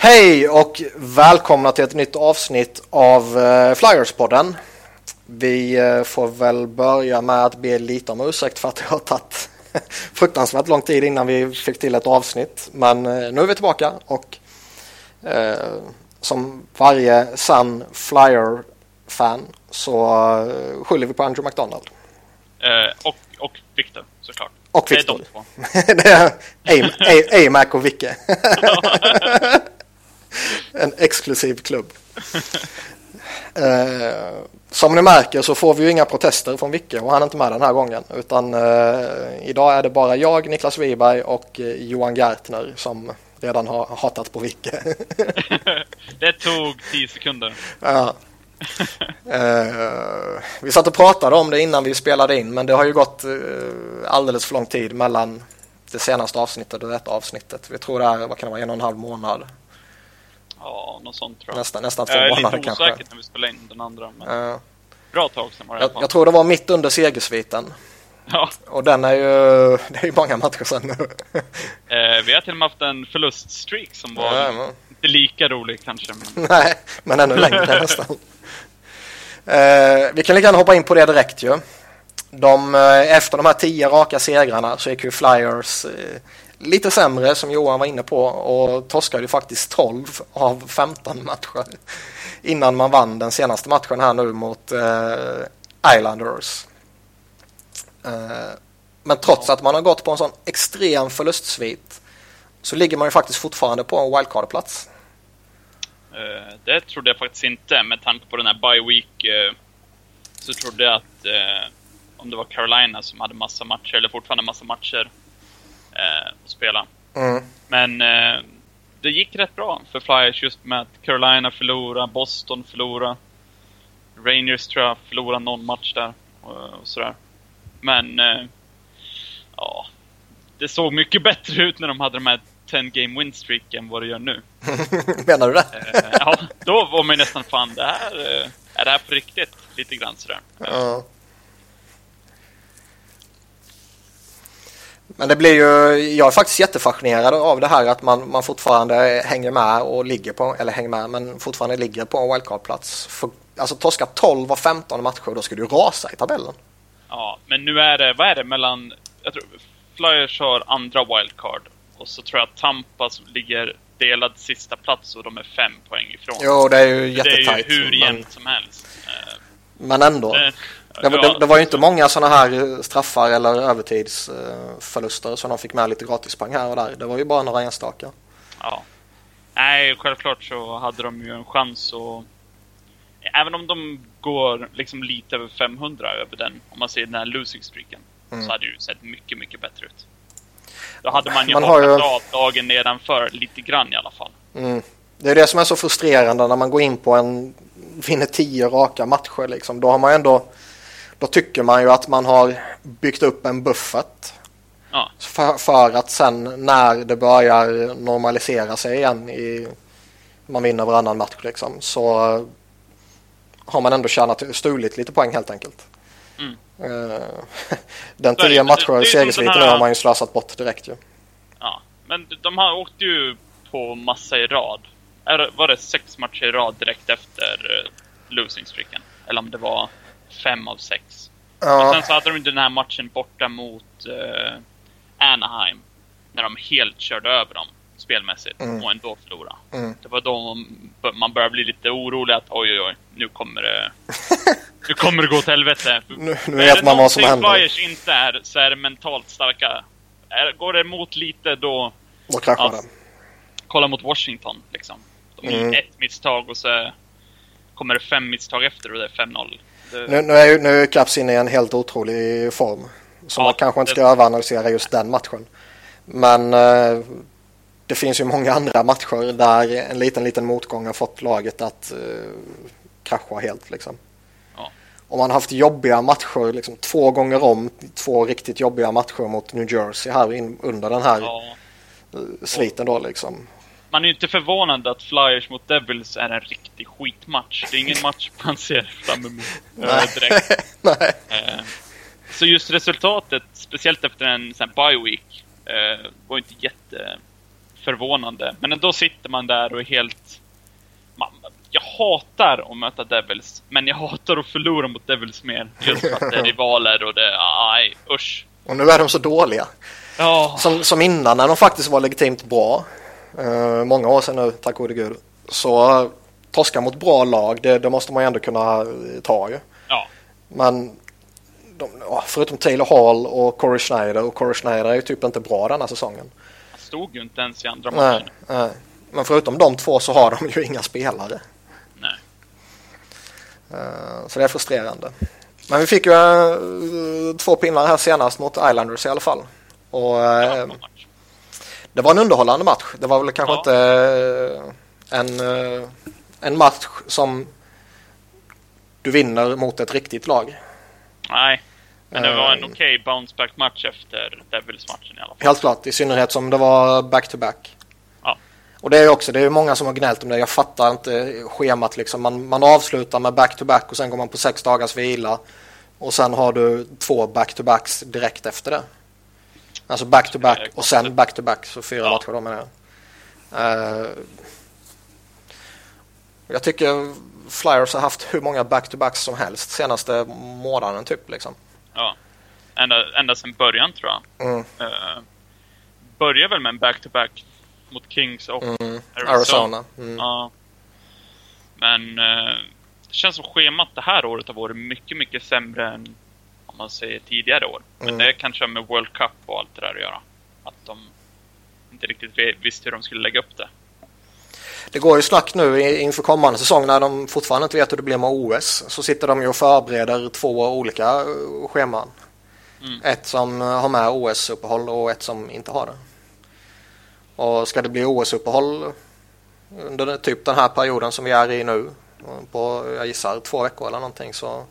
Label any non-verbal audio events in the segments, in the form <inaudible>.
Hej och välkomna till ett nytt avsnitt av uh, Flyers-podden. Vi uh, får väl börja med att be lite om ursäkt för att det har tagit <laughs> fruktansvärt lång tid innan vi fick till ett avsnitt. Men uh, nu är vi tillbaka och som varje sann Flyer-fan så skyller vi på Andrew McDonald. och, och Victor såklart. Och Victor. Det är de två. <laughs> A-Mac och Vicke. <laughs> <laughs> en exklusiv klubb. Eh, som ni märker så får vi ju inga protester från Vicke och han är inte med den här gången. Utan eh, idag är det bara jag, Niklas Wiberg och eh, Johan Gertner som redan har hatat på Vicke. <laughs> det tog tio sekunder. Ja. eh, vi satt och pratade om det innan vi spelade in men det har ju gått eh, alldeles för lång tid mellan det senaste avsnittet och detta avsnittet. Vi tror det är, vad kan det vara, en och en halv månad. Ja, något sånt tror jag. Nästan, nästan två månader kanske. Jag är lite osäker när vi spelade in den andra. Men uh, bra tag sedan var det jag, jag tror det var mitt under segersviten. Ja. Och den är ju, <laughs> det är ju många matcher sedan nu. <laughs> eh, vi har till och med haft en förluststreak som var ja, men... inte lika rolig kanske. Men... <laughs> Nej, men ännu längre nästan. Eh, vi kan lika gärna hoppa in på det direkt ju. De, eh, efter de här tio raka segrarna så gick ju Flyers eh, lite sämre som Johan var inne på och torskade ju faktiskt 12 av 15 matcher innan man vann den senaste matchen här nu mot eh, Islanders. Eh, men trots att man har gått på en sån extrem förlustsvit så ligger man ju faktiskt fortfarande på en wildcard-plats. Uh, det trodde jag faktiskt inte med tanke på den här bye week. Uh, så trodde jag att uh, om det var Carolina som hade massa matcher, eller fortfarande massa matcher att spela. Mm. Men det gick rätt bra för Flyers just med att Carolina förlorade, Boston förlorade. Rangers tror jag förlorade någon match där och, sådär. Men ja, det såg mycket <laughs> bättre ut när de hade de här 10 game win streak än vad det gör nu. <laughs> Menar du det? Eh, ja, då var man ju nästan fan, det här, eh, är det här på riktigt? Lite grann sådär. Ja. Men det blir ju, jag är faktiskt jättefascinerad av det här att man, man fortfarande hänger med och ligger på, eller hänger med, men fortfarande ligger på en wildcard-plats. Alltså torska 12 av 15 matcher, då ska du rasa i tabellen. Ja, men nu är det, vad är det mellan, jag tror Flyers har andra wildcard och så tror jag att Tampa ligger delad sista plats och de är fem poäng ifrån. Jo, det är ju jättetajt. Det är ju hur jämnt som helst. Eh, men ändå. Det, det, det, det var ju inte många sådana här straffar eller övertidsförluster som de fick med lite gratispoäng här och där. Det var ju bara några enstaka. Ja. Nej, självklart så hade de ju en chans att... Även om de går liksom lite över 500 över den, om man ser den här losing streaken, mm. så hade det ju sett mycket, mycket bättre ut. Då hade man ju man har ju... av dagen nedanför lite grann i alla fall. Mm. Det är det som är så frustrerande när man går in på en vinner tio raka matcher liksom. Då har man ändå då tycker man ju att man har byggt upp en buffert. Ja. För, för, att sen när det börjar normalisera sig igen i man vinner varannan match liksom så har man ändå tjänat stulit lite poäng helt enkelt. Mm. Uh, <laughs> den tio matcher segersviten här... har man ju slösat bort direkt ju. Ja, men de har åkt ju på massa i rad. Var det sex matcher i rad direkt efter uh, losing streaken? Eller om det var fem av sex. Ja. Och sen så hade de den här matchen borta mot uh, Anaheim. När de helt körde över dem spelmässigt mm. och ändå förlora. Mm. Det var då man började bli lite orolig att oj oj oj, nu kommer det <laughs> nu kommer det gå åt helvete. Nu, nu vet man vad som händer. Flyers inte är så är det mentalt starka. Är, går det emot lite då... Då kraschar ja, det. Kolla mot Washington liksom. De mm. ett misstag och så kommer det fem misstag efter och det är 5-0. Det... Nu, nu, är ju nu är Caps inne i en helt otrolig form. Så ja, man kanske inte ska det... överanalysera just den matchen. Men eh, det finns ju många andra matcher där en liten, liten motgång har fått laget att eh, krascha helt liksom. Ja. Och man har haft jobbiga matcher liksom, två gånger om, två riktigt jobbiga matcher mot New Jersey här in, under den här ja. sviten då liksom. Man är ju inte förvånad att Flyers mot Devils är en riktig skitmatch. Det är ingen match man ser fram emot äh, direkt. <laughs> Nej. Eh, så just resultatet, speciellt efter en sån bye week, eh, var inte jätte förvånande. Men ändå sitter man där och är helt... Man, jag hatar att möta Devils, men jag hatar att förlora mot Devils mer. Just för att det är <laughs> rivaler och det... Aj, usch. Och nu är de så dåliga. Ja. Som, som innan när de faktiskt var legitimt bra. Uh, många år sedan nu, tack gode gud. Så uh, torska mot bra lag, det, det, måste man ju ändå kunna uh, ta ju. Ja. Men de, förutom Taylor Hall och Corey Schneider och Corey Schneider är ju typ inte bra den här säsongen. Han stod ju inte ens i andra matchen. Nej, Men förutom de två så har de ju inga spelare. Nej. Så det är frustrerande. Men vi fick ju två pinnar här senast mot Islanders i alla fall. Och, det var en underhållande match. Det var väl kanske ja. inte en, en match som du vinner mot ett riktigt lag. Nej, men det var en okej okay bounce-back match efter Devils-matchen i alla fall. Helt klart, i synnerhet som det var back-to-back. Ja. Och det är också, det är många som har gnällt om det. Jag fattar inte schemat liksom. Man, man avslutar med back-to-back och sen går man på sex dagars vila. Och sen har du två back-to-backs direkt efter det. Alltså back-to-back -back och sen back-to-back, så fyra ja. matcher då menar jag. Uh, jag tycker Flyers har haft hur många back-to-backs som helst senaste månaden typ liksom. Ja. Ända, ända sedan början tror jag. Mm. Uh, började väl med en back-to-back mot Kings och mm. Arizona. Arizona. Mm. Ja. Men uh, det känns som schemat det här året har varit mycket, mycket sämre än man säger tidigare år. Men Mm. det kanske har med World Cup och allt det där att göra. Att de inte riktigt visste hur de skulle lägga upp det. Det går ju snack nu inför kommande säsong när de fortfarande inte vet hur det blir med OS. Så sitter de ju och förbereder två olika eh, scheman. Mm. Ett som har med OS-uppehåll och ett som inte har det. Och ska det bli OS-uppehåll under typ den här perioden som vi är i nu på, jag gissar, två veckor eller någonting så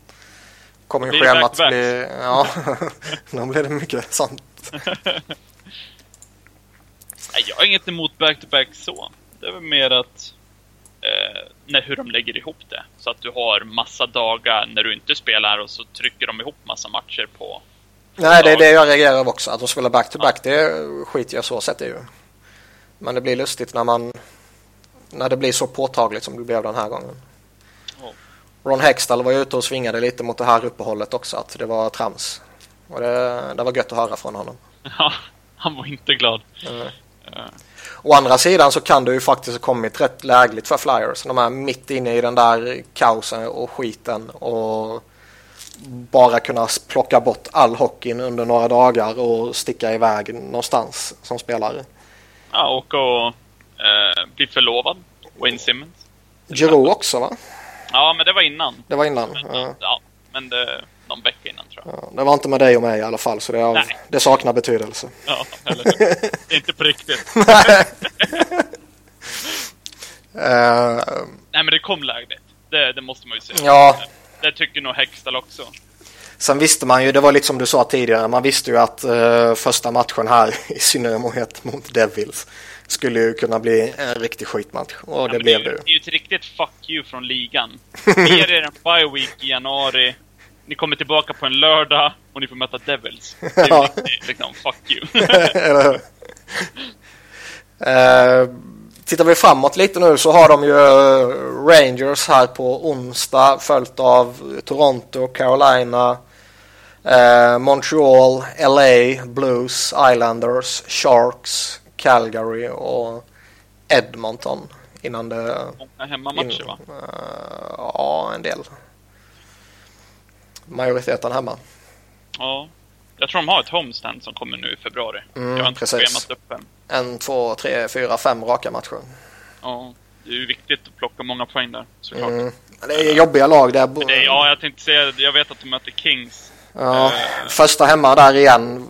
kommer ju schemat bli... Ja, <laughs> då blir det mycket sånt. <laughs> jag har inget emot back-to-back -back så. Det är väl mer att eh, när, hur de lägger ihop det. Så att du har massa dagar när du inte spelar och så trycker de ihop massa matcher på Nej, det är det jag reagerar över också. Att de spelar back-to-back, -back, det skiter jag så sett det ju. Men det blir lustigt när man när det blir så påtagligt som det blev den här gången. Ron Hextall var ju ute och svingade lite mot det här uppehållet också, att det var trams. Och det, det var gött att höra från honom. Ja, han var inte glad. Mm. Uh. Å andra sidan så kan det ju faktiskt ha kommit rätt lägligt för Flyers. De är mitt inne i den där kaosen och skiten och bara kunna plocka bort all hockeyn under några dagar och sticka iväg någonstans som spelare. Ja, och, och eh, bli förlovad. Wayne Simmons. Giroux också va? Ja, men det var innan. Det var innan? Men, ja. ja. men det, någon vecka innan tror jag. Ja, det var inte med dig och mig i alla fall, så det, av, det saknar betydelse. Ja, eller <laughs> Inte på riktigt. <laughs> Nej. uh, <laughs> Nej, men det kom lägligt. Det, det måste man ju säga. Ja. Det tycker nog Hextall också. Sen visste man ju, det var liksom du sa tidigare, man visste ju att uh, första matchen här, i synnerhet mot Devils, skulle ju kunna bli en riktig skitmatch. Och ja, det blev det ju. Det är ju ett riktigt fuck you från ligan. Ger er en bye week i januari, ni kommer tillbaka på en lördag och ni får möta Devils. Det är ju <laughs> Ja. riktigt liksom, fuck you. <laughs> <laughs> Eller hur? Eh, tittar vi framåt lite nu så har de ju eh, Rangers här på onsdag följt av Toronto, Carolina, eh, Montreal, LA, Blues, Islanders, Sharks, Calgary och Edmonton innan det... Många hemmamatcher va? Eh, ja, en del. Majoriteten hemma. Ja. Jag tror de har ett homestand som kommer nu i februari. Mm, jag har inte precis. schemat upp än. En, två, tre, fyra, fem raka matcher. Ja. Det är ju viktigt att plocka många poäng där, såklart. Mm. Det är jobbiga lag där. Det, ja, jag tänkte säga, jag vet att de möter Kings. Ja, Eh. första hemma där igen.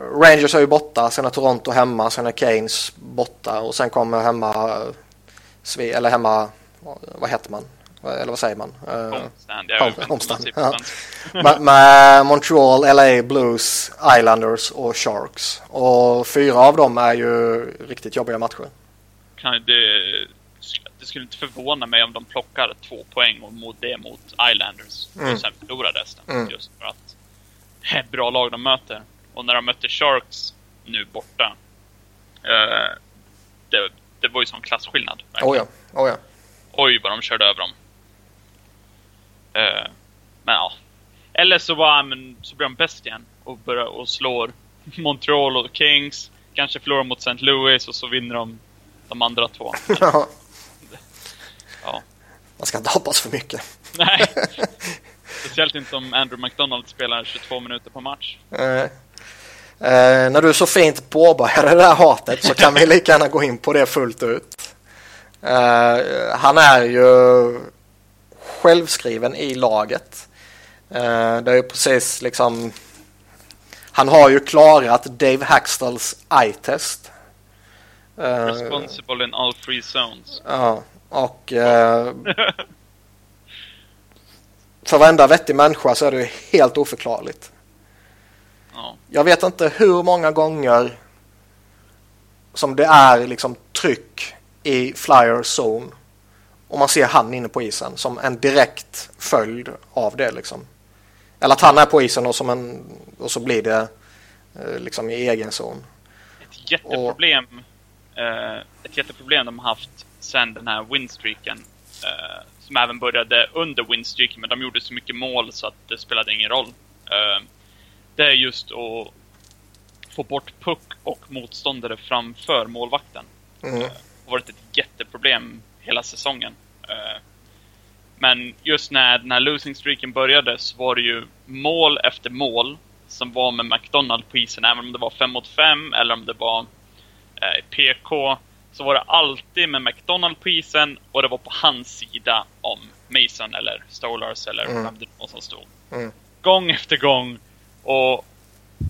Rangers är ju borta, sen är Toronto hemma, sen är Keynes borta och sen kommer hemma, Sve- eller hemma, vad heter man? Eller vad säger man? Eh, Homestand. Home- man homestand, ja. med Montreal, LA, Blues, Islanders och Sharks. Och fyra av dem är ju riktigt jobbiga matcher. Kan det, det skulle inte förvåna mig om de plockar två poäng och mot det mot Islanders. Mm. Och sen förlorar resten. Mm. Just för att det är ett bra lag de möter. Och när de möter Sharks nu borta. Eh, det, det var ju sån klasskillnad. Oh ja, oh ja. Oj, vad de körde över dem. Uh, men ja. Eller så, var, men, så blir de bäst igen och, börjar, och slår Montreal och Kings. Kanske förlorar mot St. Louis och så vinner de de andra två. <laughs> ja. ja. Man ska inte hoppas för mycket. Nej. <laughs> Speciellt inte om Andrew McDonald spelar 22 minuter på match. Eh, eh, när du så fint påbörjade det där hatet så kan vi lika gärna gå in på det fullt ut. Eh, han är ju självskriven i laget. Eh, det är ju precis liksom han har ju klarat Dave Hackstalls eye-test. Eh, Responsible in all free zones. Ja, och uh, <laughs> för varenda vettig människa så är det helt oförklarligt. Ja. Jag vet inte hur många gånger som det är liksom tryck i flyer zone och man ser han inne på isen som en direkt följd av det liksom. Eller att han är på isen och, som en, och så blir det eh, liksom i egen zon. Ett jätteproblem, och, eh, ett jätteproblem de har haft sen den här winstreaken eh, som även började under winstreaken, men de gjorde så mycket mål så att det spelade ingen roll. Eh, det är just att få bort puck och motståndare framför målvakten. Mm. Det har varit ett jätteproblem hela säsongen. Eh, men just när den här losing streaken började så var det ju mål efter mål som var med McDonald på isen, även om det var 5 mot 5 eller om det var eh, PK så var det alltid med McDonald på isen och det var på hans sida om Mason eller Stolars eller mm. vem det var som stod. Mm. Gång efter gång. Och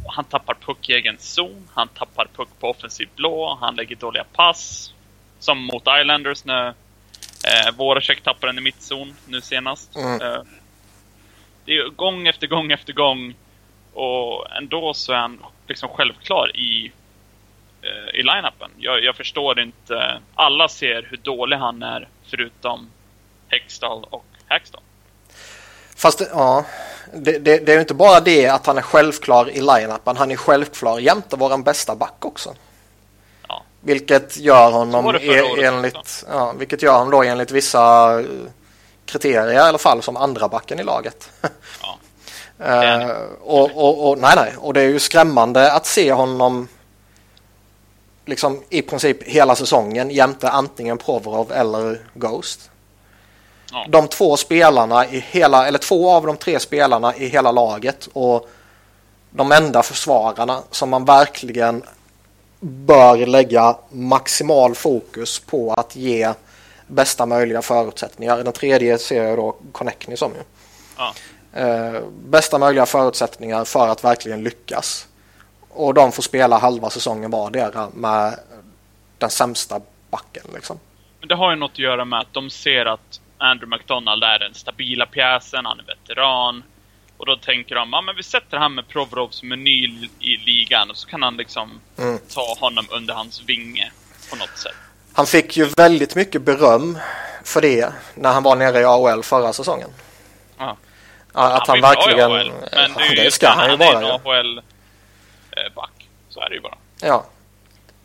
han tappar puck i egen zon, han tappar puck på offensiv blå, han lägger dåliga pass. Som mot Islanders när eh, Voracek tappade den i mittzon nu senast. Mm. Eh, det är gång efter gång efter gång. Och ändå så är han liksom självklar i Eh, i line-upen. Jag, jag, förstår inte. Alla ser hur dålig han är förutom Hextall och Hackstall. Fast ja, det, det, det är ju inte bara det att han är självklar i line-upen. Han är självklar jämte vår bästa back också. Ja. Vilket gör honom e enligt, ja, vilket gör honom då enligt vissa eh, kriterier i alla fall som andra backen i laget. <laughs> Ja. uh, och, och, och, nej, nej. och det är ju skrämmande att se honom liksom i princip hela säsongen jämte antingen Provorov eller Ghost. Ja. De två spelarna i hela, eller två av de tre spelarna i hela laget och de enda försvararna som man verkligen bör lägga maximal fokus på att ge bästa möjliga förutsättningar. Den tredje ser jag då Connectny som ju. Ja. Eh, bästa möjliga förutsättningar för att verkligen lyckas. Och de får spela halva säsongen vardera med den sämsta backen. Liksom. Men det har ju något att göra med att de ser att Andrew McDonald är den stabila pjäsen, han är veteran. Och då tänker de, ja men vi sätter han med Provorov som är ny i ligan och så kan han liksom mm. ta honom under hans vinge på något sätt. Han fick ju väldigt mycket beröm för det när han var nere i AHL förra säsongen. Ja. Att han, han verkligen... AHL, men det, <laughs> det ska han ju vara. Han är en AHL Eh, back. Så är det ju bara. Ja.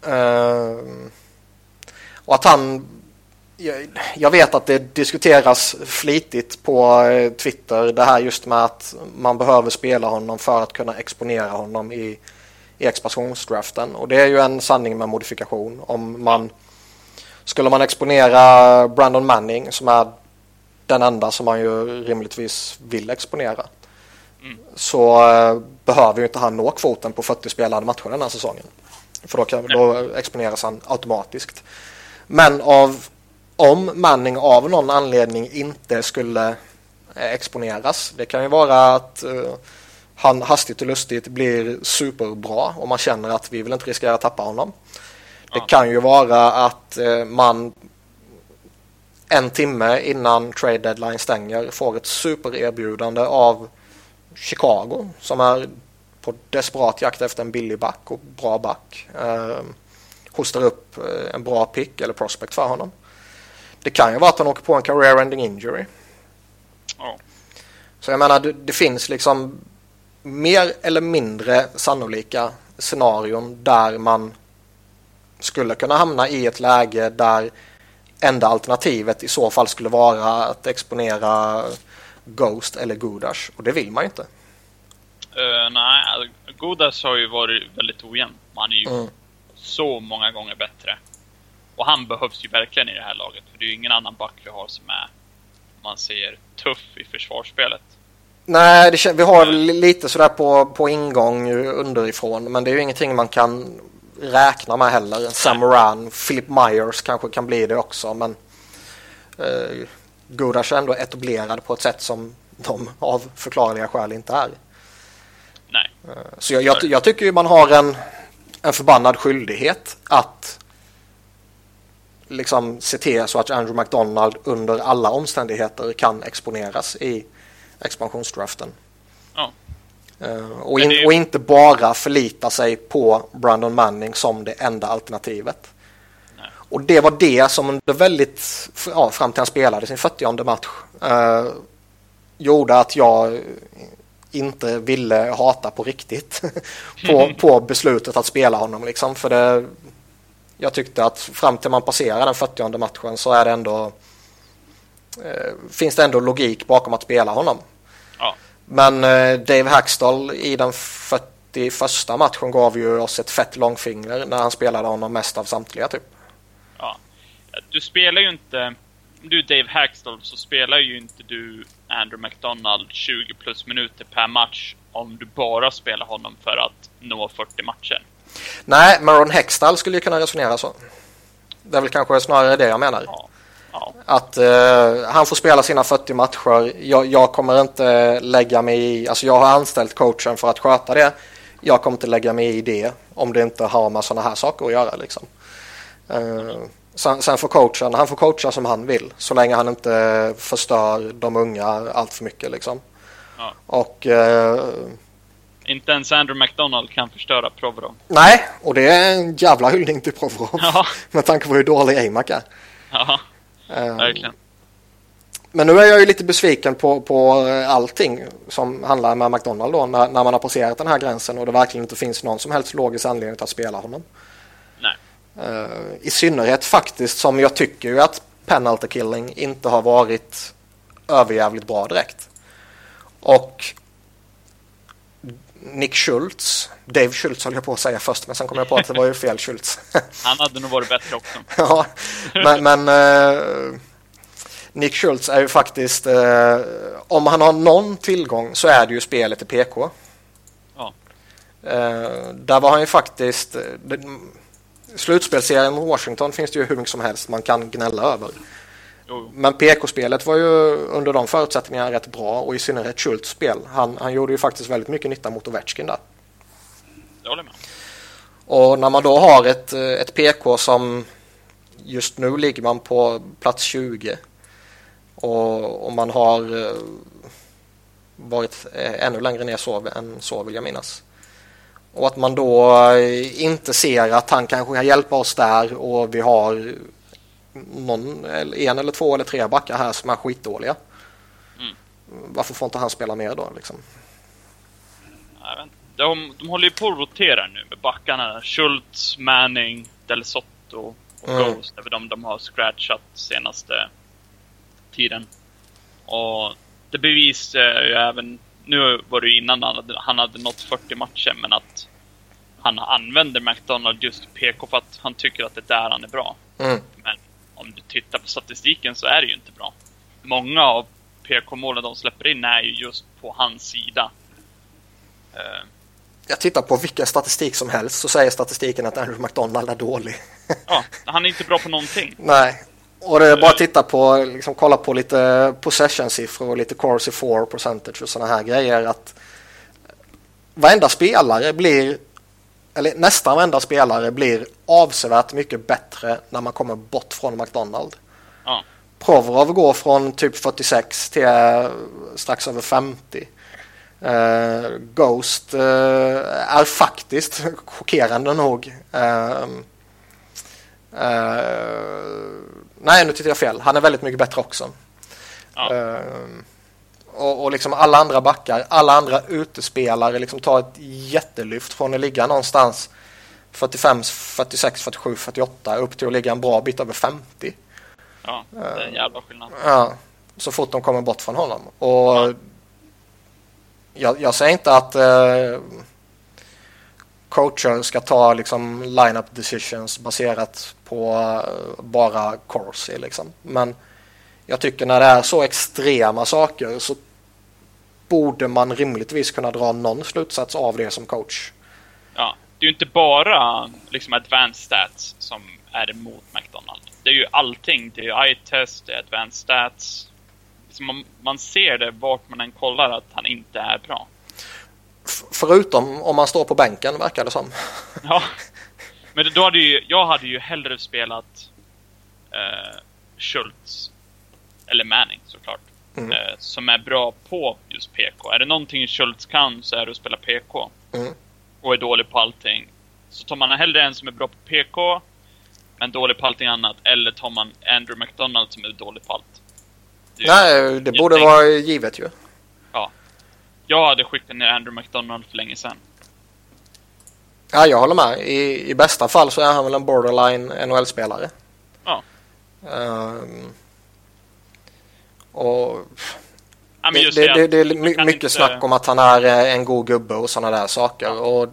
Uh, och att han... Jag, vet att det diskuteras flitigt på eh, Twitter det här just med att man behöver spela honom för att kunna exponera honom i, i expansionsdraften. Och det är ju en sanning med modifikation. Om man skulle man exponera Brandon Manning som är den enda som man ju rimligtvis vill exponera så eh, behöver ju inte han nå kvoten på 40 spelade matcher den här säsongen. För då, kan, då exponeras han automatiskt. Men av, om Manning av någon anledning inte skulle eh, exponeras. Det kan ju vara att uh, han hastigt och lustigt blir superbra och man känner att vi vill inte riskera att tappa honom. Det kan ju vara att uh, man en timme innan trade deadline stänger får ett supererbjudande av Chicago som är på desperat jakt efter en billig back och bra back. Eh, hostar upp eh, en bra pick eller prospect för honom. Det kan ju vara att han åker på en career ending injury. Oh. Så jag menar det, det, finns liksom mer eller mindre sannolika scenarion där man skulle kunna hamna i ett läge där enda alternativet i så fall skulle vara att exponera Ghost eller Gudash och det vill man ju inte. Uh, nej, Gudas har ju varit väldigt ojämn. Han är ju mm. så många gånger bättre. Och han behövs ju verkligen i det här laget. För det är ju ingen annan back vi har som är, man säger, tuff i försvarsspelet. Nej, det, vi har lite sådär på, på ingång underifrån. Men det är ju ingenting man kan räkna med heller. Sam Moran, Philip Myers kanske kan bli det också. Men eh, Gudas är ändå etablerad på ett sätt som de av förklarliga skäl inte är. Nej. Eh, så jag, jag, jag tycker ju man har en, en förbannad skyldighet att liksom se till så att Andrew McDonald under alla omständigheter kan exponeras i expansionsdraften. Ja. Uh, och, in, ju... och, inte bara förlita sig på Brandon Manning som det enda alternativet. Nej. Och det var det som under väldigt, ja, fram till han spelade sin 40 match, uh, gjorde att jag inte ville hata på riktigt <laughs> på, på beslutet att spela honom. Liksom. För det, jag tyckte att fram till man passerar den 40 matchen så är det ändå eh, finns det ändå logik bakom att spela honom. Ja. Men eh, Dave Hackstall i den 41 matchen gav ju oss ett fett långfinger när han spelade honom mest av samtliga typ. Ja. Du spelar ju inte... Om du är Dave Hackstall så spelar ju inte du Andrew McDonald 20 plus minuter per match om du bara spelar honom för att nå 40 matcher. Nej, Maron Hextall skulle ju kunna resonera så. Det är väl kanske snarare det jag menar. Ja. Ja. Att uh, han får spela sina 40 matcher. Jag, jag, kommer inte lägga mig i, alltså jag har anställt coachen för att sköta det. Jag kommer inte lägga mig i det om det inte har med sådana här saker att göra. Liksom. Uh, sen, sen, får coachen, han får coacha som han vill så länge han inte förstör de unga allt för mycket. Liksom. Ja. Och uh, inte ens Andrew McDonald kan förstöra Provorov. Nej, och det är en jävla hyllning till Provorov. Ja. <laughs> Med tanke på hur dålig Amac är. Ja, um, verkligen. Men nu är jag ju lite besviken på, på allting som handlar med McDonald då när, när man har passerat den här gränsen och det verkligen inte finns någon som helst logisk anledning att spela honom. Nej. Uh, I synnerhet faktiskt som jag tycker ju att penalty killing inte har varit överjävligt bra direkt. Och Nick Schultz. Dave Schultz höll jag på att säga först, men sen kom jag på att det var ju fel Schultz. <laughs> Han hade nog varit bättre också. <laughs> ja, men, men uh, Nick Schultz är ju faktiskt, uh, om han har någon tillgång så är det ju spelet i PK. Ja. Uh, där var han ju faktiskt, det, slutspelserien Washington finns det ju hur mycket som helst man kan gnälla över. Men PK-spelet var ju under de förutsättningarna rätt bra och i synnerhet Schultz spel. Han, han gjorde ju faktiskt väldigt mycket nytta mot Ovechkin där. Jag håller med. Och när man då har ett, ett PK som just nu ligger man på plats 20 och, och man har eh, varit eh, ännu längre ner så, än så vill jag minnas. Och att man då inte ser att han kanske kan hjälpa oss där och vi har någon, en eller två eller tre backar här som är skitdåliga. Mm. Varför får inte han spela mer då liksom? De, de håller ju på att rotera nu med backarna. Schultz, Manning, Del Sotto och mm. Ghost. Är de de har scratchat senaste tiden. Och det bevisar ju även, nu var det ju innan han hade, han hade nått 40 matcher, men att han använder McDonald just PK för att han tycker att det är där han är bra. Mm. Tittar på statistiken så är det ju inte bra. Många av PK-målen de släpper in är ju just på hans sida. Uh, jag tittar på vilken statistik som helst så säger statistiken att Andrew McDonald är dålig. <laughs> ja, han är inte bra på någonting. Nej, och det är bara att titta på, liksom kolla på lite possession-siffror och lite corsi 4 percentage och sådana här grejer. Att varenda spelare blir eller nästan varenda spelare blir avsevärt mycket bättre när man kommer bort från McDonald. Ja. Provorov går från typ 46 till uh, strax över 50. Uh, eh, Ghost uh, är faktiskt <laughs> chockerande nog. nej, nu tittar jag fel. Han är väldigt mycket bättre också. Ja och, och liksom alla andra backar, alla andra utespelare liksom tar ett jättelyft från att ligga någonstans 45, 46, 47, 48 upp till att ligga en bra bit över 50. Ja, det är en jävla skillnad. Ja, så fort de kommer bort från honom. Och ja. jag, jag, säger inte att eh, coacher ska ta liksom line-up decisions baserat på eh, bara Corsi liksom. Men jag tycker när det är så extrema saker så borde man rimligtvis kunna dra någon slutsats av det som coach. Ja, det är ju inte bara liksom advanced stats som är emot McDonalds. Det är ju allting. Det är eye-test, det är advanced stats. Man, man ser det vart man än kollar att han inte är bra. Förutom om man står på bänken verkar det som. <laughs> Ja. Men då hade ju, jag hade ju hellre spelat eh, Schultz. Eller Manning såklart. Mm. Eh, som är bra på just PK. Är det någonting Schultz kan så är det att spela PK. Mm. Och är dålig på allting. Så tar man hellre en som är bra på PK men dålig på allting annat. Eller tar man Andrew McDonald som är dålig på allt. Det Nej, det borde vara givet ju. Ja. Jag hade skickat ner Andrew McDonald för länge sedan. Ja, jag håller med. I, I bästa fall så är han väl en borderline NHL-spelare. Ja. Um, och ja, det, det, det, det, är mycket inte... snack om att han är en god gubbe och sådana där saker. Ja. Och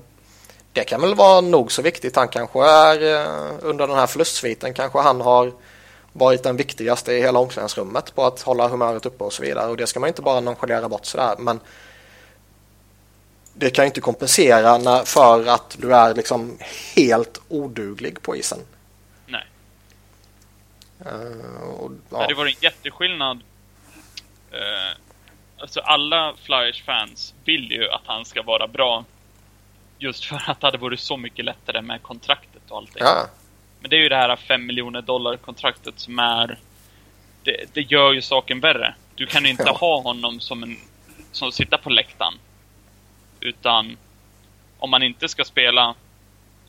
det kan väl vara nog så viktigt. Han kanske är eh, under den här förlustsviten kanske han har varit den viktigaste i hela omklädningsrummet på att hålla humöret uppe och så vidare. Och det ska man inte bara nonchalera bort sådär. Men det kan inte kompensera när, för att du är liksom helt oduglig på isen. Nej. Uh, och, ja. Det var en jätteskillnad. Uh, alltså alla Flyers-fans vill ju att han ska vara bra Just för att det hade varit så mycket lättare med kontraktet och allting. Ja. Men det är ju det här 5 miljoner dollar kontraktet som är... Det, det, gör ju saken värre. Du kan inte <laughs> ja. ha honom som en... Som sitter på läktaren. Utan... Om man inte ska spela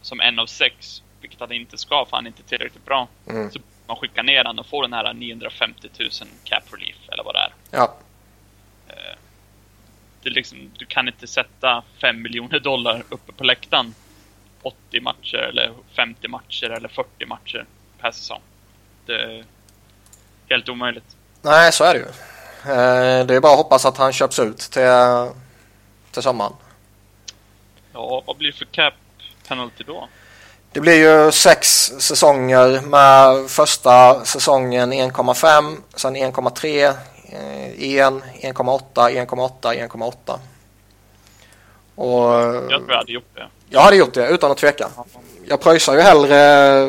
som en av sex, vilket han inte ska för han är inte tillräckligt bra. Mm. Så man skickar ner honom och får den här 950 000 cap relief, eller vad det är. Ja det liksom, du kan inte sätta 5 miljoner dollar uppe på läktaren 80 matcher eller 50 matcher eller 40 matcher per säsong. Det är helt omöjligt. Nej, så är det ju. Eh, det är bara att hoppas att han köps ut till, till sommaren. Ja, vad blir det för cap penalty då? Det blir ju sex säsonger med första säsongen 1,5, sen 1,3, 1, 1,8, 1,8, 1,8. Och, jag tror jag hade gjort det. Jag hade gjort det utan att tveka. Jag pröjsar ju hellre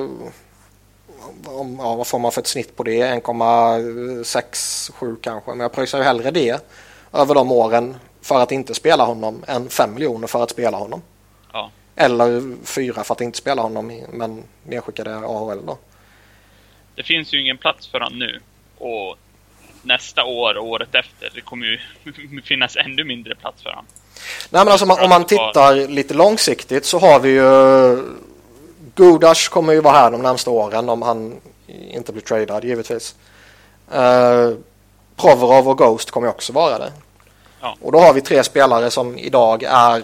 om, ja, vad får man för ett snitt på det? 1,67 kanske. Men jag pröjsar ju hellre det över de åren för att inte spela honom än 5 miljoner för att spela honom. Ja. Eller 4 för att inte spela honom men nedskickade AHL då. Det finns ju ingen plats för honom nu. Och nästa år och året efter. Det kommer ju <laughs> finnas ännu mindre plats för honom. Nej men alltså om man tittar lite långsiktigt så har vi ju Gudas kommer ju vara här de närmsta åren om han inte blir tradad givetvis. Uh, Provorov och Ghost kommer också vara det. Ja. Och då har vi tre spelare som idag är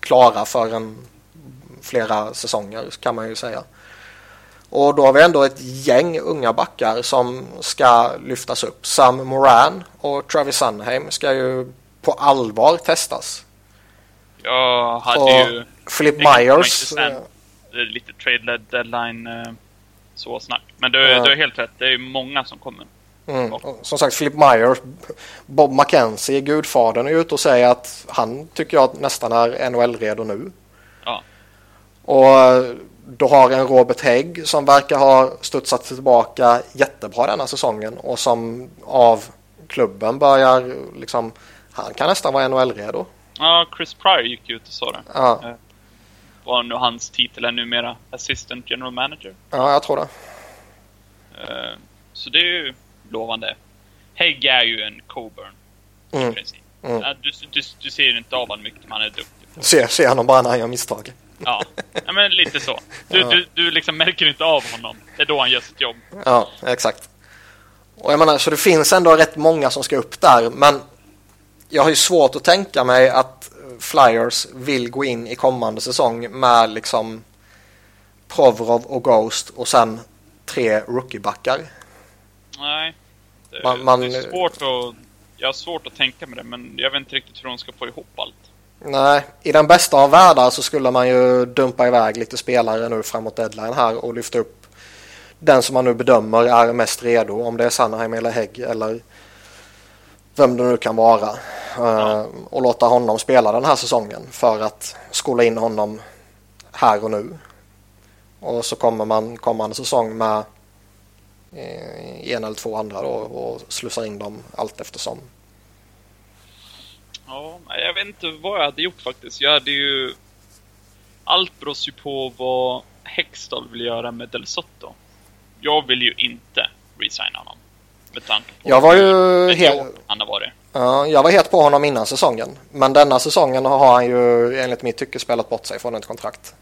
klara för en flera säsonger kan man ju säga. Och då har vi ändå ett gäng unga backar som ska lyftas upp. Sam Moran och Travis Sunheim ska ju på allvar testas. Jag hade och ju... Philip Myers. Lite trade deadline eh, så snack. Men du, ja. du har helt rätt. Det är många som kommer. Mm. Som sagt, Philip Myers, Bob McKenzie, gudfadern, är ute och säger att han tycker jag nästan är NHL-redo nu. Ja. Och du har en Robert Hägg som verkar ha studsat tillbaka jättebra denna säsongen och som av klubben börjar liksom, han kan nästan vara NHL-redo. Ja, Chris Pryor gick ut och sa det. Ja. Eh, vad nu hans titel är numera, Assistant General Manager. Ja, jag tror det. Eh, så det är ju lovande. Hägg är ju en Coburn. Mm. I princip. Mm. Du, du, du ser inte av honom mycket, men han är duktig. Ser, ser honom bara när han gör misstag. Ja, ja men lite så. Du, ja. du, du liksom märker inte av honom. Det är då han gör sitt jobb. Ja, exakt. Och jag menar, så det finns ändå rätt många som ska upp där, men jag har ju svårt att tänka mig att Flyers vill gå in i kommande säsong med liksom Provorov och Ghost och sen tre rookiebackar. Nej. Det, man, man, det är svårt att... Jag har svårt att tänka mig det, men jag vet inte riktigt hur de ska få ihop allt. Nej, i den bästa av världar så skulle man ju dumpa iväg lite spelare nu framåt deadline här och lyfta upp den som man nu bedömer är mest redo. Om det är Sanheim eller Hägg eller vem det nu kan vara. Ja. Uh, och låta honom spela den här säsongen för att skola in honom här och nu. Och så kommer man kommande säsong med eh, en eller två andra då och slussar in dem allt eftersom. Ja, jag vet inte vad jag hade gjort faktiskt. Jag hade ju... Allt beror ju på vad Hextall vill göra med Del Sotto. Jag vill ju inte resigna honom. Med tanke på jag var ju helt... han har varit. Ja, jag var helt på honom innan säsongen. Men denna säsongen har han ju enligt mitt tycke spelat bort sig från ett kontrakt.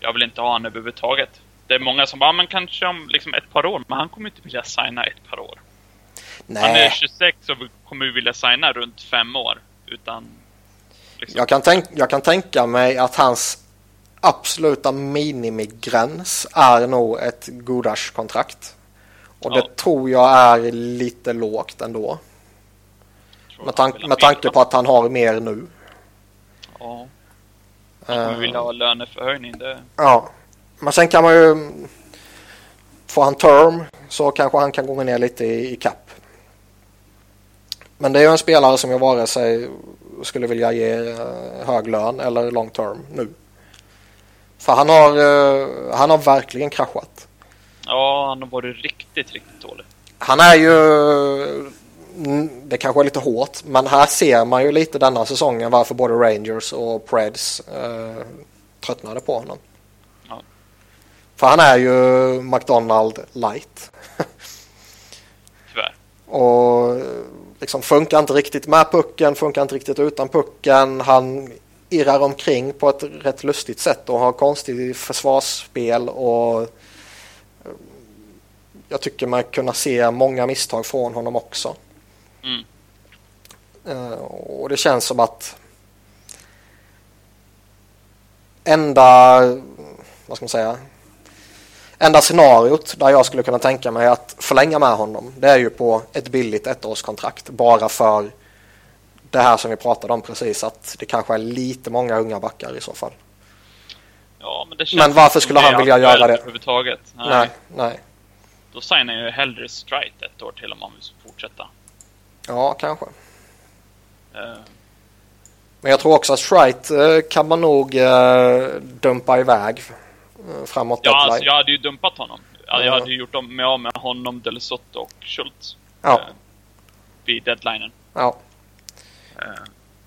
Jag vill inte ha honom överhuvudtaget. Det är många som bara, men kanske om liksom ett par år. Men han kommer inte vilja signa ett par år. Nej. Han är 26 och kommer vilja signa runt fem år. Utan... Liksom. Jag, kan tänk, jag kan tänka mig att hans absoluta minimigräns är nog ett Gudash-kontrakt. Och ja. det tror jag är lite lågt ändå. Med, tank, med tanke på att han har mer nu. Ja. Han kommer vilja ha löneförhöjning. Det... Ja. Men sen kan man ju... Får han term så kanske han kan gå ner lite i, i kapp. Men det är ju en spelare som jag vare sig skulle vilja ge eh, hög lön eller long term nu. För han har, uh, han har verkligen kraschat. Ja, han har varit riktigt, riktigt dålig. Han är ju... Mm, det kanske är lite hårt, men här ser man ju lite denna säsongen varför både Rangers och Preds uh, tröttnade på honom. För han är ju McDonald light. Tyvärr. och liksom funkar inte riktigt med pucken, funkar inte riktigt utan pucken. Han irrar omkring på ett rätt lustigt sätt och har konstigt försvarsspel och eh, jag tycker man kunna se många misstag från honom också. Mm. Uh, och det känns som att enda, vad ska man säga, enda scenariot där jag skulle kunna tänka mig att förlänga med honom det är ju på ett billigt ettårskontrakt bara för det här som vi pratade om precis att det kanske är lite många unga backar i så fall. Ja, men, men varför skulle han vilja göra det? Överhuvudtaget. Nej. nej, nej. Då signar jag ju hellre Strite ett år till om han vill fortsätta. Ja, kanske. Uh. Men jag tror också att Strite uh, kan man nog uh, dumpa iväg framåt ja, deadline. Alltså, jag hade ju dumpat honom. Jag hade ju gjort mig av med honom, Delesotto och Schultz. Ja. vid deadlinen. Ja.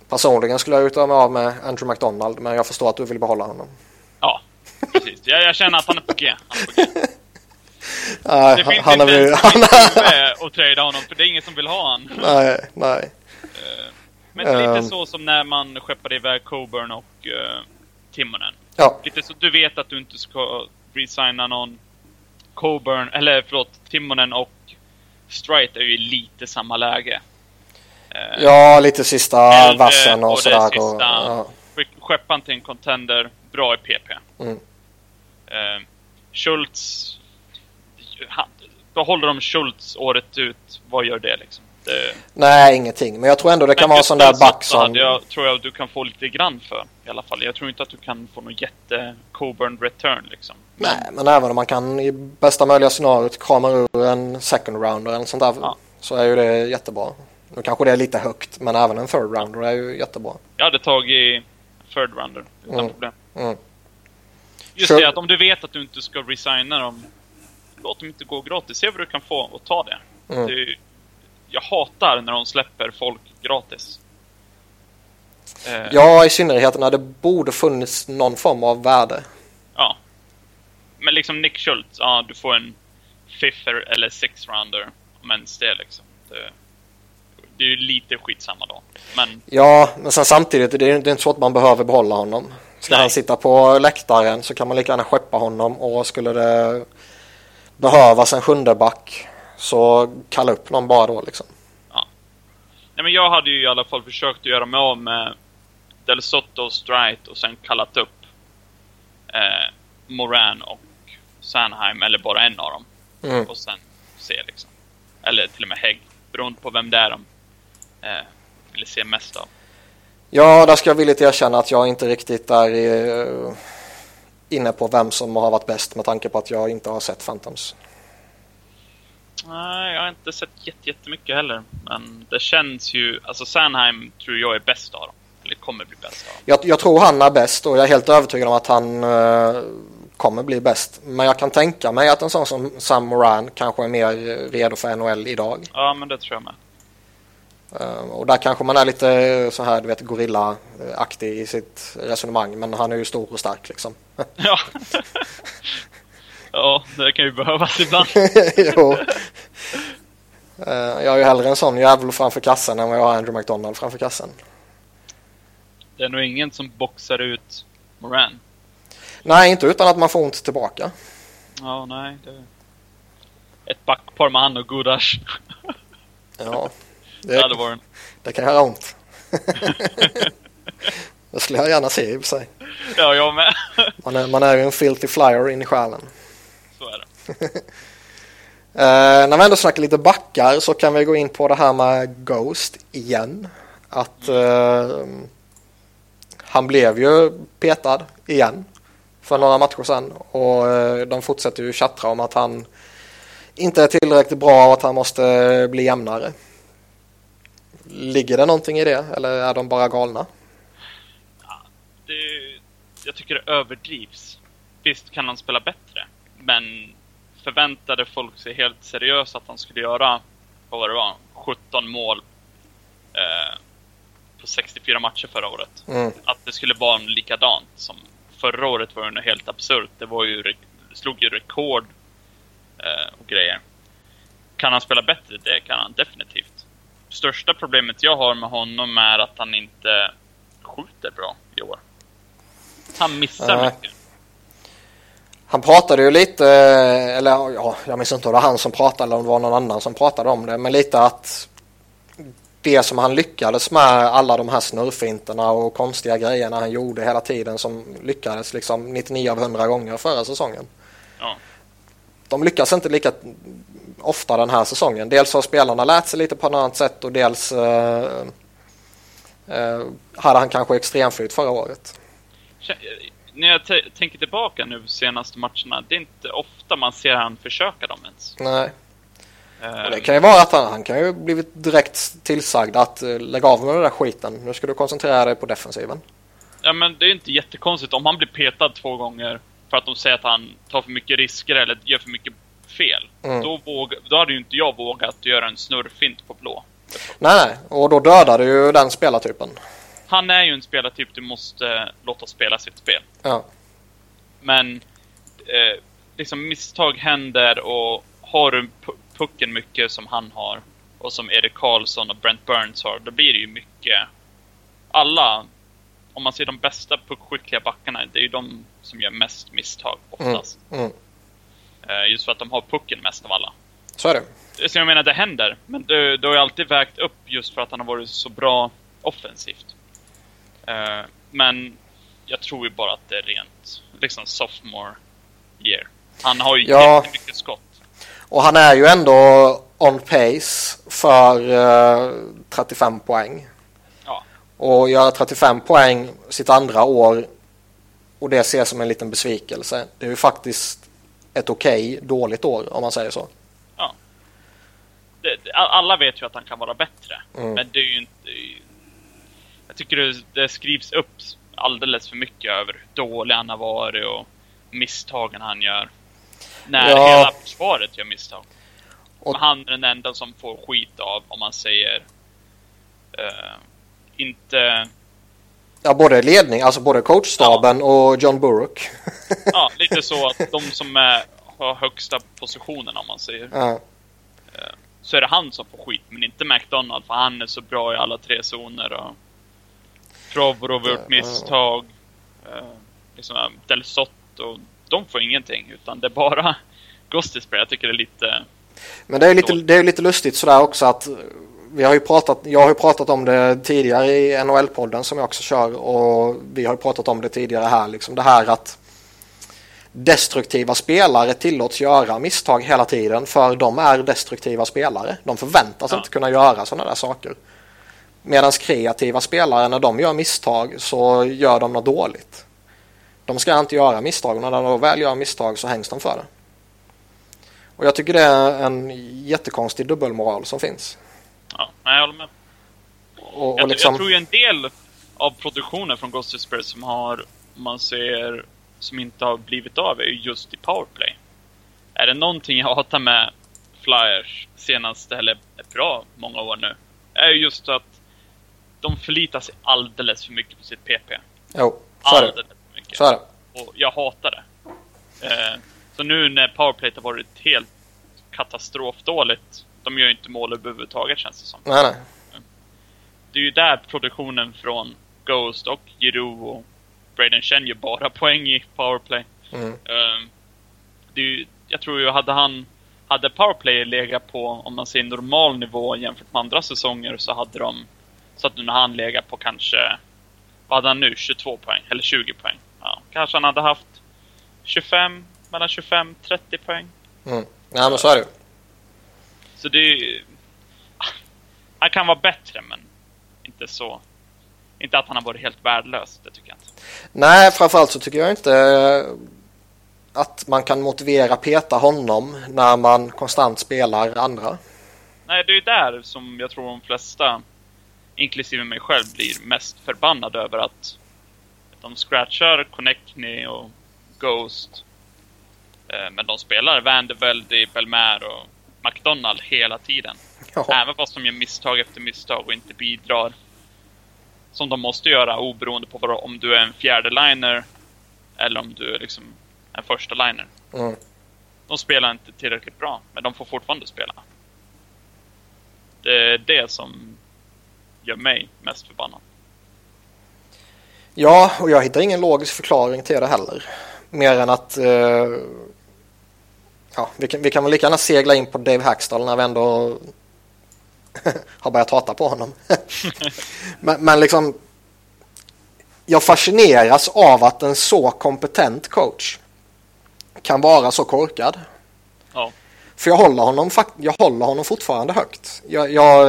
Personligen skulle jag gjort mig av med Andrew McDonald, men jag förstår att du vill behålla honom. Ja, precis. Jag, jag känner att han är på G. Han är på G. <laughs> Nej, det finns han inte ens han att trada honom, för det är ingen som vill ha honom. Nej, nej. Eh, men um, lite så som när man skeppade iväg Coburn och uh, Timonen. Ja. Lite så du vet att du inte ska resigna någon Coburn, eller förlåt, Timonen och Strite är ju lite samma läge. Uh, ja, lite sista vassen och, och sådär. Sista, och, ja. Skeppan till en contender, bra i PP. Mm. Uh, Schultz behåller de Schultz året ut, vad gör det liksom? Det... Nej, ingenting. Men jag tror ändå det kan vara en sån där back som... Jag tror jag du kan få lite grann för i alla fall. Jag tror inte att du kan få någon jätte Coburn return liksom. Nej, men även om man kan i bästa möjliga scenariot krama ur en second rounder eller sånt där ja. så är ju det jättebra. Nu kanske det är lite högt, men även en third rounder är ju jättebra. Jag hade tagit third rounder utan mm. problem. Mm. Just sure. det, att om du vet att du inte ska resigna dem låt dem inte gå gratis. Se vad du kan få och ta det. Mm. det jag hatar när de släpper folk gratis. Eh. Ja, i synnerhet när det borde funnits någon form av värde. Ja. Men liksom Nick Schultz, ja du får en fiffer eller six rounder om ens det liksom. Det, det är ju lite skitsamma då. Men... Ja, men sen samtidigt, det är, det är inte så att man behöver behålla honom. Ska Nej. han sitta på läktaren så kan man lika gärna skeppa honom och skulle det behövas en sjunde back så kalla upp någon bara då liksom. Ja. Nej men jag hade ju i alla fall försökt att göra mig av med Del Sotto och Strite och sen kallat upp eh, Moran och Sanheim, eller bara en av dem. Mm. Och sen se liksom. Eller till och med Hägg, beroende på vem det är de eh, vill se mest av. Ja, där ska jag villigt erkänna att jag inte riktigt är eh, inne på vem som har varit bäst med tanke på att jag inte har sett Phantoms. Nej, jag har inte sett jättemycket heller. Men det känns ju... Alltså Sanheim tror jag är bäst av dem. Eller kommer bli bäst av dem. Jag, jag tror han är bäst och jag är helt övertygad om att han eh, kommer bli bäst. Men jag kan tänka mig att en sån som Sam Moran kanske är mer redo för NHL idag. Ja, men det tror jag med. Uh, och där kanske man är lite så här, du vet, gorilla-aktig i sitt resonemang. Men han är ju stor och stark liksom. ja. <laughs> <laughs> ja, det kan ju behövas ibland. <laughs> jo. Uh, jag är ju hellre en sån jävel framför kassen än vad jag har Andrew McDonald framför kassen. Det är nog ingen som boxar ut Moran. Nej, inte utan att man får ont tillbaka. Ja, nej. Det... Ett backpar med han och Gudash. <laughs> ja. Det, det, hade varit... det kan göra ont. <laughs> det skulle jag gärna se i och för sig. Ja, jag med. man, är, man är ju en filthy flyer in i själen. Så är det. uh, <laughs> när vi ändå snackar lite backar så kan vi gå in på det här med Ghost igen. Att uh, han blev ju petad igen för några matcher sedan och uh, de fortsätter ju tjattra om att han inte är tillräckligt bra och att han måste bli jämnare. Ligger det någonting i det eller är de bara galna? Ja, det, jag tycker det överdrivs. Visst kan han spela bättre, men förväntade folk sig helt seriöst att han skulle göra, vad var det var, 17 mål eh, på 64 matcher förra året. Mm. Att det skulle vara likadant som förra året var ju helt absurt. Det var ju, slog ju rekord eh, och grejer. Kan han spela bättre? Det kan han definitivt största problemet jag har med honom är att han inte skjuter bra i år. Han missar äh. mycket. Han pratade ju lite, eller ja, jag minns inte om det var han som pratade eller om det var någon annan som pratade om det, men lite att det som han lyckades med alla de här snurrfinterna och konstiga grejerna han gjorde hela tiden som lyckades liksom 99 av 100 gånger förra säsongen. Ja. De lyckas inte lika ofta den här säsongen. Dels har spelarna lärt sig lite på ett annat sätt och dels eh, eh, hade han kanske extremflyt förra året. När jag tänker tillbaka nu senaste matcherna, det är inte ofta man ser han försöka dem ens. Nej. Um, det kan ju vara att han, han kan ju blivit direkt tillsagd att uh, lägg av med den där skiten. Nu ska du koncentrera dig på defensiven. Ja men det är inte jättekonstigt om han blir petad två gånger för att de säger att han tar för mycket risker eller gör för mycket fel. Mm. Då, våg, då hade ju inte jag vågat göra en snurrfint på blå. Nej, nej, och då dödar du ju den spelartypen. Han är ju en spelartyp du måste låta spela sitt spel. Ja. Men eh, liksom misstag händer och har du pucken mycket som han har och som Erik Karlsson och Brent Burns har, då blir det ju mycket... Alla, om man ser de bästa puckskickliga backarna, det är ju de som gör mest misstag oftast. Mm. Mm. Eh, just för att de har pucken mest av alla. Så är det. Så jag menar, det händer. Men det, det har ju alltid vägt upp just för att han har varit så bra offensivt. Uh, men jag tror ju bara att det är rent liksom sophomore year. Han har ju ja. jättemycket skott. Och han är ju ändå on pace för uh, eh, 35 poäng. Ja. Och göra 35 poäng sitt andra år och det ses som en liten besvikelse. Det är ju faktiskt ett okej, okay, dåligt år om man säger så. Ja. Det, alla vet ju att han kan vara bättre. Mm. Men det är ju inte... Tycker det, det, skrivs upp alldeles för mycket över hur dålig han har varit och misstagen han gör. När ja. hela försvaret gör misstag. Och han är den enda som får skit av, om man säger... Uh, inte... Ja, både ledning, alltså både coachstaben ja. och John Burrock. <laughs> ja, <laughs> lite så att de som är, har högsta positionen om man säger. Ja. Eh, så är det han som får skit, men inte McDonald för han är så bra i alla tre zoner. Och Provorov har gjort misstag. Eh, liksom Del Sotto, de får ingenting. Utan det är bara <laughs> Ghost Jag tycker det är lite... Men det är lite, det är lite lustigt sådär också att vi har ju pratat, jag har ju pratat om det tidigare i NHL-podden som jag också kör och vi har ju pratat om det tidigare här. Liksom det här att destruktiva spelare tillåts göra misstag hela tiden för de är destruktiva spelare. De förväntas ja. inte kunna göra sådana där saker. Medan kreativa spelare när de gör misstag så gör de något dåligt. De ska inte göra misstag och när de väl gör misstag så hängs de för det. Och jag tycker det är en jättekonstig dubbelmoral som finns. Ja, jag håller med. Och, och jag, liksom... jag, tror ju en del av produktionen från Ghost Spirit som har, man ser, som inte har blivit av är just i powerplay. Är det någonting jag hatar med Flyers senaste, eller bra många år nu, är just att de förlitar sig alldeles för mycket på sitt PP. Jo, så är det. Alldeles för mycket. Så är det. Och jag hatar det. Eh, så nu när powerplay har varit helt katastrofdåligt, de gör ju inte mål överhuvudtaget känns det som. Nej, nej. Det är ju där produktionen från Ghost och Giroux och Braden Chen gör bara <laughs> poäng i powerplay. Mm. Um, det är ju, jag tror ju, hade han hade powerplay legat på, om man säger normal nivå jämfört med andra säsonger, så hade de så att nu när han legat på kanske, vad hade han nu? 22 poäng, eller 20 poäng. Ja, kanske han hade haft 25, mellan 25 30 poäng. Mm. Ja, men så är det Så det är Han kan vara bättre, men inte så... Inte att han har varit helt värdelös, det tycker jag inte. Nej, framförallt så tycker jag inte att man kan motivera peta honom när man konstant spelar andra. Nej, det är ju där som jag tror de flesta, inklusive mig själv, blir mest förbannad över att de scratchar Connectney och Ghost Eh, men de spelar Vandervelde, Belmer och McDonald hela tiden. Ja. Även fast de gör misstag efter misstag och inte bidrar. Som de måste göra oberoende på om du är en fjärde liner eller om du är liksom en första liner. Mm. De spelar inte tillräckligt bra, men de får fortfarande spela. Det är det som gör mig mest förbannad. Ja, och jag hittar ingen logisk förklaring till det heller. Mer än att eh, ja, vi, kan, vi kan väl lika gärna segla in på Dave Hackstall när vi ändå <laughs> har börjat hata på honom. <laughs> men, men liksom jag fascineras av att en så kompetent coach kan vara så korkad. Ja. För jag håller honom, jag håller honom fortfarande högt. Jag, jag,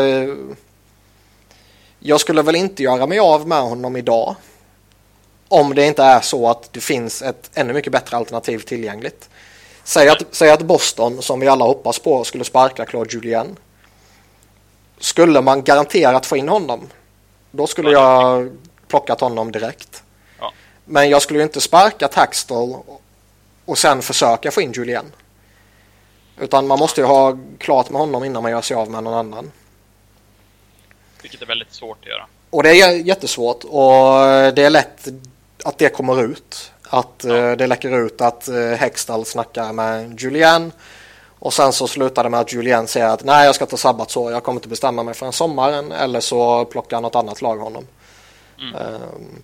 jag skulle väl inte göra mig av med honom idag. Om det inte är så att det finns ett ännu mycket bättre alternativ tillgängligt. Säg att, säg att Boston, som vi alla hoppas på, skulle sparka Claude Julien. Skulle man garanterat få in honom, då skulle jag plockat honom direkt. Ja. Men jag skulle ju inte sparka Taxtall och sen försöka få in Julien. Utan man måste ju ha klart med honom innan man gör sig av med någon annan. Vilket är väldigt svårt att göra. Och det är jättesvårt och det är lätt att det kommer ut. Att ja. Eh, det läcker ut att eh, Hextall snackar med Julian. Och sen så slutar det med att Julian säger att nej jag ska ta sabbatsår, jag kommer inte bestämma mig förrän sommaren. Eller så plockar något annat lag honom. Mm. Um,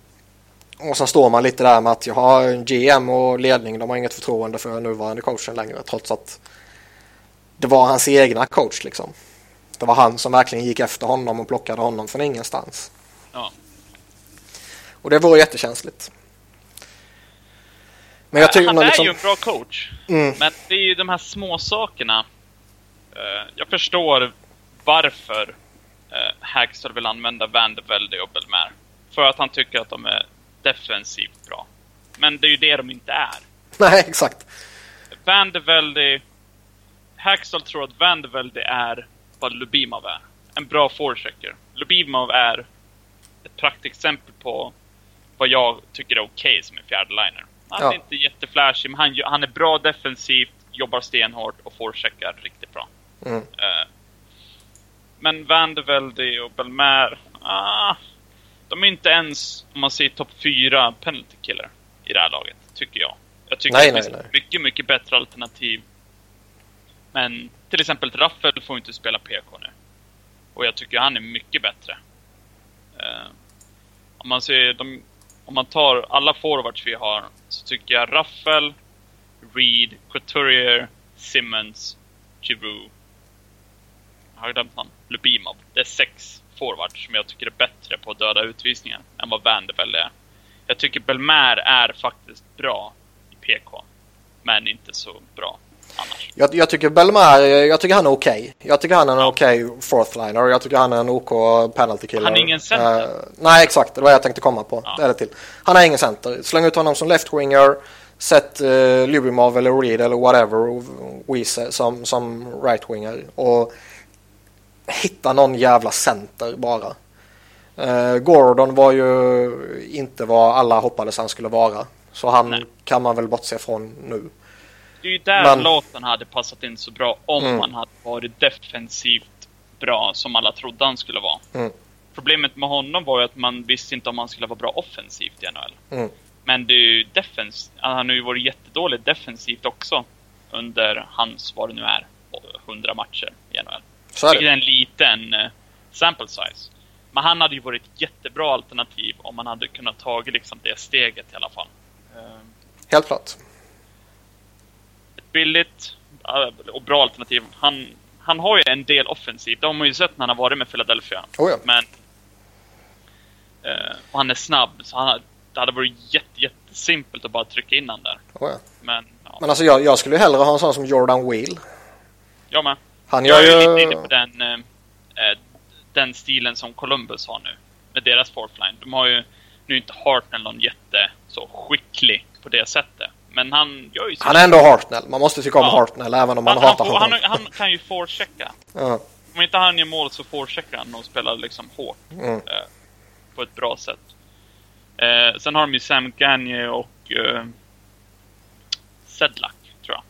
och sen står man lite där med att jag har GM och ledning, de har inget förtroende för nuvarande coachen längre. Trots att det var hans egna coach liksom. Det var han som verkligen gick efter honom och plockade honom från ingenstans. Ja. Och det vore jättekänsligt. Men jag tycker han är liksom... ju en bra coach. Mm. Men det är ju de här små sakerna. Uh, jag förstår varför uh, Hagstad vill använda Vandervelde och Belmer. För att han tycker att de är defensivt bra. Men det är ju det de inte är. <laughs> Nej, exakt. Vandervelde... Hackstall tror att Vandervelde är vad Lubimov är. En bra forechecker. Lubimov är ett praktexempel på vad jag tycker är okej okay som en fjärde liner. Han ja. är inte jätteflashig, men han, han är bra defensivt, jobbar stenhårt och forecheckar riktigt bra. Mm. Uh, men Vandervelde och Belmer, ah, de är inte ens, om man säger topp 4 penalty killer i det här laget, tycker jag. Jag tycker nej, att det finns nej. mycket, mycket bättre alternativ. Men till exempel Raffel får inte spela PK nu. Och jag tycker han är mycket bättre. Uh, om man ser de om man tar alla forwards vi har så tycker jag Raffel, Reed, Couturier, Simmons, Giroux har glömt namn. Lubimov. Det är sex forwards som jag tycker är bättre på att döda utvisningar än vad Vandervelde är. Jag tycker Belmer är faktiskt bra i PK. Men inte så bra. Jag, jag tycker Belmer, jag tycker han är okej. Okay. Jag tycker han är en okej okay fourth liner. Jag tycker han är en OK penalty killer. Han är ingen center. Uh, nej, exakt. Det var jag tänkte komma på. Ja. Eller till. Han är ingen center. Släng ut honom som left-winger. Sätt uh, Lubimov eller Reed eller whatever, Wiese som, som right-winger. Och hitta någon jävla center bara. Uh, Gordon var ju inte vad alla hoppades han skulle vara. Så han Nej. kan man väl bortse från nu. Det är ju där Men... låten hade passat in så bra om mm. han hade varit defensivt bra som alla trodde han skulle vara. Mm. Problemet med honom var ju att man visste inte om han skulle vara bra offensivt i NHL. Mm. Men det är ju defens han har ju varit jättedålig defensivt också under hans, vad det nu är, 100 matcher i NHL. Så är det. är en liten uh, sample size. Men han hade ju varit ett jättebra alternativ om man hade kunnat ta liksom det steget i alla fall. Helt klart. Billigt uh, och bra alternativ. Han, han har ju en del offensivt. Det har man ju sett när han har varit med Philadelphia. Oh ja. Men... och han är snabb, så han, det hade varit jätte, jättesimpelt att bara trycka in han där. Oh ja. Men, ja. Men alltså jag, jag skulle hellre ha en sån som Jordan Wheel. Jag med. Han gör jag är ju... lite inne på den, eh, eh, den stilen som Columbus har nu. Med deras fourth line. De har ju nu inte Hartnell någon jätte så skicklig på det sättet. Men han gör ju Han är ändå Hartnell. Man måste tycka om ja. Hartnell även om man han, hatar han, honom. Han, han kan ju forechecka. Ja. Om inte han gör mål så forecheckar han och spelar liksom hårt. Mm. Eh, på ett bra sätt. Eh, sen har de ju Sam Gagne och eh, Sedlak, tror jag.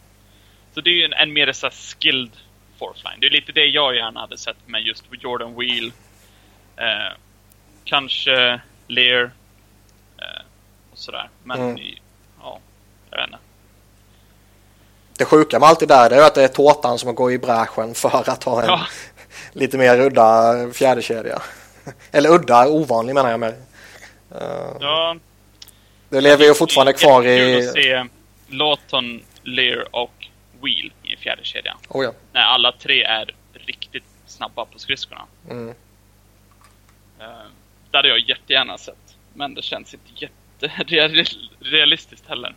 Så det är ju en, en mer så skilled fourth line. Det är lite det jag gärna hade sett med just Jordan Wheel. Eh, kanske Lear. Eh, och sådär. Men mm. i, jag vet inte. Det sjuka med allt det där det är att det är tårtan som går i bräschen för att ha en ja. <laughs> lite mer udda fjärdekedja. Eller udda, ovanlig menar jag med. Uh, ja. Det lever ju fortfarande kvar i... Se Lawton, Lear och Wheel i kedja. Oh ja. När alla tre är riktigt snabba på skridskorna. Mm. Uh, det hade jag jättegärna sett. Men det känns inte jätterealistiskt <laughs> heller.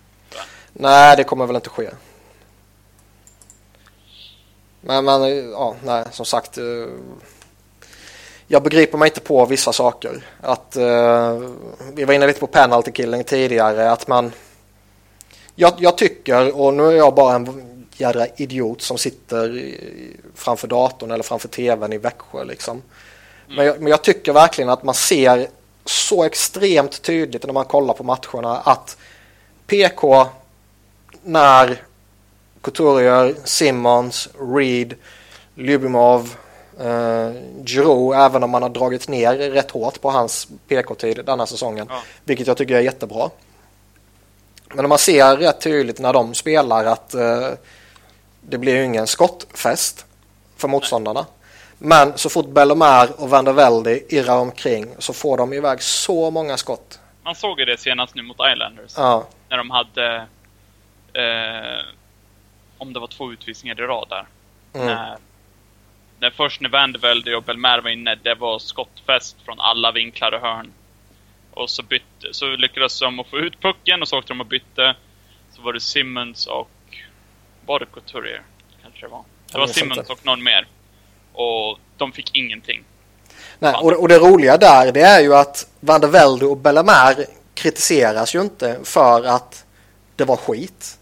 Nej, det kommer väl inte ske. Men, men ja, nej, som sagt. Uh, jag begriper mig inte på vissa saker. Att, uh, vi var inne lite på penalty killing tidigare. Att man... Jag, jag, tycker, och nu är jag bara en jädra idiot som sitter framför datorn eller framför tvn i Växjö. Liksom. Men, jag, men jag tycker verkligen att man ser så extremt tydligt när man kollar på matcherna att PK när Couturier, Simmons, Reed, Lyubimov, eh, Giroud, även om man har dragit ner rätt hårt på hans PK-tid denna säsongen, ja. vilket jag tycker är jättebra. Men man ser rätt tydligt när de spelar att eh, det blir ju ingen skottfest för motståndarna. Men så fort Bellomer och Van der Velde irrar omkring så får de iväg så många skott. Man såg ju det senast nu mot Islanders. Ja. När de hade... Eh, om det var två utvisningar i rad där. Mm. När, när först när Van der Velde och Belmer var inne, det var skottfest från alla vinklar och hörn. Och så bytte, så lyckades de att få ut pucken och så åkte de och bytte. Så var det Simmons och var det Couturier? Kanske det var. Det var Simmons och någon mer. Och de fick ingenting. Nej, och, och det roliga där det är ju att Van der Velde och Bellamare kritiseras ju inte för att det var skit.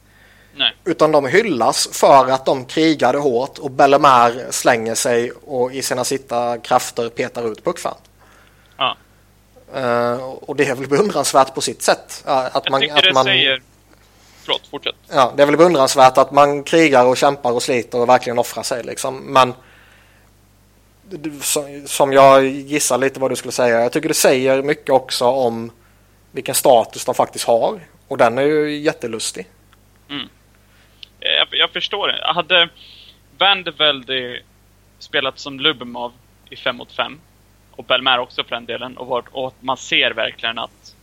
Nej. Utan de hyllas för att de krigade hårt och Bellamare slänger sig och i sina sitta krafter petar ut puckfan. Ja. Uh, och det är väl beundransvärt på sitt sätt. Uh, att Jag man, att det man... säger Förlåt, fortsätt. Ja, det är väl beundransvärt att man krigar och kämpar och sliter och verkligen offrar sig liksom. Men som jag gissar lite vad du skulle säga. Jag tycker det säger mycket också om vilken status de faktiskt har. Och den är ju jättelustig. Mm. Jag, jag förstår det. Hade Vandevelde spelat som Lubomov i 5 mot 5 och Belmer också för den delen och, var, och man ser verkligen att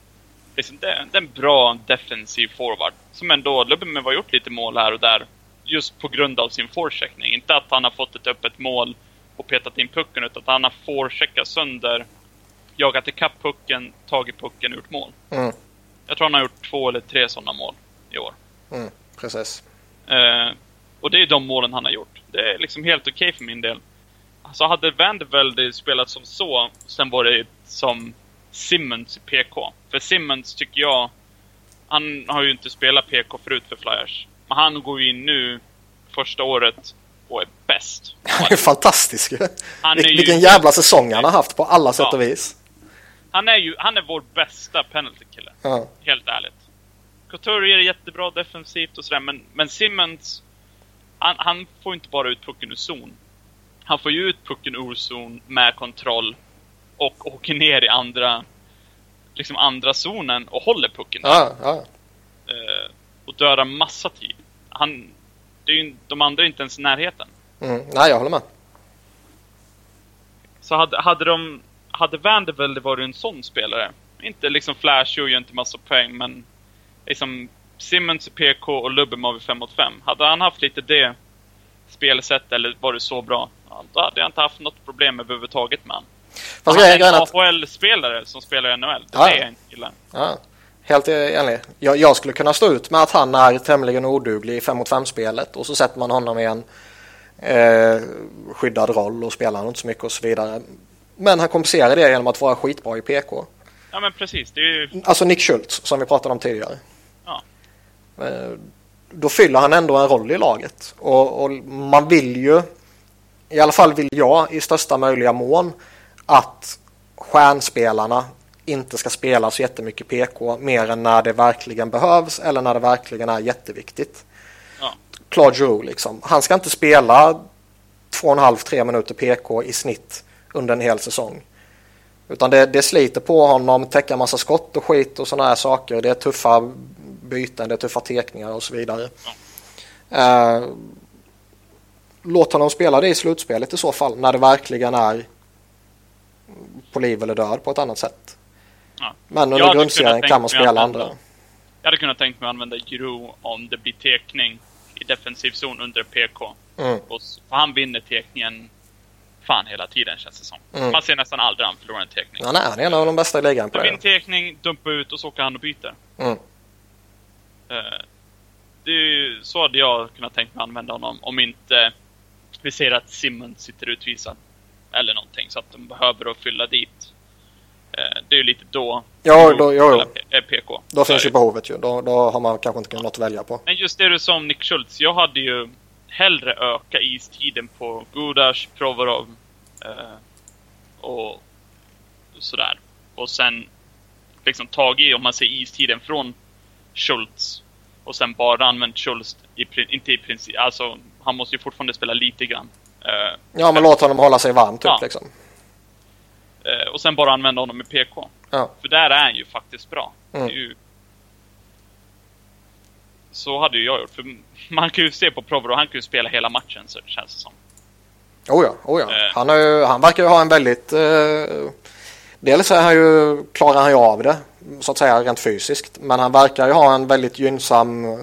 liksom, det, är en bra defensiv forward. Som ändå, Lubomir har gjort lite mål här och där. Just på grund av sin forecheckning. Inte att han har fått ett öppet mål och petat in pucken utan att han har forecheckat sönder, jagat ikapp pucken, tagit pucken gjort mål. Mm. Jag tror han har gjort två eller tre sådana mål i år. Mm, precis. Eh, och det är de målen han har gjort. Det är liksom helt okej okay för min del. Alltså hade Vandevelde spelat som så, sen var det som Simmons i PK. För Simmons tycker jag, han har ju inte spelat PK förut för Flyers. Men han går ju in nu, första året, och är bäst. <laughs> Han är fantastisk han är Vilken ju... jävla säsong han har haft på alla sätt ja. och vis. Han är ju, han är vår bästa penalty-kille. Ja. Helt ärligt. Couturier är jättebra defensivt och sådär, men, men Simmons, han, han, får inte bara ut pucken ur zon. Han får ju ut pucken ur zon med kontroll och åker ner i andra, liksom andra zonen och håller pucken där. Ja, ja. Uh, och dödar massa tid. Han, det är ju, de andra är inte ens i närheten. Mm. Nej, jag håller med. Så hade, hade de, hade Vandervelde varit en sån spelare, inte liksom flash och gör inte massa poäng, men liksom Simmons PK och Lubben 5 mot 5. Hade han haft lite det spelsätt eller varit så bra, då hade jag inte haft något problem överhuvudtaget med honom. Han är en AHL-spelare som spelar i NHL. Det är det jag inte gillar. Ja. Helt enig. Jag, jag, skulle kunna stå ut med att han är tämligen oduglig i 5 mot 5-spelet och så sätter man honom i en eh, skyddad roll och spelar inte så mycket och så vidare. Men han kompenserar det genom att vara skitbra i PK. Ja men precis. Det ju... Alltså Nick Schultz som vi pratade om tidigare. Eh, då fyller han ändå en roll i laget och, och man vill ju i alla fall vill jag i största möjliga mån att stjärnspelarna inte ska spela så jättemycket PK mer än när det verkligen behövs eller när det verkligen är jätteviktigt. Ja. Claude Giroux liksom. Han ska inte spela två och en halv, tre minuter PK i snitt under en hel säsong. Utan det, det sliter på honom, täcka massa skott och skit och sådana här saker. Det är tuffa byten, det är tuffa tekningar och så vidare. Uh, låt honom spela det i slutspelet i så fall när det verkligen är på liv eller död på ett annat sätt. Ja. Men under grundserien kan man spela andra. Jag hade kunnat tänka mig att använda Giro om det blir tekning i defensiv zon under PK. Mm. Och, för han vinner tekningen fan hela tiden känns det som. Mm. Man ser nästan aldrig han förlorar en tekning. Ja, han är en av de bästa i ligan på det. vinner tekning, dumpar ut och så åker han och byter. Mm. Uh, det är ju, så hade jag kunnat tänka mig använda honom om inte vi ser att Simmons sitter utvisad. Eller någonting, så att de behöver att fylla dit Eh, det är ju lite då... Ja, då, jo, jo. PK. Då finns ju behovet ju. Då, då har man kanske inte något att välja på. Men just det du sa om Nick Schultz. Jag hade ju hellre öka istiden på Gudas, Provorov eh, och sådär. Och sen liksom tagit, om man ser istiden från Schultz och sen bara använt Schultz, i, inte i princip, alltså han måste ju fortfarande spela lite grann. Eh, ja, men låt honom hålla sig varm typ ja. liksom. Eh, och sen bara använda honom i PK. Ja. För där är han ju faktiskt bra. Mm. Ju... Så hade ju jag gjort. För man kan ju se på Provorov, han kan ju spela hela matchen så känns det som. Oh ja, oh ja. Eh. Han, har ju, han verkar ju ha en väldigt... Eh, dels är han ju, klarar han ju av det, så att säga rent fysiskt. Men han verkar ju ha en väldigt gynnsam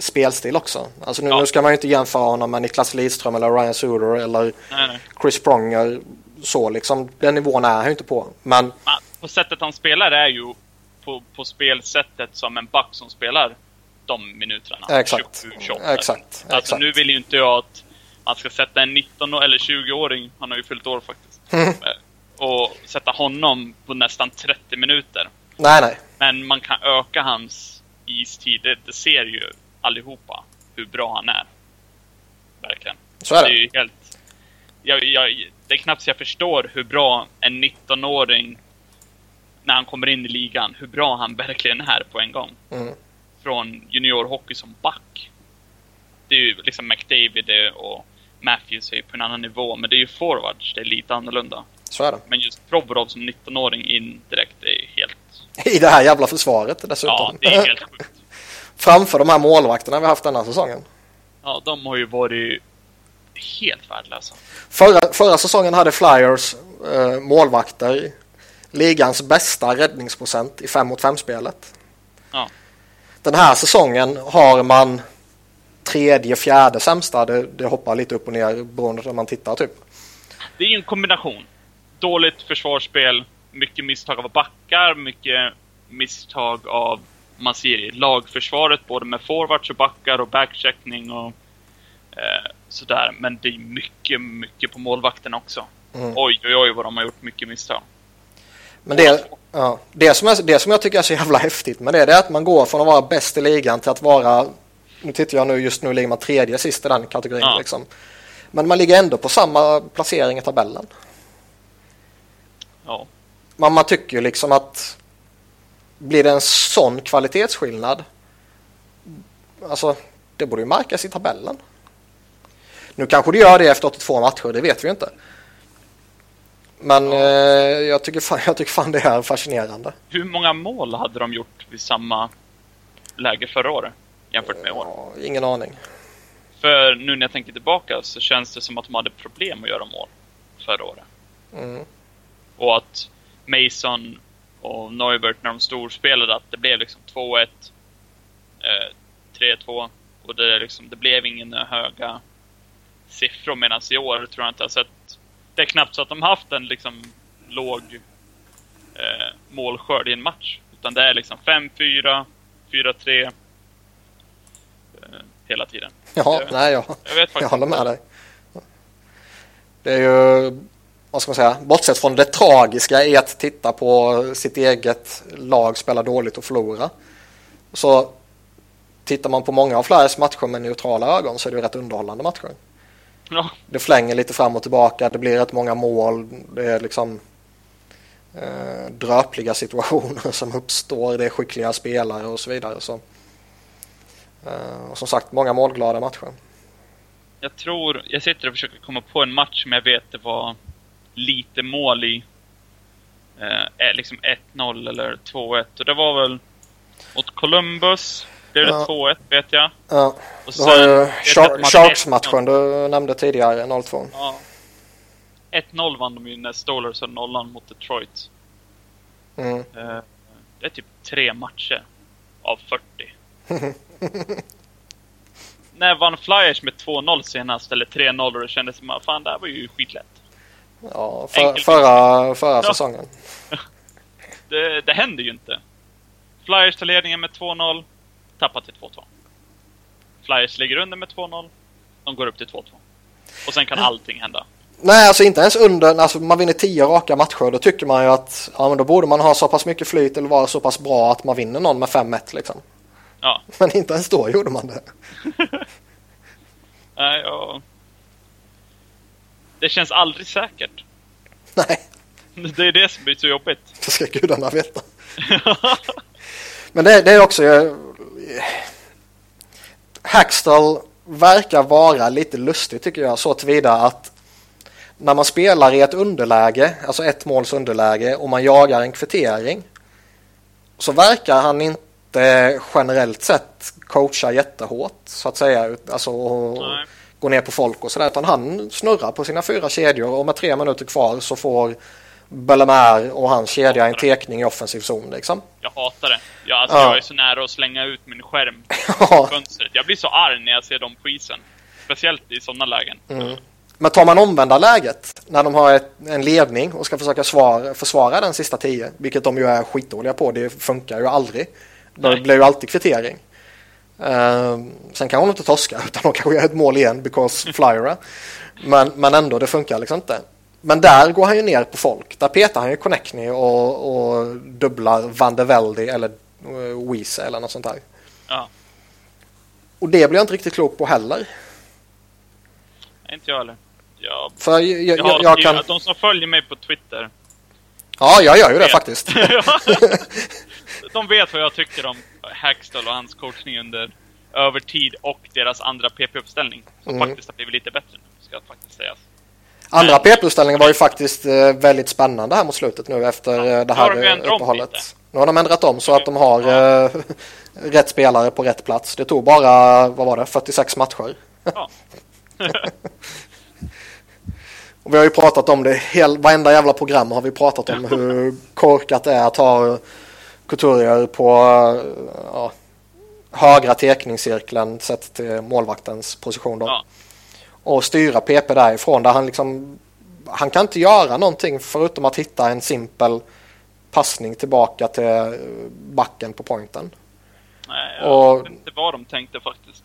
spelstil också. Alltså nu, ja. nu ska man ju inte jämföra honom med Niklas Lidström eller Ryan Suder eller nej, nej. Chris Pronger så liksom. Den nivån är han ju inte på. Men... På sättet han spelar är ju på, på spelsättet som en back som spelar de minuterna. Exakt. 20, 28. Exakt. Alltså exakt. nu vill ju inte jag att man ska sätta en 19 eller 20-åring, han har ju fyllt år faktiskt, mm. <laughs> och sätta honom på nästan 30 minuter. Nej, nej. Men man kan öka hans istid. Det, det ser ju allihopa hur bra han är. Verkligen. Så är det. Det är ju helt... Jag, jag, det är knappt så jag förstår hur bra en 19-åring, när han kommer in i ligan, hur bra han verkligen är på en gång. Mm. Från juniorhockey som back. Det är ju liksom McDavid och Matthews är ju på en annan nivå, men det är ju forwards, det är lite annorlunda. Så är det. Men just Provorov som 19-åring in direkt, är helt... I det här jävla försvaret dessutom. Ja, det är helt sjukt. <laughs> Framför de här målvakterna vi haft den här säsongen. Ja, de har ju varit helt värdelösa. Förra, förra säsongen hade Flyers eh, målvakter ligans bästa räddningsprocent i 5 mot 5-spelet. Ja. Den här säsongen har man tredje, fjärde sämsta. Det, det hoppar lite upp och ner beroende på hur man tittar typ. Det är en kombination. Dåligt försvarsspel, mycket misstag av backar, mycket misstag av man ser lagförsvaret, både med forwards och backar och backcheckning och eh, sådär. Men det är mycket, mycket på målvakten också. Mm. Oj, oj, oj vad de har gjort mycket misstag. Men det, ja, det, som är, det som jag tycker är så jävla häftigt med det, det är att man går från att vara bäst i ligan till att vara, nu tittar jag nu, just nu ligger man tredje sist i den kategorin. Ja. Liksom. Men man ligger ändå på samma placering i tabellen. Ja. Man, man tycker ju liksom att blir det en sån kvalitetsskillnad, alltså det borde ju märkas i tabellen. Nu kanske det gör det efter 82 matcher, det vet vi inte. Men ja. eh, jag, tycker fan, <laughs> jag tycker fan det är fascinerande. Hur många mål hade de gjort vid samma läge förra året jämfört med i år? Ja, ingen aning. För nu när jag tänker tillbaka så känns det som att de hade problem att göra mål förra året. Mm. Och att Mason och Neubert när de storspelade att det blev liksom 2-1, eh, 3-2 och det, liksom, det blev inga höga siffror medan i år tror jag inte jag sett. Det är knappt så att de haft en liksom låg eh, målskörd i en match. Utan det är liksom 5-4, 4-3 eh, hela tiden. Ja, jag, nej, jag, jag, vet jag håller med dig. Det är ju, vad ska man säga, bortsett från det tragiska i att titta på sitt eget lag spela dåligt och förlora. Så tittar man på många av Flyers matcher med neutrala ögon så är det rätt underhållande matcher. Ja. Det flänger lite fram och tillbaka, det blir rätt många mål, det är liksom eh, dröpliga situationer som uppstår, det är skickliga spelare och så vidare. Så, eh, och som sagt, många målglada matcher. Jag tror, jag sitter och försöker komma på en match som jag vet det var lite mål i. Eh, liksom 1-0 eller 2-1 och det var väl mot Columbus blev det ja. 2-1 vet jag. Ja. Och sen, du har Sharks-matchen du nämnde tidigare, 0-2. Ja. 1-0 vann de ju när Stolers höll nollan mot Detroit. Mm. Eh, det är typ tre matcher av 40. <laughs> när vann Flyers med 2-0 senast, eller 3-0 och det kändes som att fan det här var ju skitlätt. Ja, för, förra, förra säsongen. <laughs> det, det händer ju inte. Flyers tar ledningen med 2-0 tappar till 2-2. Flyers ligger under med 2-0. De går upp till 2-2. Och sen kan allting hända. Nej, alltså inte ens under, alltså man vinner 10 raka matcher. Då tycker man ju att ja, men då borde man ha så pass mycket flyt eller vara så pass bra att man vinner någon med 5-1 liksom. Ja. <laughs> Men inte ens då gjorde man det. <laughs> Nej, ja. Det känns aldrig säkert. <laughs> Nej. Det är det som blir så jobbigt. Det ska gudarna veta. <laughs> Men det, det är också Hackstall verkar vara lite lustig tycker jag så tillvida att när man spelar i ett underläge, alltså ett måls underläge och man jagar en kvittering så verkar han inte generellt sett coacha jättehårt så att säga. Alltså gå ner på folk och sådär utan han snurrar på sina fyra kedjor och med tre minuter kvar så får Bellemare och hans kedja en tekning i offensiv zon liksom. Jag hatar det. Jag, alltså, ja. jag är så nära att slänga ut min skärm <laughs> ja. fönstret. Jag blir så arg när jag ser dem på isen. Speciellt i sådana lägen. Mm. Men tar man omvända läget när de har ett, en ledning och ska försöka svara, försvara den sista tio, vilket de ju är skitdåliga på, det funkar ju aldrig. Det blir ju alltid kvittering. Uh, sen kan hon inte torska <laughs> utan de kanske gör ett mål igen because flyera. men, men ändå, det funkar liksom inte. Men där går han ju ner på folk. Där petar han ju Connectney och, och dubblar Van de Velde eller uh, Wiese eller något sånt där. Ja. Och det blir jag inte riktigt klok på heller. Inte jag heller. Jag, För jag, jag, jag, jag kan... De som följer mig på Twitter. Ja, jag gör ju det faktiskt. <laughs> <laughs> de vet vad jag tycker om Hackstall och hans coachning under över tid och deras andra PP-uppställning. Som mm. faktiskt har blivit lite bättre nu, ska faktiskt sägas. Andra PP-utställningen var ju faktiskt eh, väldigt spännande här mot slutet nu efter ja, det här de uppehållet. Nu har de ändrat om så att de har ja. eh, <laughs> rätt spelare på rätt plats. Det tog bara, vad var det, 46 matcher. Ja. <laughs> Och vi har ju pratat om det, hel, varenda jävla program har vi pratat om hur korkat det är att ha Couturier på, ja, högra tekningscirkeln sett till målvaktens position då. Ja. Och styra PP därifrån där han liksom han kan inte göra någonting förutom att hitta en simpel passning tillbaka till backen på pointen. Nej, jag vet inte vad de tänkte faktiskt.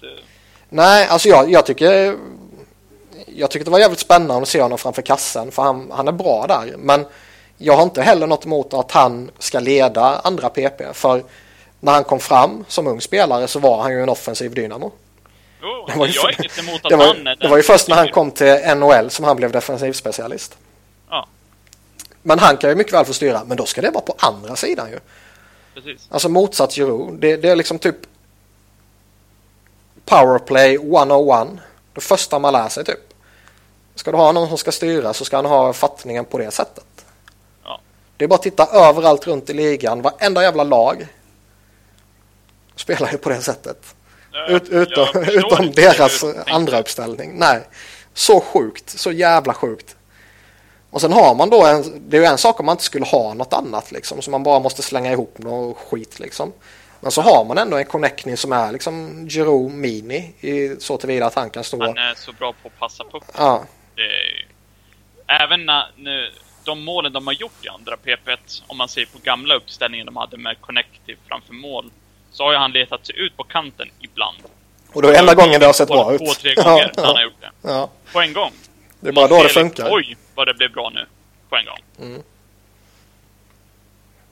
Nej, alltså jag, jag tycker jag tycker det var jävligt spännande att se honom framför kassen för han, han är bra där. Men jag har inte heller något emot att han ska leda andra PP. För när han kom fram som ung spelare så var han ju en offensiv dynamo. Jo, det var ju, jag är inget emot att det var, han är Det var ju först när han kom till NHL som han blev defensivspecialist. Ja. Men han kan ju mycket väl få styra, men då ska det vara på andra sidan ju. Precis. Alltså motsats Giroud, det, det är liksom typ powerplay 101. Det första man lär sig typ. Ska du ha någon som ska styra så ska han ha fattningen på det sättet. Det är bara att titta överallt runt i ligan. Varenda jävla lag spelar ju på det sättet. Ut, utom utom deras andra uppställning. Nej, så sjukt. Så jävla sjukt. Och sen har man då en, det är ju en sak om man inte skulle ha något annat liksom. Så man bara måste slänga ihop något skit liksom. Men så har man ändå en connecting som är liksom Giroud Mini i, så tillvida att han kan stå. Han är så bra på att passa puck. Ja. Är, även när, nu, de målen de har gjort i andra PP1, om man ser på gamla uppställningen de hade med connective framför mål, så har ju han letat sig ut på kanten ibland. Och då är enda gången det har sett bra ut. Två, tre gånger ja, han har gjort det. Ja. På en gång. Det är bara då det funkar. Oj, vad det blev bra nu. På en gång. Mm.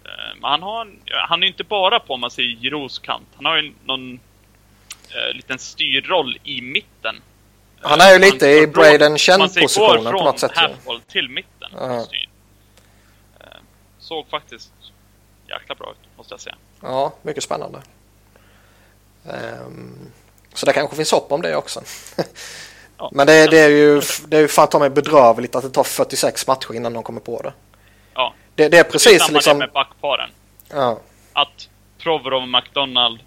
Eh, men han har han är inte bara på om man säger Giros kant. Han har ju någon eh, liten styrroll i mitten. Han är ju lite i Braden Chen-positionen på något sätt. Man går till mitten. Uh -huh. Såg faktiskt jäkla bra ut, måste jag säga. Ja, mycket spännande. Um, så det kanske finns hopp om det också. ja, Men det, det, är ju, det är ju fan ta mig bedrövligt att det tar 46 matcher innan de kommer på det. Ja. Det, det är precis det är samma liksom... med backparen. Ja. Att Provorov och McDonald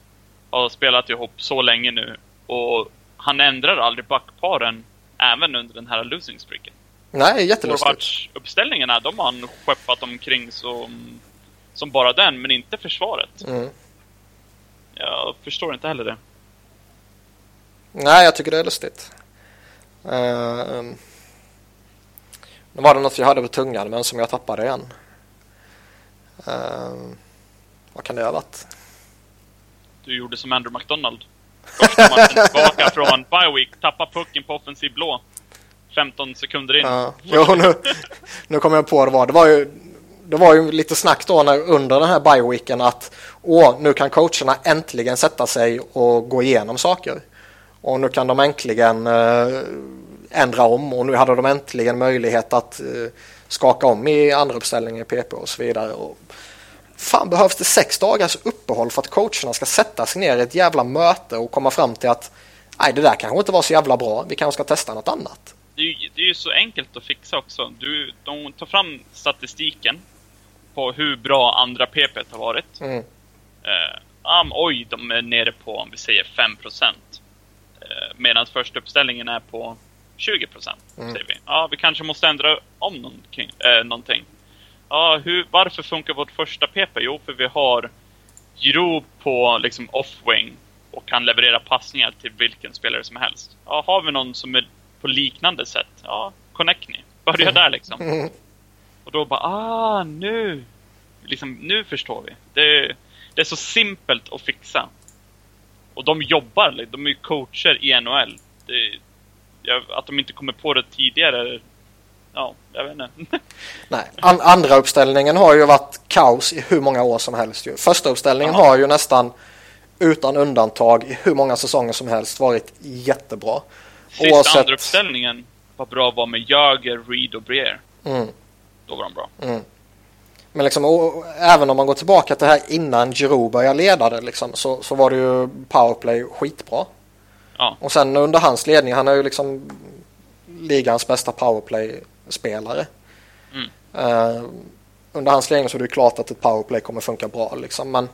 har spelat ihop så länge nu och han ändrar aldrig backparen även under den här losing streaken. Nej, jättelustigt. uppställningarna, de har han skeppat omkring som, som bara den, men inte försvaret. Mm. Jag förstår inte heller det. Nej, jag tycker det är lustigt. Uh, nu var det något jag hade på tungan, men som jag tappade igen. Uh, vad kan det ha varit? Du gjorde som Andrew McDonald. Första matchen tillbaka från bye week, tappa pucken på offensiv blå. 15 sekunder in. Ja. Jo, nu, nu kommer jag på vad det var. Det var ju, det var ju lite snack då när, under den här bioweeken att åh, nu kan coacherna äntligen sätta sig och gå igenom saker. Och nu kan de äntligen eh, ändra om och nu hade de äntligen möjlighet att eh, skaka om i andra uppställningen i PP och så vidare. Och fan behövs det sex dagars uppehåll för att coacherna ska sätta sig ner i ett jävla möte och komma fram till att nej, det där kanske inte var så jävla bra. Vi kanske ska testa något annat. Det är, ju, så enkelt att fixa också. Du, de tar fram statistiken på hur bra andra PP har varit. Mm. Eh, um, oj, de är nere på, om vi säger 5 procent. Eh, Medan första uppställningen är på 20 procent, mm. säger vi. Ja, vi kanske måste ändra om någonting. Eh, någonting. Ja, hur, varför funkar vårt första PP? Jo, för vi har Giro på liksom off-wing och kan leverera passningar till vilken spelare som helst. Ja, har vi någon som är på liknande sätt? Ja, Connectny. Börja mm. där liksom. <laughs> Och då bara, ah, nu! Liksom, nu förstår vi. Det, det är så simpelt att fixa. Och de jobbar, de är ju coacher i NHL. Det, att de inte kommer på det tidigare, ja, jag vet inte. <laughs> Nej, An andra uppställningen har ju varit kaos i hur många år som helst. Ju. Första uppställningen Aha. har ju nästan utan undantag i hur många säsonger som helst varit jättebra. Sista Oavsett... andra uppställningen var bra var med Jager, Reed och Breer. Mm. Då var de bra. Mm. Men liksom, och, även om man går tillbaka till det här innan Giroud började leda det liksom, så, så var det ju powerplay skitbra. Ja. Och sen under hans ledning, han är ju liksom ligans bästa powerplay-spelare. Mm. Uh, under hans ledning så är det klart att ett powerplay kommer funka bra liksom, men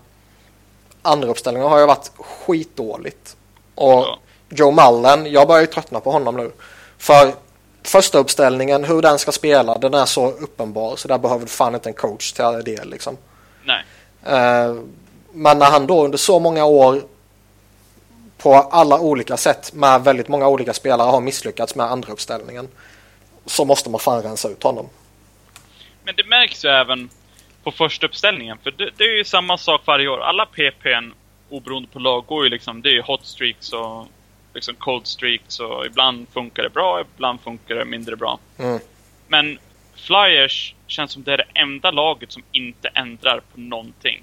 andra uppställningar har ju varit skitdåligt. Och ja. Joe Mullen, jag börjar ju tröttna på honom nu. För första uppställningen, hur den ska spela, den är så uppenbar så där behöver du fan inte en coach till det liksom. Nej. Uh, men när han då under så många år på alla olika sätt med väldigt många olika spelare har misslyckats med andra uppställningen så måste man fan rensa ut honom. Men det märks ju även på första uppställningen, för det, det är ju samma sak varje år. Alla PPn, oberoende på lag, går ju liksom, det är ju hot streaks och liksom cold streaks och ibland funkar det bra, ibland funkar det mindre bra. Mm. Men Flyers känns som det är det enda laget som inte ändrar på någonting.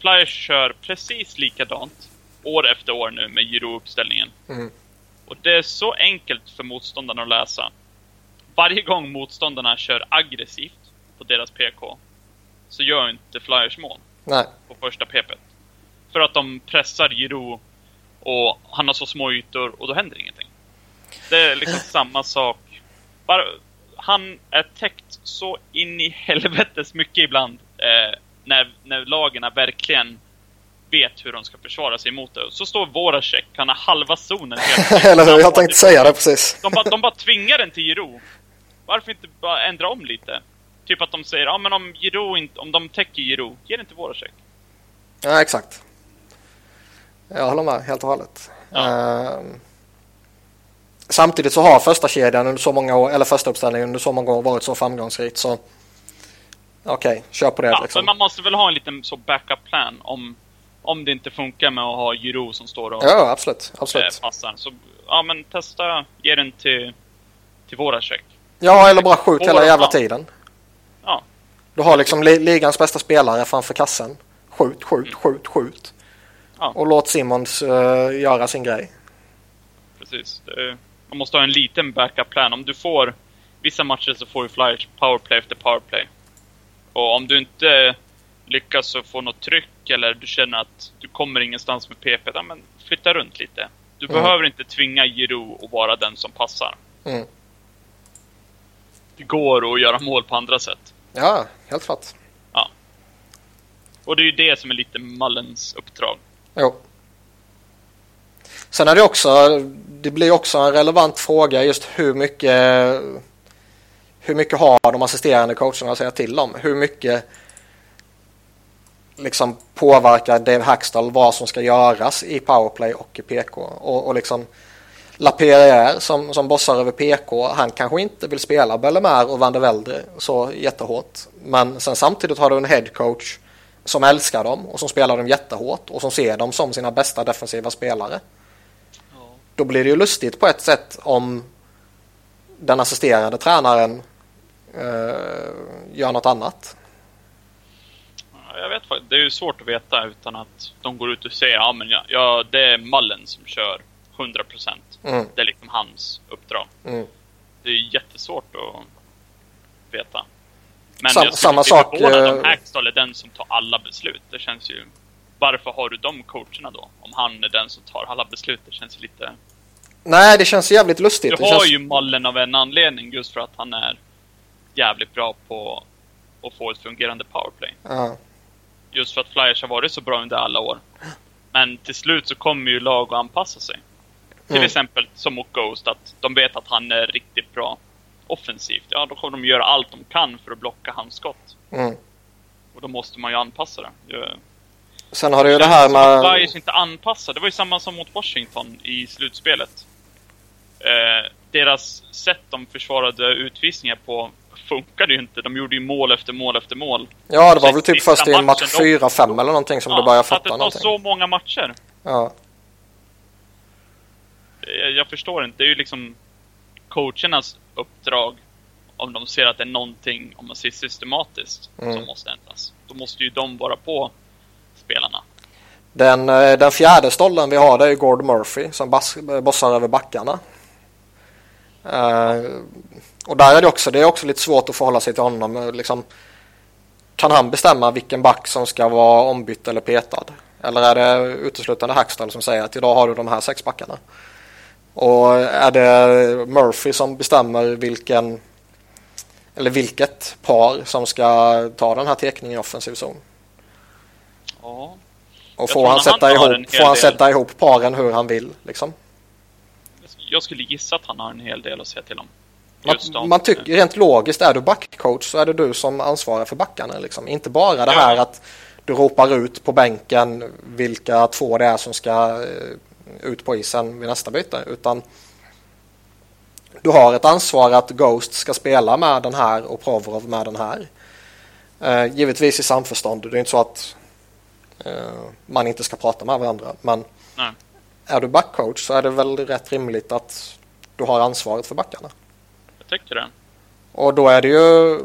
Flyers kör precis likadant år efter år nu med Giro-uppställningen. Mm. Och det är så enkelt för motståndarna att läsa. Varje gång motståndarna kör aggressivt på deras PK så gör inte Flyers mål Nej. på första PP. För att de pressar Giro och han har så små ytor och då händer ingenting. Det är liksom samma sak. Bara, han är täckt så in i helvetes mycket ibland eh, när, när lagen verkligen vet hur de ska försvara sig mot det. Så står Voracek, han har halva zonen helt <laughs> Eller hur? Jag tänkte säga det precis. De bara, de bara tvingar den till Giro. Varför inte bara ändra om lite? Typ att de säger, ja men om Giro inte, om de täcker Giro, ge den till Voracek. Ja, exakt. Jag håller med helt och hållet. Ja. Uh, samtidigt så har första kedjan under så många år, eller första uppställningen under så många år varit så framgångsrikt så okej, okay, kör på det Ja, liksom. men man måste väl ha en liten så backup plan om, om det inte funkar med att ha Giro som står och Ja, absolut. eh, absolut. passar. Så, ja men testa, ge den till, till Voracek. Ja, eller bara skjut hela Våra- jävla tiden. Ja. Du har liksom li ligans bästa spelare framför kassen. Skjut, skjut, skjut, skjut. Ja. Och låt Simmons eh, göra sin grej. Precis. Det, man måste ha en liten backup plan. Om du får vissa matcher så får ju Flyers powerplay efter powerplay. Och om du inte lyckas få något tryck eller du känner att du kommer ingenstans med PP, ja, men flytta runt lite. Du Mm. behöver inte tvinga Giro att vara den som passar. Mm. Det går att göra mål på andra sätt. Ja, helt klart. Och det är ju det som är lite Mullens uppdrag. Jo. Sen är det också, det blir också en relevant fråga just hur mycket hur mycket har de assisterande coacherna att säga till om? Hur mycket liksom påverkar Dave Hackstall vad som ska göras i powerplay och i PK? Och, och liksom Lapierre som, som bossar över PK, han kanske inte vill spela Bellemare och Van de Velde så jättehårt. Men sen samtidigt har du en headcoach som älskar dem och som spelar dem jättehårt och som ser dem som sina bästa defensiva spelare. Då blir det ju lustigt på ett sätt om den assisterande tränaren eh, gör något annat. Ja, Jag vet faktiskt, det är ju svårt att veta utan att de går ut och säger ja men ja, ja det är Mullen som kör 100%. Mm. Det är liksom hans uppdrag. Mm. Det är jättesvårt att veta. Men Sam- jag samma sak, förvånad om Hackstall är den som tar alla beslut. Det känns ju... Varför har du de coacherna då? Om han är den som tar alla beslut. Det känns ju lite... Nej, det känns jävligt lustigt. Du Det har känns... ju Mullen av en anledning just för att han är jävligt bra på att få ett fungerande powerplay. Ja. Just för att Flyers har varit så bra under alla år. Men till slut så kommer ju lag att anpassa sig. Till Mm. exempel som mot Ghost, att de vet att han är riktigt bra offensivt. Ja, då kommer de göra allt de kan för att blocka hans skott. Mm. Och då måste man ju anpassa det. Jag- Sen har du ju det här att med... Flyers inte anpassar. Det var ju samma som mot Washington i slutspelet. Eh, deras sätt de försvarade utvisningar på funkade ju inte. De gjorde ju mål efter mål efter mål. Ja, det var Så väl typ först i en match matchen, 4-5 eller någonting som du började att det fatta tar någonting. så många matcher. Ja. Jag, jag förstår inte. Det är ju liksom coachernas uppdrag. Om de ser att det är någonting, om man ser systematiskt, Mm. som måste ändras. Då måste ju de vara på spelarna. Den, eh, den fjärde stollen vi har det är Gord Murphy som bas, bossar över backarna. Eh, och där är det också, det är också lite svårt att förhålla sig till honom. eh, Liksom, kan han bestämma vilken back som ska vara ombytt eller petad? Eller är det uteslutande Hackstall som säger att idag har du de här sex backarna? Och är det Murphy som bestämmer vilken eller vilket par som ska ta den här tekningen i offensiv zon? Ja. Och får han, sätta, han ihop, får han del- sätta ihop paren hur han vill? Liksom? Jag skulle gissa att han har en hel del att säga till om. Man, man tycker rent logiskt, är du backcoach så är det du som ansvarar för backarna. Liksom. Inte bara det Ja. här att du ropar ut på bänken vilka två det är som ska eh, ut på isen vid nästa byte. Utan du har ett ansvar att Ghost ska spela med den här och Provorov med den här. Eh, givetvis i samförstånd. Det är inte så att eh, man inte ska prata med varandra. Men Nej. är du backcoach så är det väl rätt rimligt att du har ansvaret för backarna. Jag tycker det. Och då är det ju...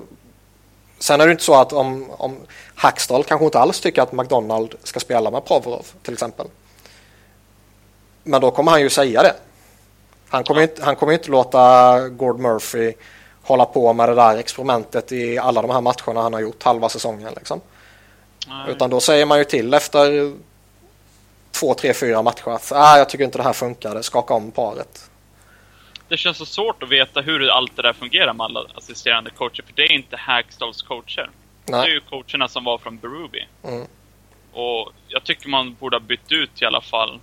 Sen är det inte så att om, om Hackstall kanske inte alls tycker att McDonald ska spela med Provorov till exempel. Men då kommer han ju säga det. Han kommer, inte, han kommer inte låta Gord Murphy hålla på med det där experimentet i alla de här matcherna han har gjort halva säsongen. Liksom. Utan då säger man ju till efter två, tre, fyra matcher att ah, jag tycker inte det här funkade, skaka om paret. Det känns så svårt att veta hur allt det där fungerar med alla assisterande coacher, för det är inte Hackstalls coacher. Nej. Det är ju coacherna som var från Berubi. Mm. Och jag tycker man borde ha bytt ut i alla fall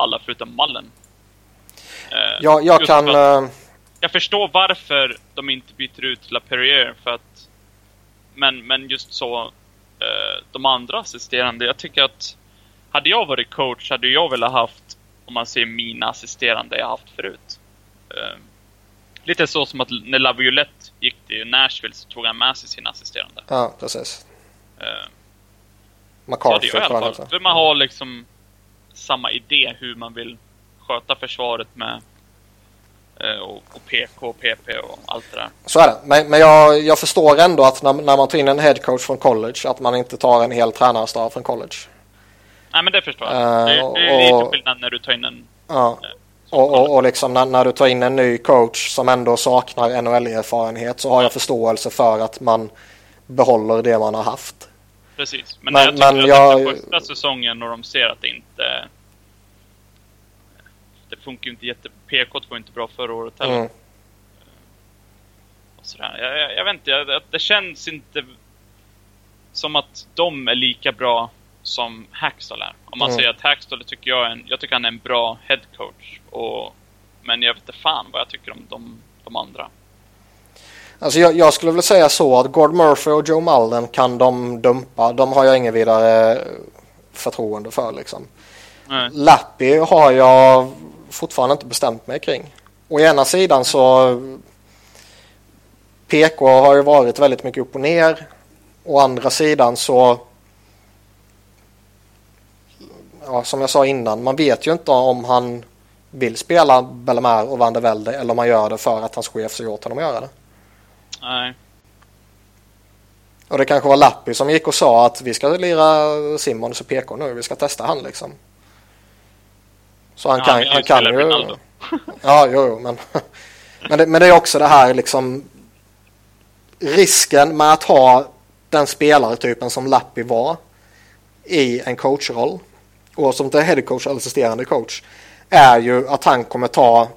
alla förutom Mallen. Eh, ja, jag kan... Att, eh, jag förstår varför de inte byter ut LaPerriere för att... Men, men just så, eh, de andra assisterande, jag tycker att hade jag varit coach hade jag velat haft, om man ser mina assisterande jag haft förut. Lite så som att när Laviolette gick till Nashville så tog han med sig sina assisterande. Ja, precis. Eh, McCarthy tror jag i alla fall. För man har liksom samma idé hur man vill sköta försvaret med eh, och, och PK och PP och allt det där. Så är det. Men, men jag, jag förstår ändå att när, när man tar in en headcoach från college att man inte tar en hel tränarstab från college. Nej men det förstår jag. Uh, det, det är och, lite skillnad när du tar in en... Ja. Uh, och, och, och liksom när, när, du tar in en ny coach som ändå saknar NHL-erfarenhet så har jag förståelse för att man behåller det man har haft. Precis, men, men jag tycker men att jag... efter första säsongen och de ser att det inte... Det funkar ju inte jätte... PK var inte bra förra året heller. Mm. Och sådär. Jag, jag, jag vet inte, jag, det känns inte som att de är lika bra som Hackstall är. Om man mm. säger att Hackstall tycker jag är en, jag tycker han är en bra headcoach. Och, men jag vet inte fan vad jag tycker om de, de andra. Alltså jag, jag, skulle vilja säga så att Gord Murphy och Joe Mullen kan de dumpa. De har jag ingen vidare förtroende för liksom. Nej. Lappy har jag fortfarande inte bestämt mig kring. Å ena sidan så PK har ju varit väldigt mycket upp och ner. Å andra sidan så ja, som jag sa innan, man vet ju inte om han vill spela Bellemare och Van der Velde eller om han gör det för att hans chef säger åt honom att göra det. Nej. Och det kanske var Lappi som gick och sa att vi ska lira Simons och PK nu, vi ska testa han liksom. Så han ja, kan, han kan ju... <laughs> ja, jo, jo, men... <laughs> men, det, men det är också det här liksom risken med att ha den spelartypen som Lappi var i en coachroll och som är headcoach eller assisterande coach är ju att han kommer ta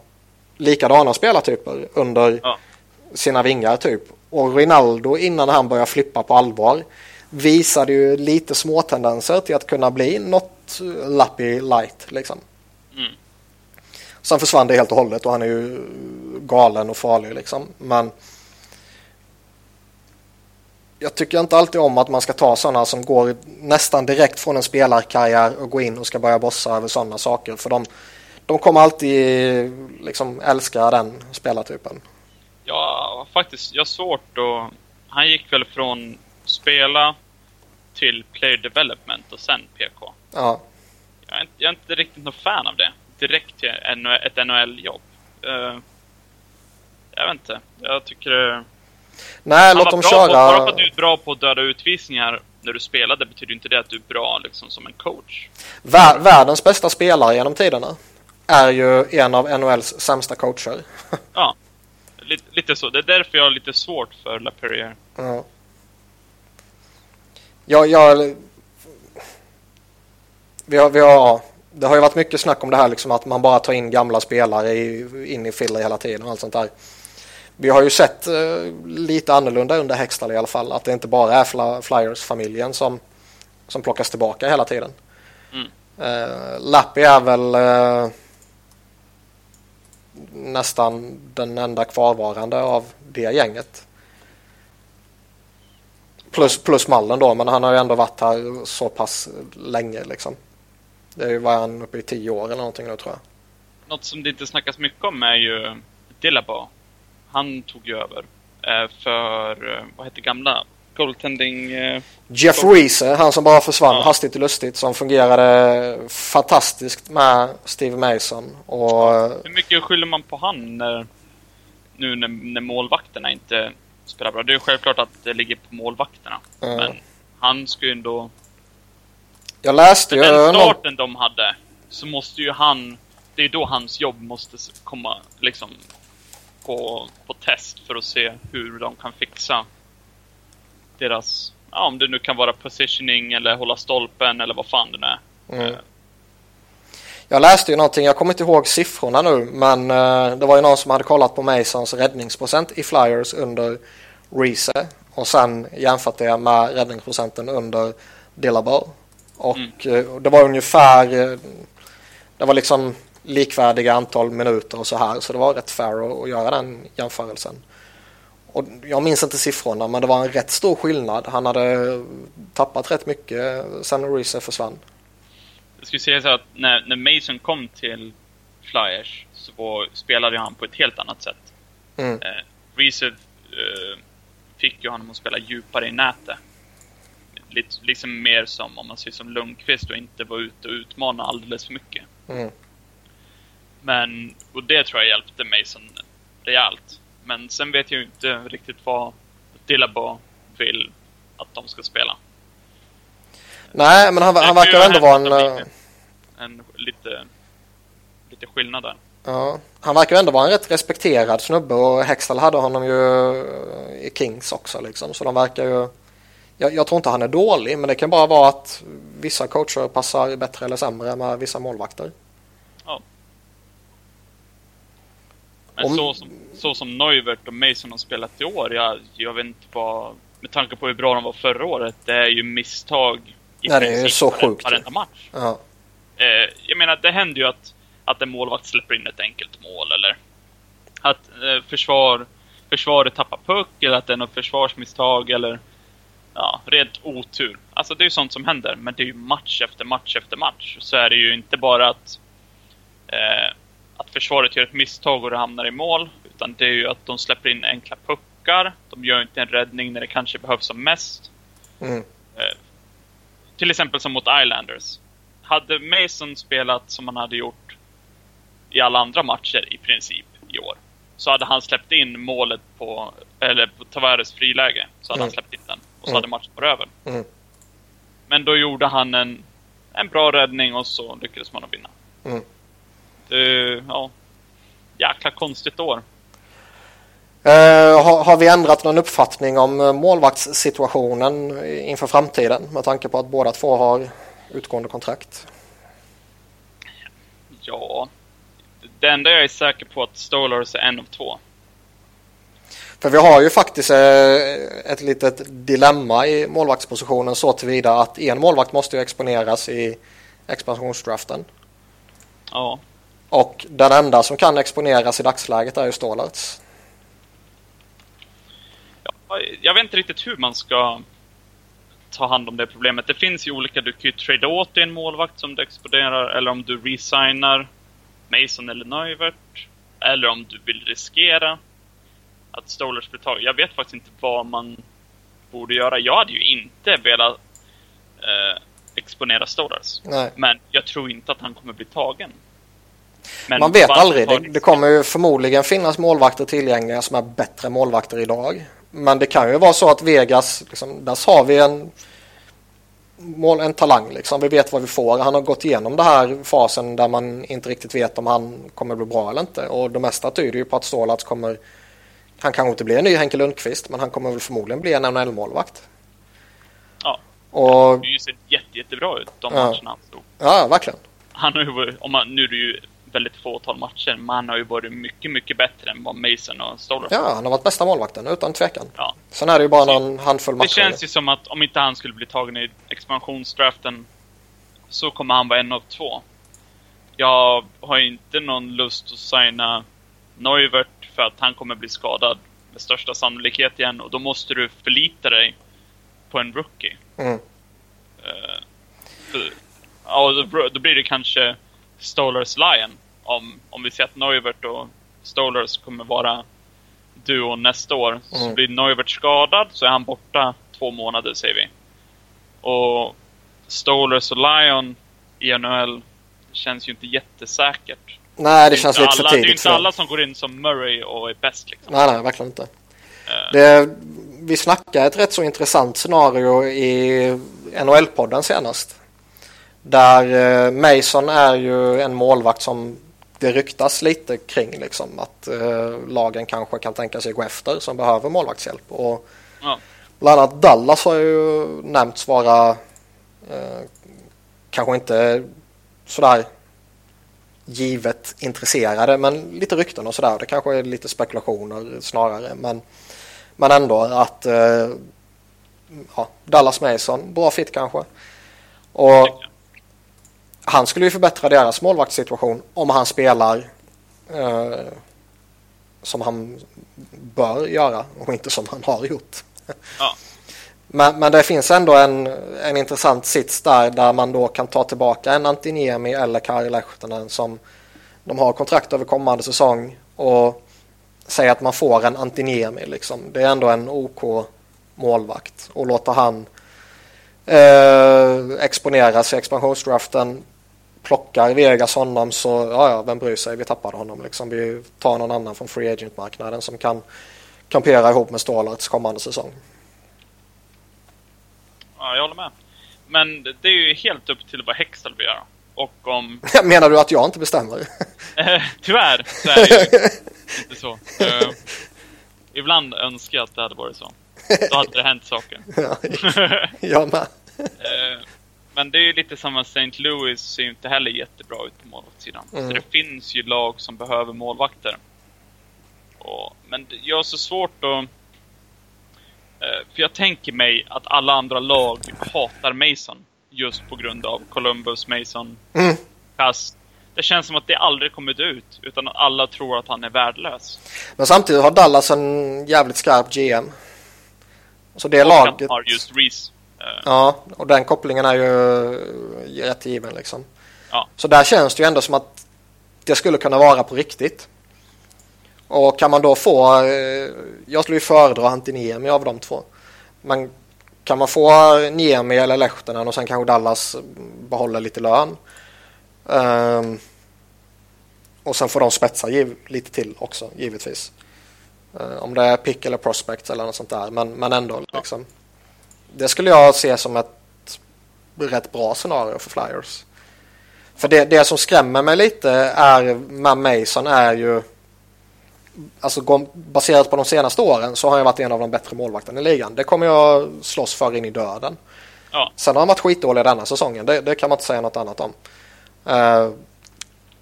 likadana spelartyper under ja. Sina vingar typ. Och Rinaldo innan han börjar flippa på allvar visade ju lite små tendenser till att kunna bli något lappy light liksom. Mm. Sen försvann det helt och hållet och han är ju galen och farlig liksom. Men jag tycker inte alltid om att man ska ta sådana som går nästan direkt från en spelarkarriär och gå in och ska börja bossa över sådana saker. För de, de kommer alltid liksom älska den spelartypen. Ja, faktiskt. Jag har svårt att... Han gick väl från spela till player development och sen PK. Ja. Jag är inte, jag är inte riktigt någon fan av det. Direkt till ett NHL-jobb. Uh, eh, jag vet inte. Jag tycker... Nej, låt dem köra. På, bara för att du är bra på att döda utvisningar när du spelade betyder inte det att du är bra liksom, som en coach. Vär, världens bästa spelare genom tiderna är ju en av NHLs sämsta coacher. ja, lite, lite, så. Det är därför jag har lite svårt för LaPerriere. Ja. Ja, jag... Vi har, vi har, det har ju varit mycket snack om det här liksom att man bara tar in gamla spelare i, in i Philly hela tiden och allt sånt där vi har ju sett eh, lite annorlunda under Hextall i alla fall. Att det inte bara är Flyers-familjen som, som plockas tillbaka hela tiden. Mm. Eh, Lappi är väl eh, nästan den enda kvarvarande av det gänget. Plus, plus Mallen då, men han har ju ändå varit här så pass länge liksom. Det är ju var han uppe i tio år eller någonting nu tror jag. Något som det inte snackas mycket om är ju Dilabo. Han tog ju över. Eh, för, eh, vad heter gamla? Goaltending... Eh, Jeff. Reese, han som bara försvann ja. hastigt och lustigt. Som fungerade fantastiskt med Steve Mason. Och... Hur mycket skyller man på han när, nu när, när målvakterna inte spelar bra? Det är självklart att det ligger på målvakterna. Mm. Men han ska ju ändå... Jag läste ju... den starten någon... de hade så måste ju han... Det är då hans jobb måste komma liksom på, på test för att se hur de kan fixa deras, ja om det nu kan vara positioning eller hålla stolpen eller vad fan det nu är. Mm. Jag läste ju någonting, jag kommer inte ihåg siffrorna nu, men uh, det var ju någon som hade kollat på Masons räddningsprocent i Flyers under Reese och sen jämfört det med räddningsprocenten under Dillable. Och mm. uh, det var ungefär, uh, det var liksom likvärdiga antal minuter och så här. Så det var rätt fair att, göra den jämförelsen. Och jag minns inte siffrorna men det var en rätt stor skillnad. Han hade tappat rätt mycket sen Reese försvann. Jag skulle säga så att när, när Mason kom till Flyers så spelade han på ett helt annat sätt. Mm. Eh, Reese eh, fick ju honom att spela djupare i nätet. Lite, liksom mer som om man ser som Lundqvist och inte var ute och utmana alldeles för mycket. Mm. Men, och det tror jag hjälpte Mason rejält. Men sen vet jag ju inte riktigt vad Dillabo vill att de ska spela. Nej, men han, han verkar ändå vara en... En, eh, en lite, lite skillnad där. Ja, han verkar ändå vara en rätt respekterad snubbe och Hextall hade honom ju i Kings också liksom. Så de verkar ju... Jag, jag, tror inte han är dålig, men det kan bara vara att vissa coacher passar bättre eller sämre med vissa målvakter. Men Om... så, som, så som Neuvert och Mason har spelat i år, jag, jag vet inte vad... Med tanke på hur bra de var förra året, det är ju misstag i Nej, det är så sjukt. varenda match. Ja. Eh, jag menar, det händer ju att, att en målvakt släpper in ett enkelt mål eller att eh, försvar, försvaret tappar puck eller att det är något försvarsmisstag eller ja, rent otur. Alltså det är ju sånt som händer, men det är ju match efter match efter match. Så är det ju inte bara att eh, att försvaret gör ett misstag och det hamnar i mål. Utan det är ju att de släpper in enkla puckar. De gör inte en räddning när det kanske behövs som mest. Mm. Eh, till exempel som mot Islanders. Hade Mason spelat som han hade gjort i alla andra matcher i princip i år. Så hade han släppt in målet på, eller på Tavares friläge. Så hade mm. han släppt in den. Och så mm. hade matchen varit över. Mm. Men då gjorde han en, en bra räddning och så lyckades man att vinna. Mm. Det, ja, jäkla konstigt år. Uh, har, har, vi ändrat någon uppfattning om eh, målvaktssituationen inför framtiden med tanke på att båda två har utgående kontrakt? Ja, det enda jag är säker på att Stolars är en av två. För vi har ju faktiskt eh, ett litet dilemma i målvaktspositionen så tillvida att en målvakt måste ju exponeras i expansionsdraften. Ja. Och den enda som kan exponeras i dagsläget är ju Stålarts. Ja, jag vet inte riktigt hur man ska ta hand om det problemet. Det finns ju olika, du kan ju trada åt dig en målvakt som du exponerar eller om du resignar Mason eller Neuvert. Eller om du vill riskera att Stolars blir tagen. Jag vet faktiskt inte vad man borde göra. Jag hade ju inte velat eh, exponera Stolars. Men jag tror inte att han kommer bli tagen. Men Man vet aldrig. Det, det, kommer ju förmodligen finnas målvakter tillgängliga som är bättre målvakter idag. Men det kan ju vara så att Vegas, liksom, där har vi en, mål, en talang. Liksom. Vi vet vad vi får. Han har gått igenom den här fasen där man inte riktigt vet om han kommer bli bra eller inte. Och det mesta tyder ju på att Stålats kommer... Han kanske inte blir en ny Henke Lundqvist men han kommer väl förmodligen bli en NHL-målvakt. Ja. Och... Det ser jätte, jättebra ut de ja. matcherna han stod. Ja, verkligen. Han har ju, om man, nu är det ju väldigt fåtal matcher. Men han har ju varit mycket, mycket bättre än vad Mason och Stoller Ja, han har varit bästa målvakten utan tvekan. Ja. Sen är det ju bara så, någon handfull matcher. Det känns ju som att om inte han skulle bli tagen i expansionsdraften så kommer han vara en av två. Jag har inte någon lust att signa Neuvert för att han kommer bli skadad med största sannolikhet igen och då måste du förlita dig på en rookie. Mm. Uh, Ja, då, då blir det kanske Stolers Lion. Om, om vi ser att Neuvert och Stolers kommer vara duo nästa år. Så Mm. blir Neuvert skadad så är han borta två månader säger vi. Och Stolers och Lion i NHL känns ju inte jättesäkert. Nej, det är känns inte lite för alla, Det är tidigt. inte alla som går in som Murray och är bäst liksom. Nej, nej, verkligen inte. Eh, Det, vi snackade ett rätt så intressant scenario i NHL-podden senast. Där eh, Mason är ju en målvakt som det ryktas lite kring liksom att eh, lagen kanske kan tänka sig gå efter som behöver målvaktshjälp. Och Ja. bland annat Dallas har ju nämnts vara eh, kanske inte sådär givet intresserade men lite rykten och sådär. Det kanske är lite spekulationer snarare men, men ändå att eh, ja, Dallas Mason, bra fit kanske. Och. Han skulle ju förbättra deras målvaktssituation om han spelar eh, som han bör göra och inte som han har gjort. Ja. Men, men det finns ändå en, en intressant sits där där man då kan ta tillbaka en Antiniemi eller Kari Lehtonen som de har kontrakt över kommande säsong och säga att man får en Antiniemi liksom. Det är ändå en OK målvakt och låta han eh, exponeras i expansionsdraften plockar Vegas honom så ja, ja, vem bryr sig, vi tappade honom liksom. Vi tar någon annan från free agent-marknaden som kan kampera ihop med Stålarts kommande säsong. ja, jag håller med. Men det är ju helt upp till vad Hextall vill göra. Och om... <laughs> Menar du att jag inte bestämmer? Eh, tyvärr så är det ju <laughs> inte så. Eh, ibland önskar jag att det hade varit så. Då hade det hänt saker. <laughs> Ja, jag med. Eh, Men det är ju lite samma, St. Louis ser ju inte heller jättebra ut på målvaktssidan. Mm. Så det finns ju lag som behöver målvakter. Och, men jag har så svårt att... eh, För jag tänker mig att alla andra lag hatar Mason. Just på grund av Columbus, Mason, Mm. Kass. Det känns som att det aldrig kommit ut, utan att alla tror att han är värdelös. Men samtidigt har Dallas en jävligt skarp GM. Så det Och laget... han har just Reese. Eh, Ja, och den kopplingen är ju rätt given liksom. Ja. Så där känns det ju ändå som att det skulle kunna vara på riktigt. Och kan man då få, eh, jag skulle ju föredra Antiniemi av de två. Men kan man få Niemi eller Lehtonen och sen kanske Dallas behåller lite lön. Ehm, och sen får de spetsa giv, lite till också givetvis. Eh, om det är pick eller prospect eller något sånt där. Men, men ändå liksom. Det skulle jag se som ett rätt bra scenario för Flyers. För det, det som skrämmer mig lite är med Mason är ju Alltså baserat på de senaste åren så har han varit en av de bättre målvakterna i ligan. Det kommer jag slåss för in i döden. Ja. Sen har han varit skitdålig denna säsongen. Det, det kan man inte säga något annat om. Eh,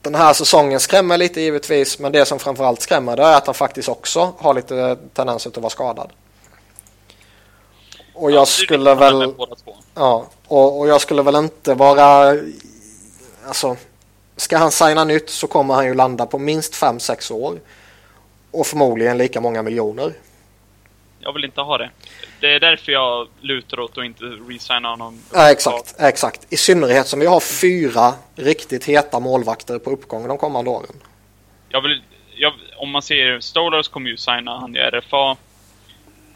den här säsongen skrämmer lite givetvis. Men det som framförallt skrämmer det är att han faktiskt också har lite tendenser att vara skadad. Och Ja, jag skulle väl... Ja, och, och jag skulle väl inte vara... Alltså, ska han signa nytt så kommer han ju landa på minst 5-6 år. Och förmodligen lika många miljoner. Jag vill inte ha det. Det är därför jag lutar åt att inte resigna honom. Ja, exakt, exakt. I synnerhet som vi har fyra riktigt heta målvakter på uppgång de kommande åren. Jag vill, jag, om man ser Stolars kommer ju signa han i RFA.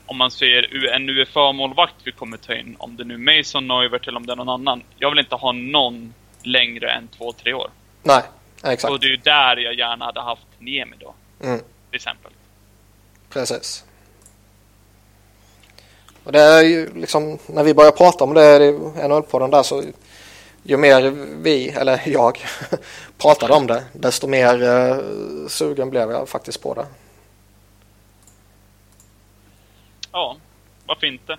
Om man ser en UFA-målvakt vi kommer ta in, om det nu är Mason, Neuvert eller om det är någon annan. Jag vill inte ha någon längre än två, tre år. Nej, exakt. Och det är ju där jag gärna hade haft Niemi då, Mm, till exempel. precis. Och det är ju liksom, när vi börjar prata om det i NHL-podden där så ju mer vi, eller jag, <laughs> pratade om det desto mer eh, sugen blev jag faktiskt på det. Ja, varför inte?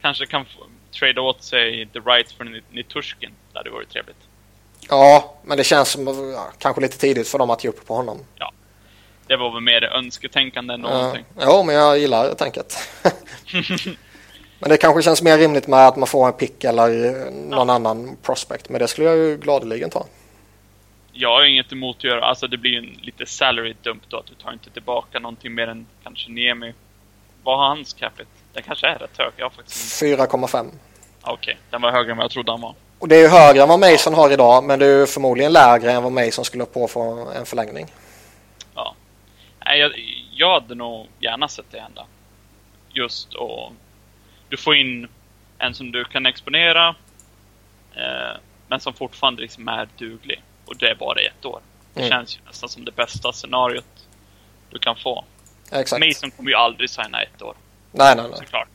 Kanske kan få, trada åt sig the rights för Nit- Nitushkin. Det hade varit trevligt. Ja, men det känns som ja, kanske lite tidigt för dem att ge upp på honom. Det var väl mer önsketänkande än Ja, någonting. ja, men jag gillar tänket. <laughs> men det kanske känns mer rimligt med att man får en pick eller någon annan prospect. Men det skulle jag ju gladeligen ta. Jag har inget emot att göra, alltså det blir ju en lite salary dump då, att du tar inte tillbaka någonting mer än kanske Niemi. Vad har hans capita? Den kanske är rätt hög, jag faktiskt inte... 4,5. Ah, Okej, den var högre än vad jag trodde han var. Och det är ju högre än vad Mason har idag men det är ju förmodligen lägre än vad Mason skulle på få en förlängning. Ja. Nej, jag, jag hade nog gärna sett det hända. Just och du får in en som du kan exponera eh, men som fortfarande liksom är duglig. Och det är bara ett år. Det mm. känns ju nästan som det bästa scenariot du kan få. Exakt. Mason kommer ju aldrig signa ett år. Nej, nej, nej. Såklart.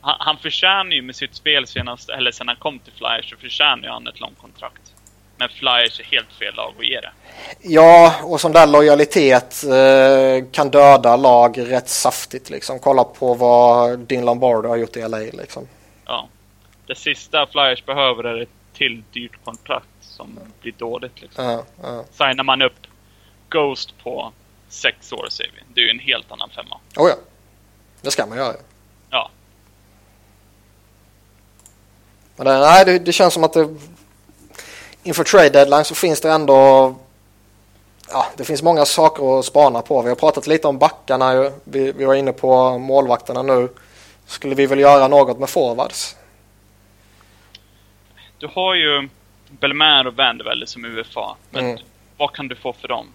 Han, han förtjänar ju med sitt spel senast, eller sen han kom till Flyers, så förtjänar ju han ett långt kontrakt. Men Flyers är helt fel lag att ge det. Ja, och sån där lojalitet eh, kan döda lag rätt saftigt liksom. Kolla på vad din Lombardo har gjort i LA liksom. Ja. Det sista Flyers behöver är ett till dyrt kontrakt som blir dåligt liksom. Ja, ja. Signar man upp Ghost på sex år säger vi. Det är ju en helt annan femma. Oh ja. Det ska man göra. Ja. Men det, nej, det, det känns som att det inför trade deadline så finns det ändå ja, det finns många saker att spana på. Vi har pratat lite om backarna. Vi, vi var inne på målvakterna nu. Skulle vi väl göra något med forwards? Du har ju Belmer och Vandervelde som UFA. Men mm. vad kan du få för dem?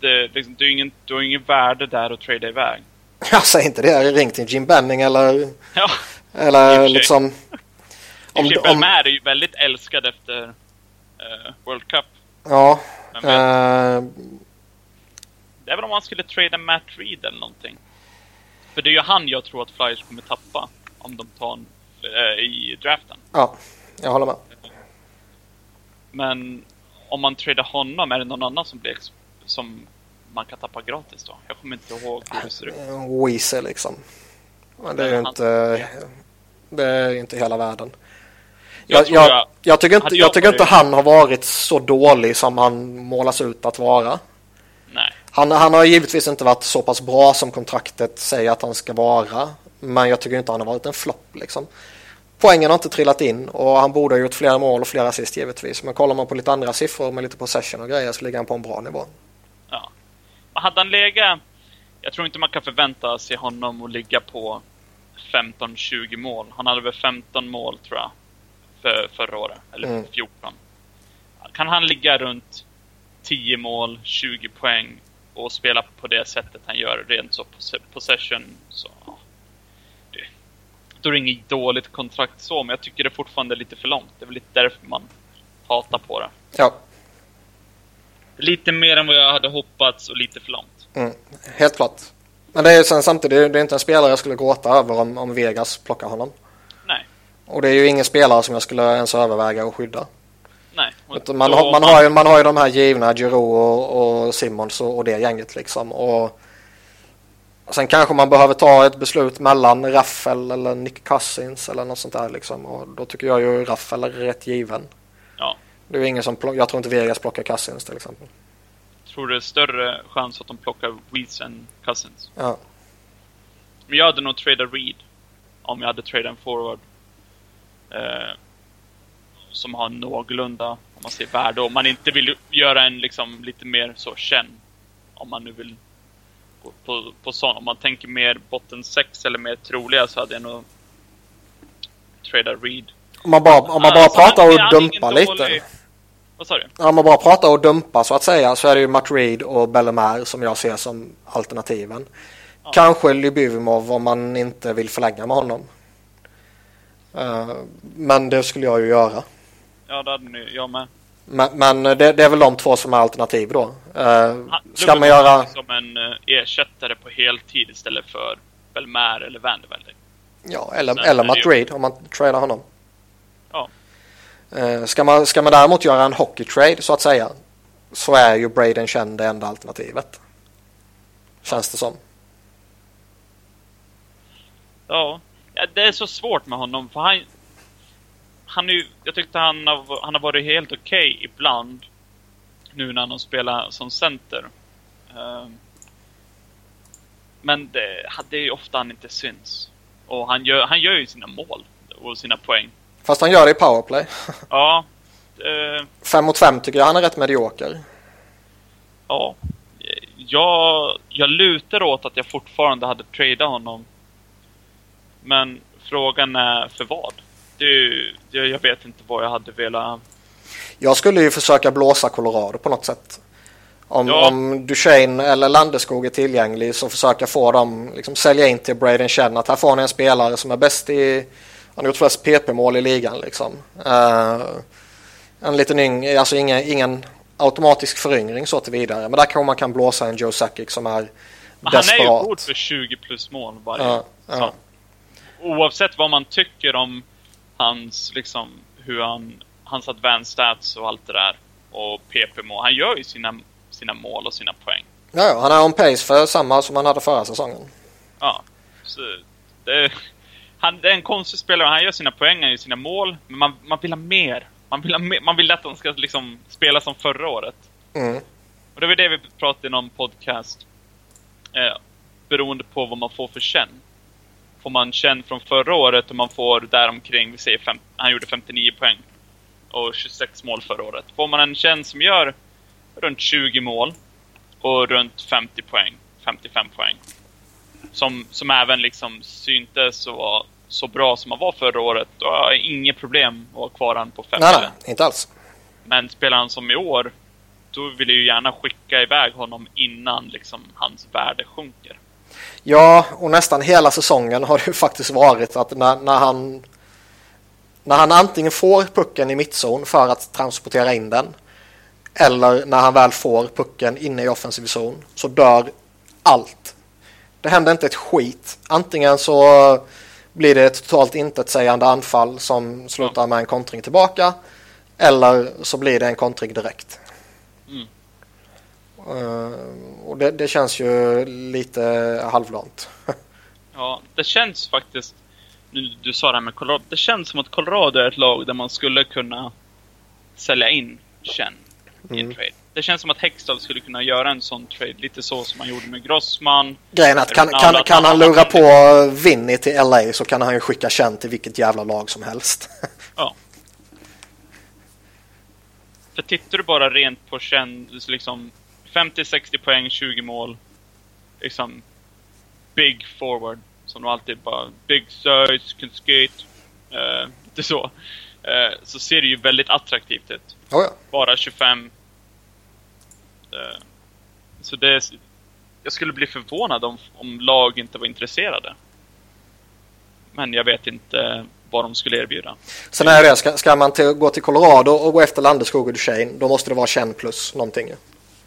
Det, liksom, du, har ingen, du har ingen värde där att trada iväg. <laughs> Jag säger inte det. Ring till Jim Benning eller... Ja. Eller liksom... Om, om, Belmer är ju väldigt älskad efter uh, World Cup. Ja. Uh, det är väl om man skulle trada Matt Reed eller någonting. För det är ju han jag tror att Flyers kommer tappa. Om de tar en, uh, i draften. Ja, jag håller med. Men om man tradar honom, är det någon annan som blir som man kan tappa gratis då? Jag kommer inte ihåg hur det ser ut. Weezer liksom. Men det är ju inte, det är inte hela världen. Jag, jag, jag, jag tycker, inte, jag tycker inte han har varit så dålig som han målas ut att vara. Nej. Han, han har givetvis inte varit så pass bra som kontraktet säger att han ska vara. Men jag tycker inte han har varit en flopp liksom. Poängen har inte trillat in och han borde ha gjort flera mål och flera assist givetvis. Men kollar man på lite andra siffror med lite possession och grejer så ligger han på en bra nivå. Hade han legat... Jag tror inte man kan förvänta sig honom att ligga på 15-20 mål. Han hade väl 15 mål tror jag. För, förra året. Eller mm. 14. Kan han ligga runt 10 mål, 20 poäng och spela på det sättet han gör rent så possession så då är det inget dåligt kontrakt så, men jag tycker det är fortfarande lite för långt. Det är väl lite därför man hatar på det. Ja. Lite mer än vad jag hade hoppats och lite för långt. Mm, helt klart. Men det är sen samtidigt, det är inte en spelare jag skulle gråta över om, om Vegas plockar honom. Nej. Och det är ju ingen spelare som jag skulle ens överväga att skydda. Nej. Man, man, har, man, har ju, man har ju de här givna, Giroud och, och Simmons och, och det gänget liksom. Och Sen kanske man behöver ta ett beslut mellan Raffel eller Nick Cousins eller något sånt där liksom. Och då tycker jag ju Raffel är rätt given. Det är ingen som plockar, jag tror inte Vegas plockar Cousins till exempel. Tror du det är större chans att de plockar Weeds än Cousins? Ja. Men jag hade nog tradat Reed. Om jag hade tradat en forward. Eh, som har någorlunda, om man ser värde. Om man inte vill göra en liksom lite mer så känd. Om man nu vill på, på, på sån. Om man tänker mer botten 6 eller mer troliga så hade jag nog trada Reed. Om man bara, om man bara alltså, pratar och dumpar lite. Vad sa du? Om man bara pratar och dumpar så att säga så är det ju Matt Reed och Bellemare som jag ser som alternativen. Ja. Kanske Lybivimov om man inte vill förlänga med honom. Uh, men det skulle jag ju göra. Ja, det hade ni, jag med. Men, men det, det, är väl de två som är alternativ då. Uh, ska man göra... Som en uh, ersättare på heltid istället för Belmer eller Vandervelde. Ja, eller, eller Matt Reed om man tradar honom. Ja. Uh, ska, man, ska man däremot göra en hockey-trade så att säga så är ju Braden känd det enda alternativet. Känns det som. Ja, det är så svårt med honom för han, han är jag tyckte han har, han har varit helt okej okay ibland. Nu när han spelar som center. Uh, men det, det är ju ofta han inte syns. Och han gör, han gör ju sina mål och sina poäng. Fast han gör det i powerplay. ja. <laughs> Fem mot fem tycker jag han är rätt medioker. Ja. Jag, jag lutar åt att jag fortfarande hade tradat honom. Men frågan är för vad? det, jag vet inte vad jag hade velat... Jag skulle ju försöka blåsa Colorado på något sätt. Om, ja. om Duchene eller Landeskog är tillgänglig så försöka få dem, liksom sälja in till Braden Chen att här får ni en spelare som är bäst i, han har gjort flest PP-mål i ligan liksom. Uh, en liten yng, alltså ingen, ingen automatisk föryngring så till vidare. Men där kanske man kan blåsa en Joe Sakic som är men desperat. Han är ju god för 20 plus mål varje. Ja, ja. Oavsett vad man tycker om hans, liksom, hur han, hans advanced stats och allt det där. Och PP-mål. Han gör ju sina, sina mål och sina poäng. Ja, ja, han är on pace för samma som han hade förra säsongen. Ja, så det, han det är en konstig spelare. Han gör sina poäng, han gör sina mål. Men man, man vill ha mer. Man vill, ha mer, man vill att han ska liksom spela som förra året. Mm. Och det var det vi pratade i någon podcast. Eh, beroende på vad man får för känn. Får man känn från förra året och man får däromkring, vi säger fem, han gjorde 59 poäng. Och 26 mål förra året. Får man en känn som gör runt 20 mål och runt 50 poäng, 55 poäng. Som, som även liksom syntes och var så bra som han var förra året, då har jag inget problem att ha kvar han på 50. Nej, nej, inte alls. Men spelar han som i år, då vill jag ju gärna skicka iväg honom innan liksom hans värde sjunker. Ja, och nästan hela säsongen har det ju faktiskt varit att när, när han när han antingen får pucken i mittzon för att transportera in den eller när han väl får pucken inne i offensiv zon så dör allt. Det händer inte ett skit. Antingen så blir det ett totalt intetsägande anfall som slutar med en kontring tillbaka eller så blir det en kontring direkt. Mm. Uh, och det, det, känns ju lite halvdant. <laughs> ja, det känns faktiskt, nu du sa det här med Colorado, det känns som att Colorado är ett lag där man skulle kunna sälja in Chen i en mm. trade. Det känns som att Hextall skulle kunna göra en sån trade, lite så som han gjorde med Grossman. Grejen är att kan, kan, kan han lura på Vinny till LA så kan han ju skicka Chen till vilket jävla lag som helst. <laughs> ja. För tittar du bara rent på Chen, liksom 50-60 poäng, 20 mål. Liksom big forward. Som de alltid bara, big size, can skate. Uh, det är så. Uh, så ser det ju väldigt attraktivt ut. Oh ja. Bara 25. Uh, så det... Jag skulle bli förvånad om, om lag inte var intresserade. Men jag vet inte vad de skulle erbjuda. Sen är det, ska, ska man till, gå till Colorado och gå efter Landeskog och Duchene, då måste det vara Chen plus någonting.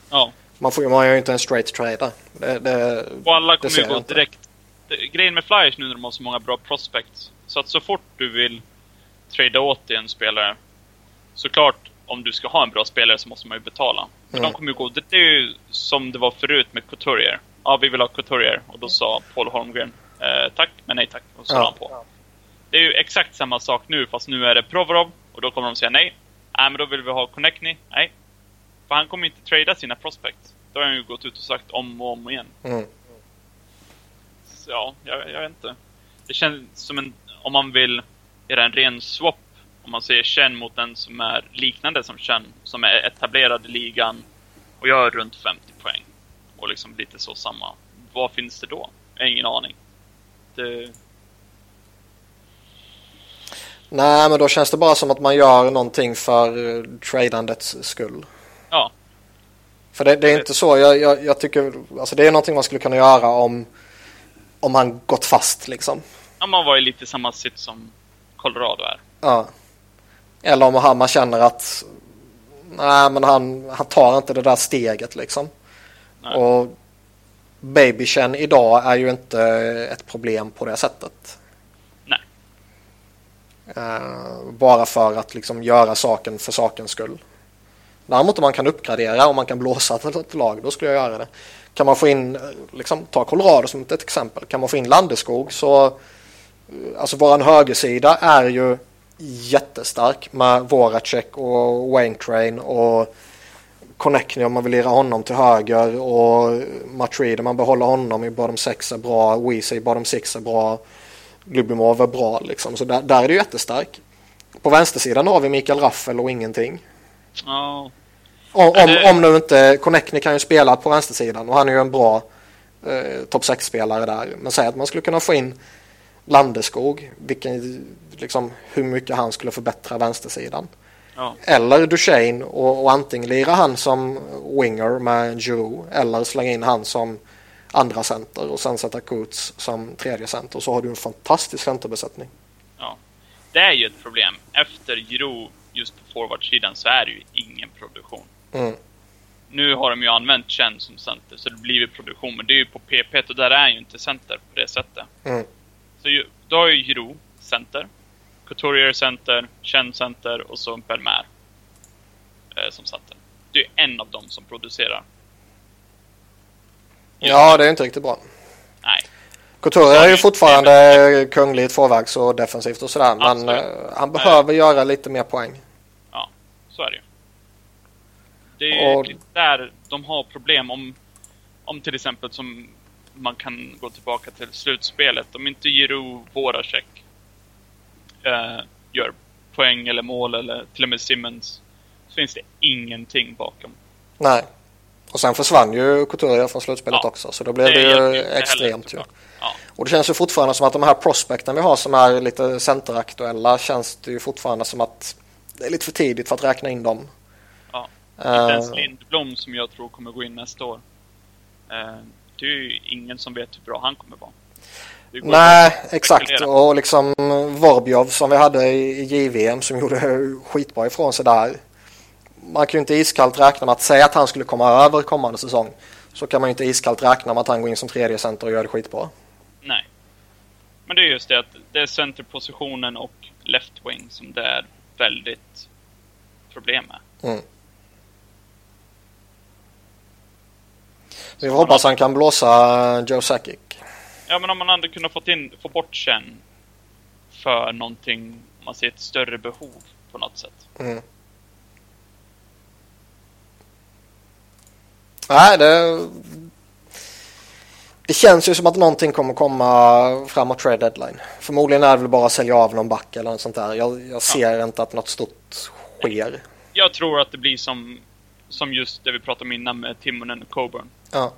Ja. Man får man ju inte en straight trade det, det, Och alla kommer ju gå direkt. Grejen med Flyers nu när de har så många bra prospects. Så att så fort du vill trada åt dig en spelare. Såklart, om du ska ha en bra spelare så måste man ju betala. För mm. de kommer ju gå... Det är ju som det var förut med Couturier. Ja, vi vill ha Couturier. Och då sa Paul Holmgren eh, tack, men nej tack. Och så ja. han på. Det är ju exakt samma sak nu, fast nu är det Provorov. Och då kommer de säga nej. Nej, men då vill vi ha Connectny. Nej, för han kommer inte trada sina prospects. Det har han ju gått ut och sagt om och om igen. Mm. Så, ja, jag, jag vet inte. Det känns som en... Om man vill göra en ren swap. Om man säger Chen mot en som är liknande som Chen. Som är etablerad i ligan. Och gör runt 50 poäng. Och liksom lite så samma. Vad finns det då? Jag har ingen aning. Det... Nej, men då känns det bara som att man gör någonting för uh, tradandets skull. Ja. För det, det är inte så. Jag, jag, jag, tycker, alltså det är någonting man skulle kunna göra om, om han gått fast liksom. Ja, man var ju lite samma sitt som Colorado är. Ja. Eller om man känner att nej, men han, han tar inte det där steget liksom. Nej. Och Babychen idag är ju inte ett problem på det sättet. Nej. Uh, bara för att liksom göra saken för sakens skull. Däremot om man kan uppgradera och man kan blåsa ett lag, då skulle jag göra det. Kan man få in, liksom, ta Colorado som ett exempel, kan man få in Landeskog så, alltså våran högersida är ju jättestark med Voracek och Wayne Train och Connectny om man vill lira honom till höger och Matrida man behåller honom i bottom 6 är bra, Weezy i bottom 6 är bra, Glubimov är bra liksom. Så där, där är det jättestark. På vänstersidan har vi Mikael Raffel och ingenting. Ja. Om, om, om nu inte, Connectny kan ju spela på vänstersidan och han är ju en bra eh, topp 6-spelare där. Men säg att man skulle kunna få in Landeskog, vilken, liksom, hur mycket han skulle förbättra vänstersidan. Ja. Eller Duchene och, och antingen lira han som winger med Giroud eller slänga in han som andra center och sen sätta Kurtz som tredje center så har du en fantastisk centerbesättning. Ja. Det är ju ett problem. Efter Giroud just på forwardsidan så är det ju ingen produktion. Mm. Nu har de ju använt Chen som center så det blir ju produktion men det är ju på PP och där är ju inte center på det sättet. Mm. Så ju, då har ju Giroud center. Couturier center, Chen center och så Belmer eh, som center. Det är ju en av dem som producerar. Ja, det är inte riktigt bra. Nej. Couturier är ju fortfarande kunglig tvåvägs och defensivt och sådär men Absolut. eh, han behöver göra lite mer poäng. Ja, så är det ju. Det är ju Och- lite där de har problem om, om till exempel som man kan gå tillbaka till slutspelet. Om inte Giroud, Voracek eh, gör poäng eller mål eller till och med Simmons så finns det ingenting bakom. Nej. Och sen försvann ju Couturier från slutspelet Ja. också så då blev det, hjälper ju extremt ju. Ja, Och det känns ju fortfarande som att de här prospekten vi har som är lite centeraktuella känns det ju fortfarande som att det är lite för tidigt för att räkna in dem. Ja. Eh, Inte ens Lindblom som jag tror kommer gå in nästa år. Eh, det är ju ingen som vet hur bra han kommer vara. Nej, exakt. Och liksom Vorbjov som vi hade i i JVM som gjorde <laughs> skitbra ifrån sig där. Man kan ju inte iskallt räkna med att säga att han skulle komma över kommande säsong. Så kan man ju inte iskallt räkna med att han går in som tredje center och gör det skitbra. Nej. Men det är just det att det är centerpositionen och left wing som det är väldigt problem med. Mm. Vi får hoppas han kan blåsa Joe Sakic. Ja, men om man hade kunnat fått in, få bort Chen för någonting, om man ser ett större behov på något sätt. Mm. Nej, det... Det känns ju som att någonting kommer komma framåt trade deadline. Förmodligen är det väl bara att sälja av någon back eller något sånt där. Jag, jag ser inte att något stort sker. Jag tror att det blir som, som just det vi pratade om innan med Timonen och Coburn. Ja,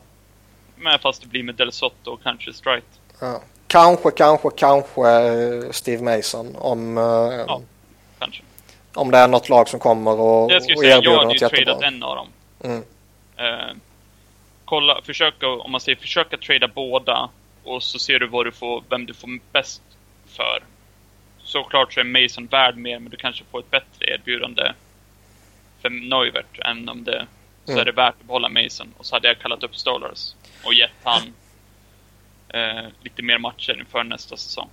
Men fast det blir med Del Sotto och kanske Strite. ja. Kanske, kanske, kanske Steve Mason om, eh, Ja. Kanske. om det är något lag som kommer och, Jag skulle och säga, jag erbjuder hade ju något tradat jättebra. en av dem. Mm. Eh, kolla, försöka, om man säger försöka trada båda och så ser du vad du får, vem du får bäst för. Såklart så är Mason värd mer, men du kanske får ett bättre erbjudande för Neuvert än om det så Mm. är det värt att behålla Mason. Och så hade jag kallat upp Stolars och gett han eh, lite mer matcher inför nästa säsong.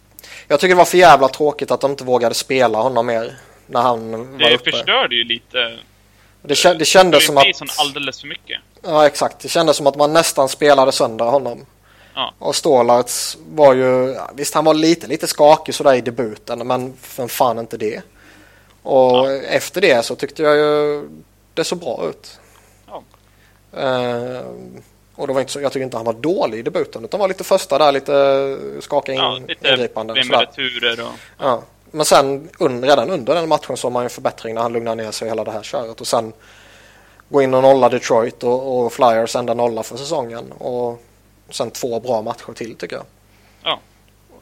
Jag tycker det var för jävla tråkigt att de inte vågade spela honom mer när han var Det uppe. förstörde ju lite Det, det kändes som att... Mason alldeles för mycket. Ja, exakt. Det kändes som att man nästan spelade sönder honom. Ja. Och Stålarts var ju... Visst, han var lite, lite skakig sådär i debuten, men för fan inte det. Och efter det så tyckte jag ju det såg bra ut. Ja. Eh, och det var inte så, jag tycker inte han var dålig i debuten, utan var lite första där, lite skaka in, Ja, lite ingripande. och... Ja. Men sen un, redan under den matchen så har man en förbättring när han lugnar ner sig och hela det här köret. Och sen gå in och nolla Detroit och, och Flyers enda nolla för säsongen. Och sen två bra matcher till tycker jag. Ja.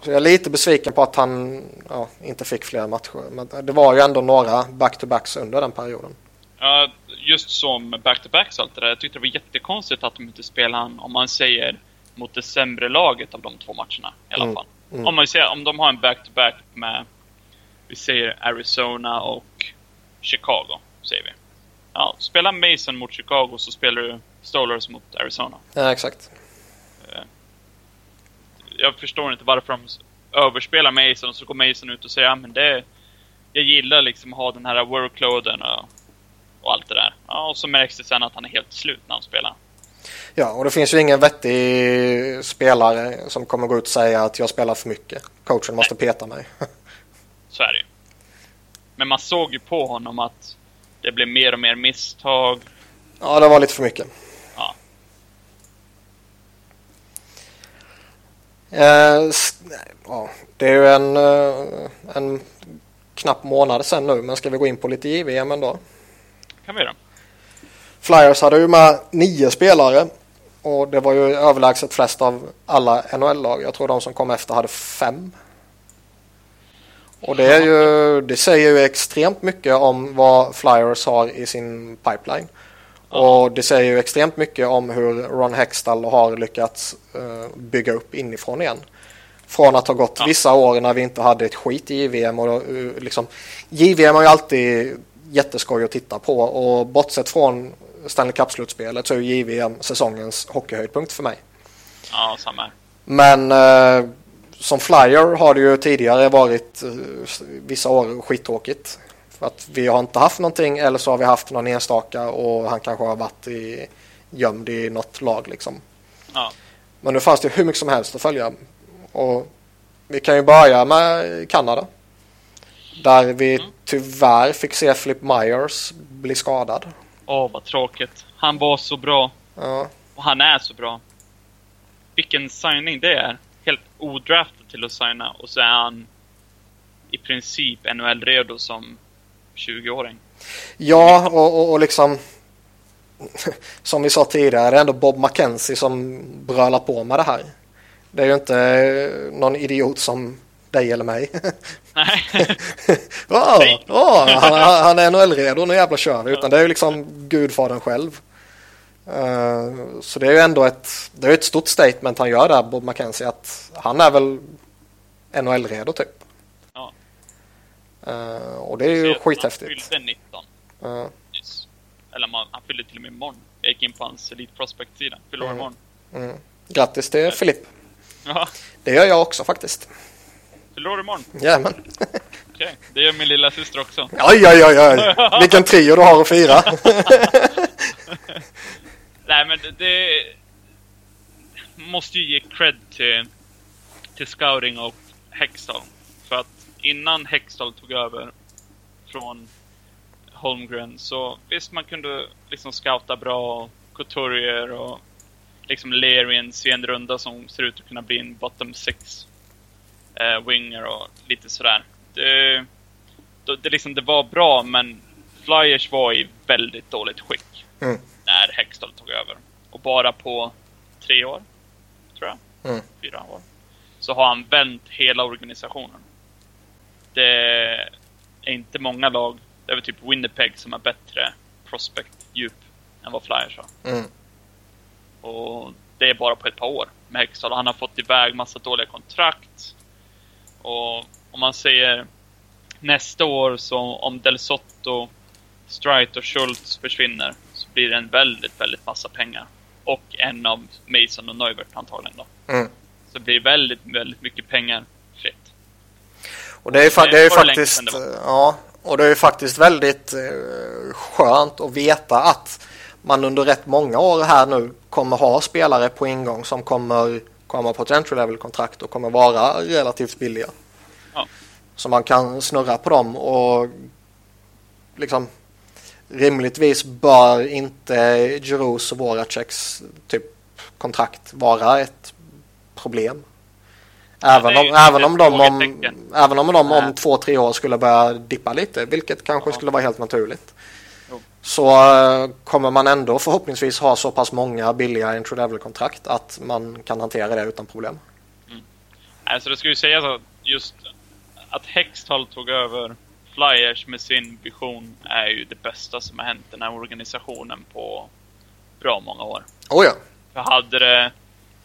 Så jag är lite besviken på att han ja, inte fick fler matcher. Men det var ju ändå några back-to-backs under den perioden. Ja, just som back-to-backs allt det där. Jag tyckte det var jättekonstigt att de inte spelade han, om man säger, mot det sämre laget av de två matcherna i alla Mm, fall. mm. Om man säger, om de har en back-to-back med, vi säger Arizona och Chicago, säger vi. Ja, spela Mason mot Chicago så spelar du Stolers mot Arizona. Ja, exakt. Jag förstår inte varför de överspelar Mason och så går Mason ut och säger ja men det, jag gillar liksom att ha den här workloaden och, och allt det där. Ja, och så märks det sen att han är helt slut när han spelar. Ja, och det finns ju ingen vettig spelare som kommer gå ut och säga att jag spelar för mycket. Coachen måste peta mig. <laughs> Så är det ju. Men man såg ju på honom att det blev mer och mer misstag. ja, det var lite för mycket. Eh, ja, det är ju en, eh, en knapp månad sen nu, men ska vi gå in på lite JVM ändå? Kan vi göra. Flyers hade ju med nio spelare och det var ju överlägset flest av alla NHL-lag. Jag tror de som kom efter hade fem. Och det, är ju, det säger ju extremt mycket om vad Flyers har i sin pipeline. Och det säger ju extremt mycket om hur Ron Hextall har lyckats uh, bygga upp inifrån igen. Från att ha gått vissa år när vi inte hade ett skit i JVM. Och, uh, liksom, JVM har ju alltid jätteskoj att titta på och bortsett från Stanley Cup-slutspelet så är JVM säsongens hockeyhöjdpunkt för mig. Ja, samma. Men uh, som flyer har det ju tidigare varit vissa år skittråkigt. Att vi har inte haft någonting eller så har vi haft någon enstaka och han kanske har varit i, gömd i något lag liksom. Ja. Men nu fanns det hur mycket som helst att följa. Och vi kan ju börja med Kanada. Där vi mm. tyvärr fick se Flip Myers bli skadad. Åh, vad tråkigt. Han var så bra. Ja. Och han är så bra. Vilken signing det är. Helt odraftad till att signa och så är han i princip NHL-redo som 20-åring. Ja, och, och, och liksom <laughs> som vi sa tidigare, det är ändå Bob McKenzie som brölar på med det här. Det är ju inte någon idiot som dig eller mig. <laughs> Nej. <laughs> oh, oh, han, han är NHL-redo, nu jävla kör vi. Utan det är ju liksom gudfadern själv. Uh, så det är ju ändå ett, det är ett stort statement han gör där, Bob McKenzie, att han är väl NHL-redo typ. Uh, och det är ju skithäftigt. Han fyllde 19. Uh. Eller man, han fyllde till och med imorgon. Jag gick in på hans Elite Prospect-sida. Fyller mm. imorgon. Mm. Grattis till Filip. Ja. Det gör jag också faktiskt. Fyller år imorgon? Jajamän. <laughs> Okej, okay. det gör min lilla syster också. Oj, oj, oj, oj. <laughs> Vilken trio du har att fira. <laughs> Nej, men det, det måste ju ge cred till, till scouting och Hextall. Innan Hextall tog över från Holmgren så visst man kunde liksom scouta bra Couturier och liksom Leary i en runda som ser ut att kunna bli en bottom six eh, winger och lite sådär. Det, det, det, liksom, det var bra men Flyers var i väldigt dåligt skick mm. när Hextall tog över. Och bara på tre år, tror jag, mm. fyra år, så har han vänt hela organisationen det är inte många lag, det är väl typ Winnipeg som har bättre prospect-djup än vad Flyers har. Mm. Och det är bara på ett par år med Hextall. Han har fått iväg massa dåliga kontrakt. Och om man säger nästa år så om Del Sotto, Strite och Schultz försvinner så blir det en väldigt, väldigt massa pengar. Och en av Mason och Neuvert antagligen då. Mm. Så det blir väldigt, väldigt mycket pengar och det är, det är faktiskt, ja, och det är faktiskt väldigt eh, skönt att veta att man under rätt många år här nu kommer ha spelare på ingång som kommer komma på ett entry level kontrakt och kommer vara relativt billiga. Ja. Så man kan snurra på dem och liksom rimligtvis bör inte Jerus och Voraceks typ kontrakt vara ett problem. Även, om, även, om de om, även om de om två, tre år skulle börja dippa lite, vilket kanske ja. skulle vara helt naturligt. Jo. Så uh, kommer man ändå förhoppningsvis ha så pass många billiga entry level-kontrakt att man kan hantera det utan problem. Mm. Alltså det ska ju sägas att just att Hextall tog över Flyers med sin vision är ju det bästa som har hänt den här organisationen på bra många år. Oh ja. För hade det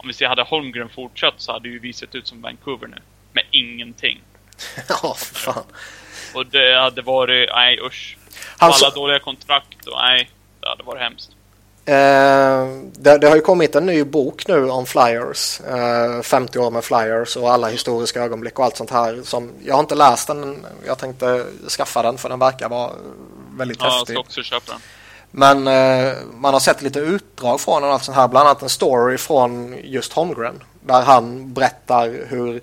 om vi säger hade Holmgren fortsatt så hade ju visat ut som Vancouver nu. Med ingenting. <laughs> ja, för fan. Och det hade varit, nej usch. Alla så... dåliga kontrakt och nej, det hade varit hemskt. Eh, det, det, har ju kommit en ny bok nu om Flyers. Eh, 50 år med Flyers och alla historiska ögonblick och allt sånt här. Som, jag har inte läst den. Jag tänkte skaffa den för den verkar vara väldigt ja, häftig. Ja, jag ska också köpa den. Men eh, man har sett lite utdrag från den, alltså här, bland annat en story från just Holmgren. Där han berättar hur,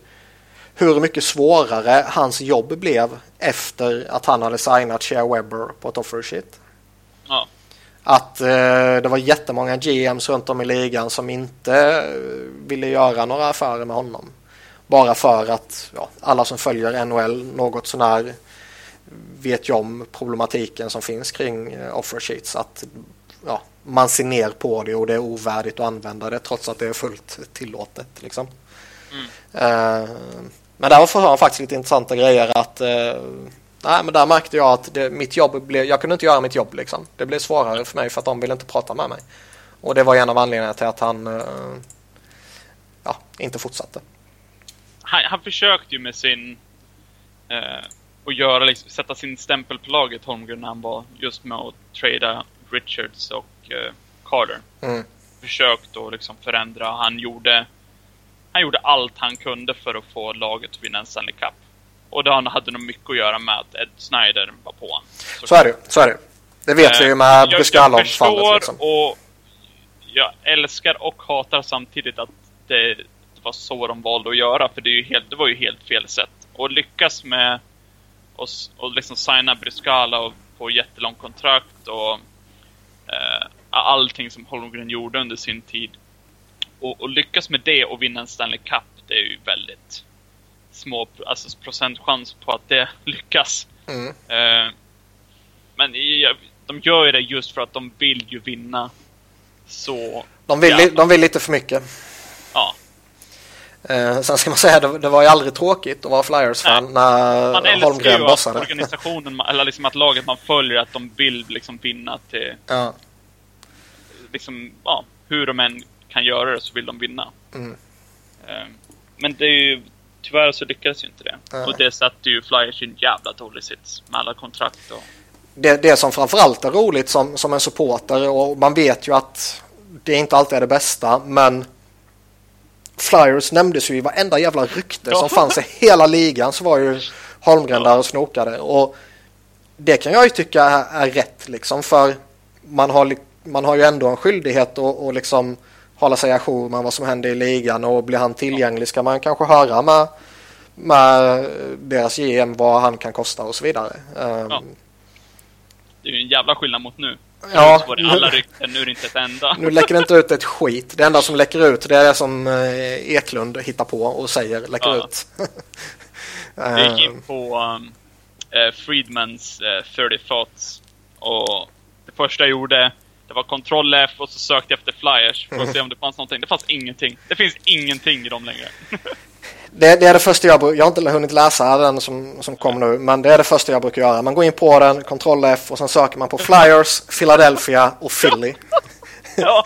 hur mycket svårare hans jobb blev efter att han hade signat Shea Webber på ett offer sheet. Ja. Att eh, det var jättemånga GMs runt om i ligan som inte eh, ville göra några affärer med honom. Bara för att ja, alla som följer NHL något sånär vet ju om problematiken som finns kring eh, offer sheets. Att ja, man ser ner på det och det är ovärdigt att använda det trots att det är fullt tillåtet. Liksom. Mm. Uh, Men där sa han faktiskt lite intressanta grejer att eh, nej, men där märkte jag att det, mitt jobb blev, jag kunde inte göra mitt jobb liksom. Det blev svårare för mig för att de ville inte prata med mig. Och det var en av anledningarna till att han eh, ja, inte fortsatte. Han, han försökte ju med sin eh, att göra, liksom, sätta sin stämpel på laget Holmgren när han var just med att trada Richards och eh, Carter. Mm. Försökt att liksom förändra. Han gjorde, han gjorde allt han kunde för att få laget att vinna en Stanley Cup. Och det hade nog mycket att göra med att Ed Snyder var på honom. Så, så är det så är det. Det vet vi ju med Bryskalov-fallet. Liksom. och jag älskar och hatar samtidigt att det, det, var så de valde att göra. För det, är ju helt, det var ju helt fel sätt. Och lyckas med och, och liksom signa Bryskalov på jättelång kontrakt och eh, allting som Holmgren gjorde under sin tid. Och, och, lyckas med det och vinna en Stanley Cup, det är ju väldigt små alltså procentchans på att det <laughs> lyckas. Mm. Eh, men de gör ju det just för att de vill ju vinna. Så... De vill, ja. de vill lite för mycket. Ja. Eh, sen ska man <laughs> säga det, det var ju aldrig tråkigt att vara Flyers-fan när man Holmgren bossade. organisationen, eller liksom att laget man följer, att de vill liksom vinna till... Ja. Liksom, ja, hur de än kan göra det så vill de vinna. Mm. Eh, men det är ju, tyvärr så lyckades ju inte det. Ja. Och det satte ju Flyers i en jävla dålig sits med alla kontrakt och... Det, det som framförallt är roligt som, som en supporter och man vet ju att det inte alltid är det bästa men Flyers nämndes ju i varenda jävla rykte som fanns i hela ligan så var ju Holmgren där och snokade. Och det kan jag ju tycka är, är rätt liksom för man har, man har ju ändå en skyldighet att och liksom hålla sig ajour med vad som händer i ligan och blir han tillgänglig ska man kanske höra med, med deras GM vad han kan kosta och så vidare. Ehm, ja. Det är ju en jävla skillnad mot nu. Ja, var det alla rykten, nu är det inte ett enda. Nu läcker det inte ut ett skit. Det enda som läcker ut det är det som eh, Eklund hittar på och säger läcker ja. ut. <laughs> Jag gick in på um, uh, Friedmans uh, 30 thoughts och det första jag gjorde det var Ctrl F och så sökte jag efter flyers för att se om det fanns någonting. Det fanns ingenting. Det finns ingenting i dem längre. <laughs> Det, det, är det första jag Jag har inte hunnit läsa den som, som kom nu, men det är det första jag brukar göra. Man går in på den, Ctrl F och sen söker man på Flyers, Philadelphia och Philly. <laughs> Ja.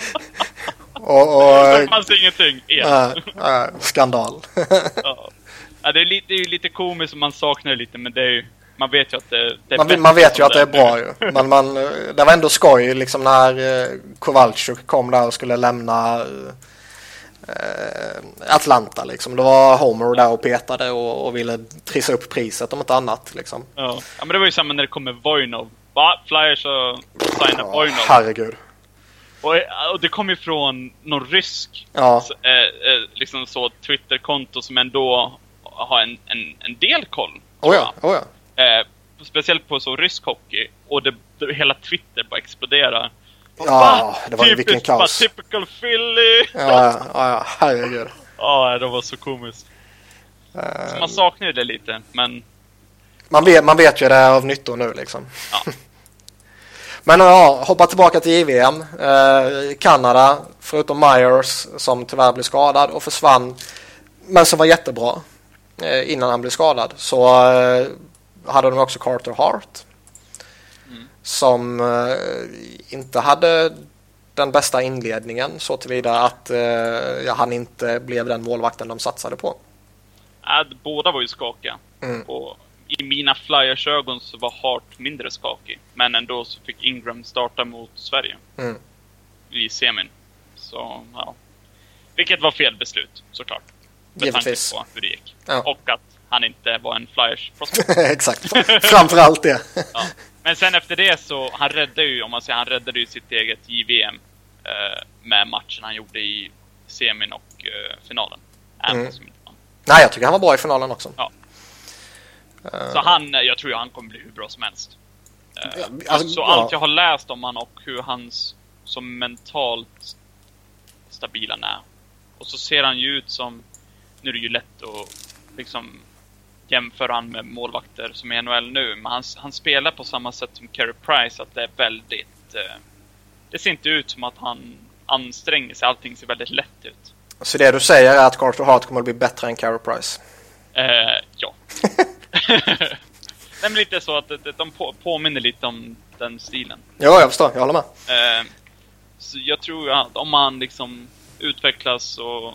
<laughs> och, och, det fanns ingenting. Äh, äh, skandal. <laughs> ja. ja. det är, lite, det är lite komiskt och man saknar lite, men det är ju man vet ju att det, det man, man vet ju att det är bra ju. Men man, det var ändå skoj liksom när eh, Kowalczyk kom där och skulle lämna eh, Atlanta liksom. Det var Homer där och petade och, och ville trissa upp priset om inte annat liksom. Ja, ja men det var ju samma när det kom med Voinov. Va? Flyers och signa ja, Voinov. Herregud. Och, och, det kom ju från någon rysk ja. så, eh, eh, liksom så Twitterkonto som ändå har en, en, en del koll. Oh ja, oh ja. Eh, speciellt på så rysk hockey. Och det, det, hela Twitter bara exploderar. Ja, det var vilken kaos. Typical Philly! Ja, ja, ja, herregud. Ja, det var så komiskt. Så man saknar ju det lite, men... Man vet, man vet ju det av nyttor nu liksom. Ja. <laughs> men ja, hoppa tillbaka till JVM. Eh, Kanada, förutom Myers som tyvärr blev skadad och försvann. Men som var jättebra eh, innan han blev skadad. Så eh, hade de också Carter Hart. Som eh, inte hade den bästa inledningen så tillvida att eh, han inte blev den målvakten de satsade på. Äh, båda var ju skakiga. Mm. Och I mina Flyers ögon så var Hart mindre skakig. Men ändå så fick Ingram starta mot Sverige. Mm. I semin. Så, ja. Vilket var fel beslut, såklart. Med Givetvis. tanke på hur det gick. Ja. Och att han inte var en Flyers prospect. <laughs> Exakt, framförallt det. ja. Men sen efter det så, han räddade ju, om man säger, han räddade ju sitt eget JVM eh, med matchen han gjorde i semin och eh, finalen. Mm. Nej, jag tycker han var bra i finalen också. Ja. Uh... Så han, eh, jag tror han kommer bli hur bra som helst. Uh, alltså, så ja. allt jag har läst om han och hur hans, som mentalt stabil han är. Och så ser han ju ut som, nu är det ju lätt att liksom jämför han med målvakter som är NHL nu. Men han, han spelar på samma sätt som Carey Price, att det är väldigt... Eh, det ser inte ut som att han anstränger sig, allting ser väldigt lätt ut. Så det du säger är att Carter Hart kommer att bli bättre än Carey Price? Eh, ja. <laughs> Nej, men lite så att de påminner lite om den stilen. Ja, jag förstår. Jag håller med. Eh, så jag tror att om man liksom utvecklas och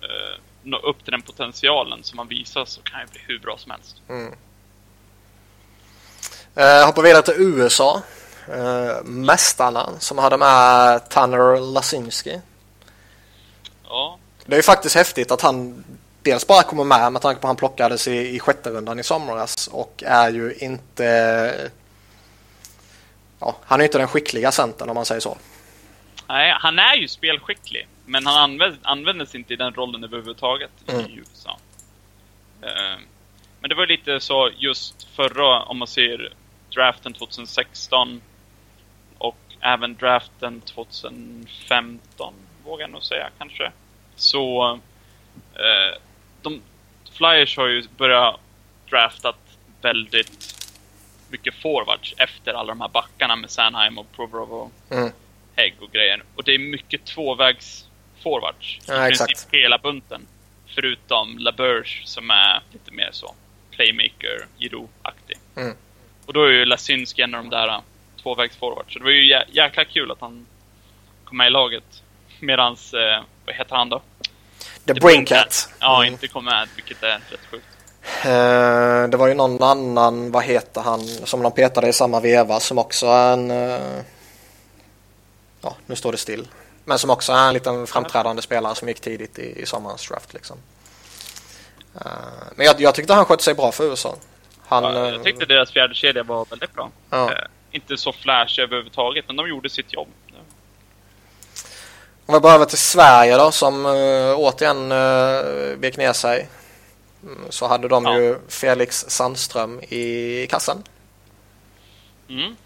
eh, nå upp till den potentialen som man visar så kan det bli hur bra som helst. Mm. Eh, hoppar vidare till USA. Eh, Mästarna som hade med Tanner Lasinski. Ja. Det är ju faktiskt häftigt att han dels bara kommer med med tanke på att han plockades i, i sjätte rundan i somras och är ju inte ja, han är inte den skickliga centern om man säger så. Nej, han är ju spelskicklig. Men han använd, användes inte i den rollen överhuvudtaget mm. i USA. Uh, men det var lite så just förra, om man ser draften 2016 och även draften 2015, vågar jag nog säga kanske. Så uh, de Flyers har ju börjat draftat väldigt mycket forwards efter alla de här backarna med Sanheim och Provorov och mm. Hägg och grejer. Och det är mycket tvåvägs forwards. Ja, I princip hela bunten. Förutom LaBerge som är lite mer så playmaker, Giro-aktig. Mm. Och då är ju Lasinski en av de där tvåvägs-forwards. Så det var ju jä jäkla kul att han kom med i laget. Medans, eh, vad heter han då? The, The Brinkat. Ja, mm. inte kom med, vilket är rätt sjukt. Uh, det var ju någon annan, vad heter han, som de petade i samma veva som också är en... Uh, ja, nu står det still. Men som också är en liten framträdande spelare som gick tidigt i, i sommarens draft liksom. Uh, men jag, jag tyckte han skötte sig bra för USA. Han, ja, jag tyckte deras fjärde kedja var väldigt bra. Ja. inte så flash överhuvudtaget, men de gjorde sitt jobb. Om vi går över till Sverige då som uh, återigen uh, vek ner sig. Mm, så hade de ja. ju Felix Sandström i kassen. Mm.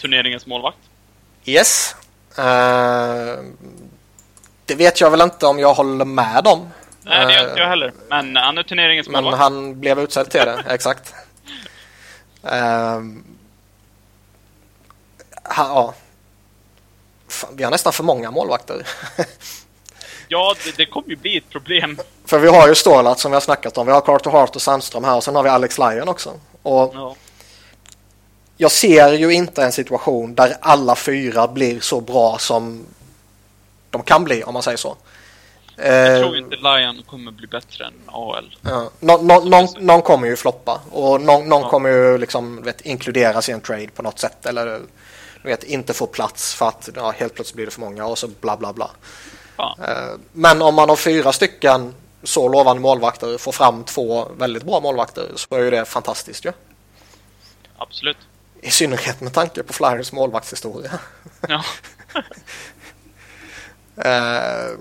Turneringens målvakt. Yes. Uh, det vet jag väl inte om jag håller med om. Nej, det gör inte jag heller. Men han är turneringens målvakt. Men han blev utsedd till det, <laughs> exakt. Uh, ha, ja, Fan, vi har nästan för många målvakter. <laughs> ja, det, det kommer ju bli ett problem. För vi har ju Stålat som vi har snackat om. Vi har Carter Hart och Sandström här och sen har vi Alex Lyon också. Och ja. Jag ser ju inte en situation där alla fyra blir så bra som de kan bli om man säger så. Jag tror eh, inte Lion kommer bli bättre än AL. Ja. Nå, nå, någon, någon, kommer ju floppa och någon, någon ja. kommer ju liksom vet, inkluderas i en trade på något sätt eller du vet, inte få plats för att ja, helt plötsligt blir det för många och så bla bla bla. Ja. Eh, men om man har fyra stycken så lovande målvakter får fram två väldigt bra målvakter så är ju det fantastiskt ju. Ja? Absolut. I synnerhet med tanke på Flyers målvaktshistoria. Ja. <laughs> Eh,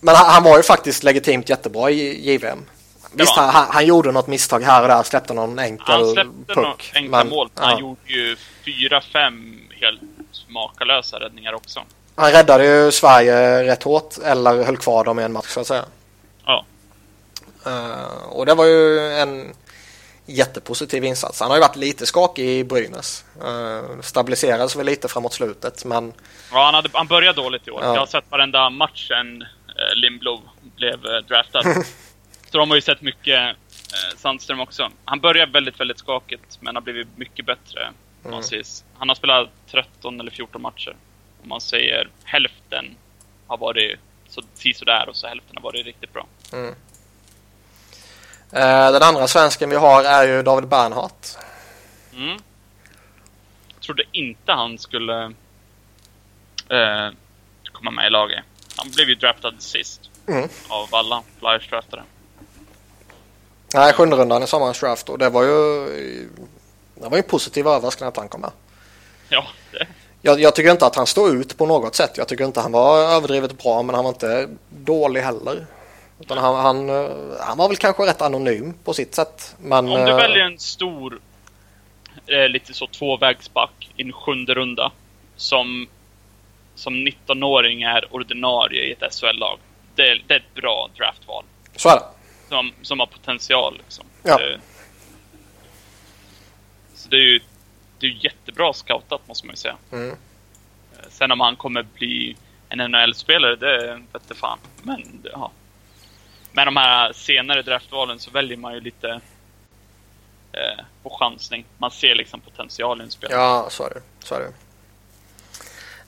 men han, var ju faktiskt legitimt jättebra i JVM. Visst, han, han, gjorde något misstag här och där, släppte någon enkel puck. Han släppte puck, enkla men, mål. Han ja. gjorde ju fyra, fem helt makalösa räddningar också. Han räddade ju Sverige rätt hårt, eller höll kvar dem i en match så att säga. Ja. Uh, och det var ju en jättepositiv insats. Han har ju varit lite skakig i Brynäs. Uh, stabiliserades väl lite framåt slutet, men... Ja, han, hade, han började dåligt i år. Ja. Jag har sett varenda match sen uh, Lindblom blev uh, draftad. <laughs> Så de har ju sett mycket eh, Sandström också. Han började väldigt, väldigt skakigt, men har blivit mycket bättre. Mm. Han har spelat 13 eller 14 matcher. Om man säger hälften har varit så sådär och så hälften har varit riktigt bra. Mm. Eh, den andra svensken vi har är ju David Bernhardt. Mm. Jag trodde inte han skulle eh, komma med i laget. Han blev ju draftad sist mm. av alla Flyers draftade. Nej, sjunde rundan i sommarens draft och det var ju det var ju en positiv överraskning att han kom med. Ja, det. Jag, jag, tycker inte att han står ut på något sätt. Jag tycker inte han var överdrivet bra men han var inte dålig heller. Utan han, han, han var väl kanske rätt anonym på sitt sätt. Men, Om du äh, väljer en stor, eh, lite så tvåvägsback i en sjunde runda som, som 19-åring är ordinarie i ett SHL-lag. Det, det, är ett bra draftval. Så är det som, som har potential. Liksom. Ja. Det, så det är ju det är jättebra scoutat måste man ju säga. Mm. Eh, sen om han kommer bli en NHL-spelare, det vete fan. Men ja. Med de här senare draftvalen så väljer man ju lite eh, på chansning. Man ser liksom potentialen i spelet. Ja, så är det. Så är det.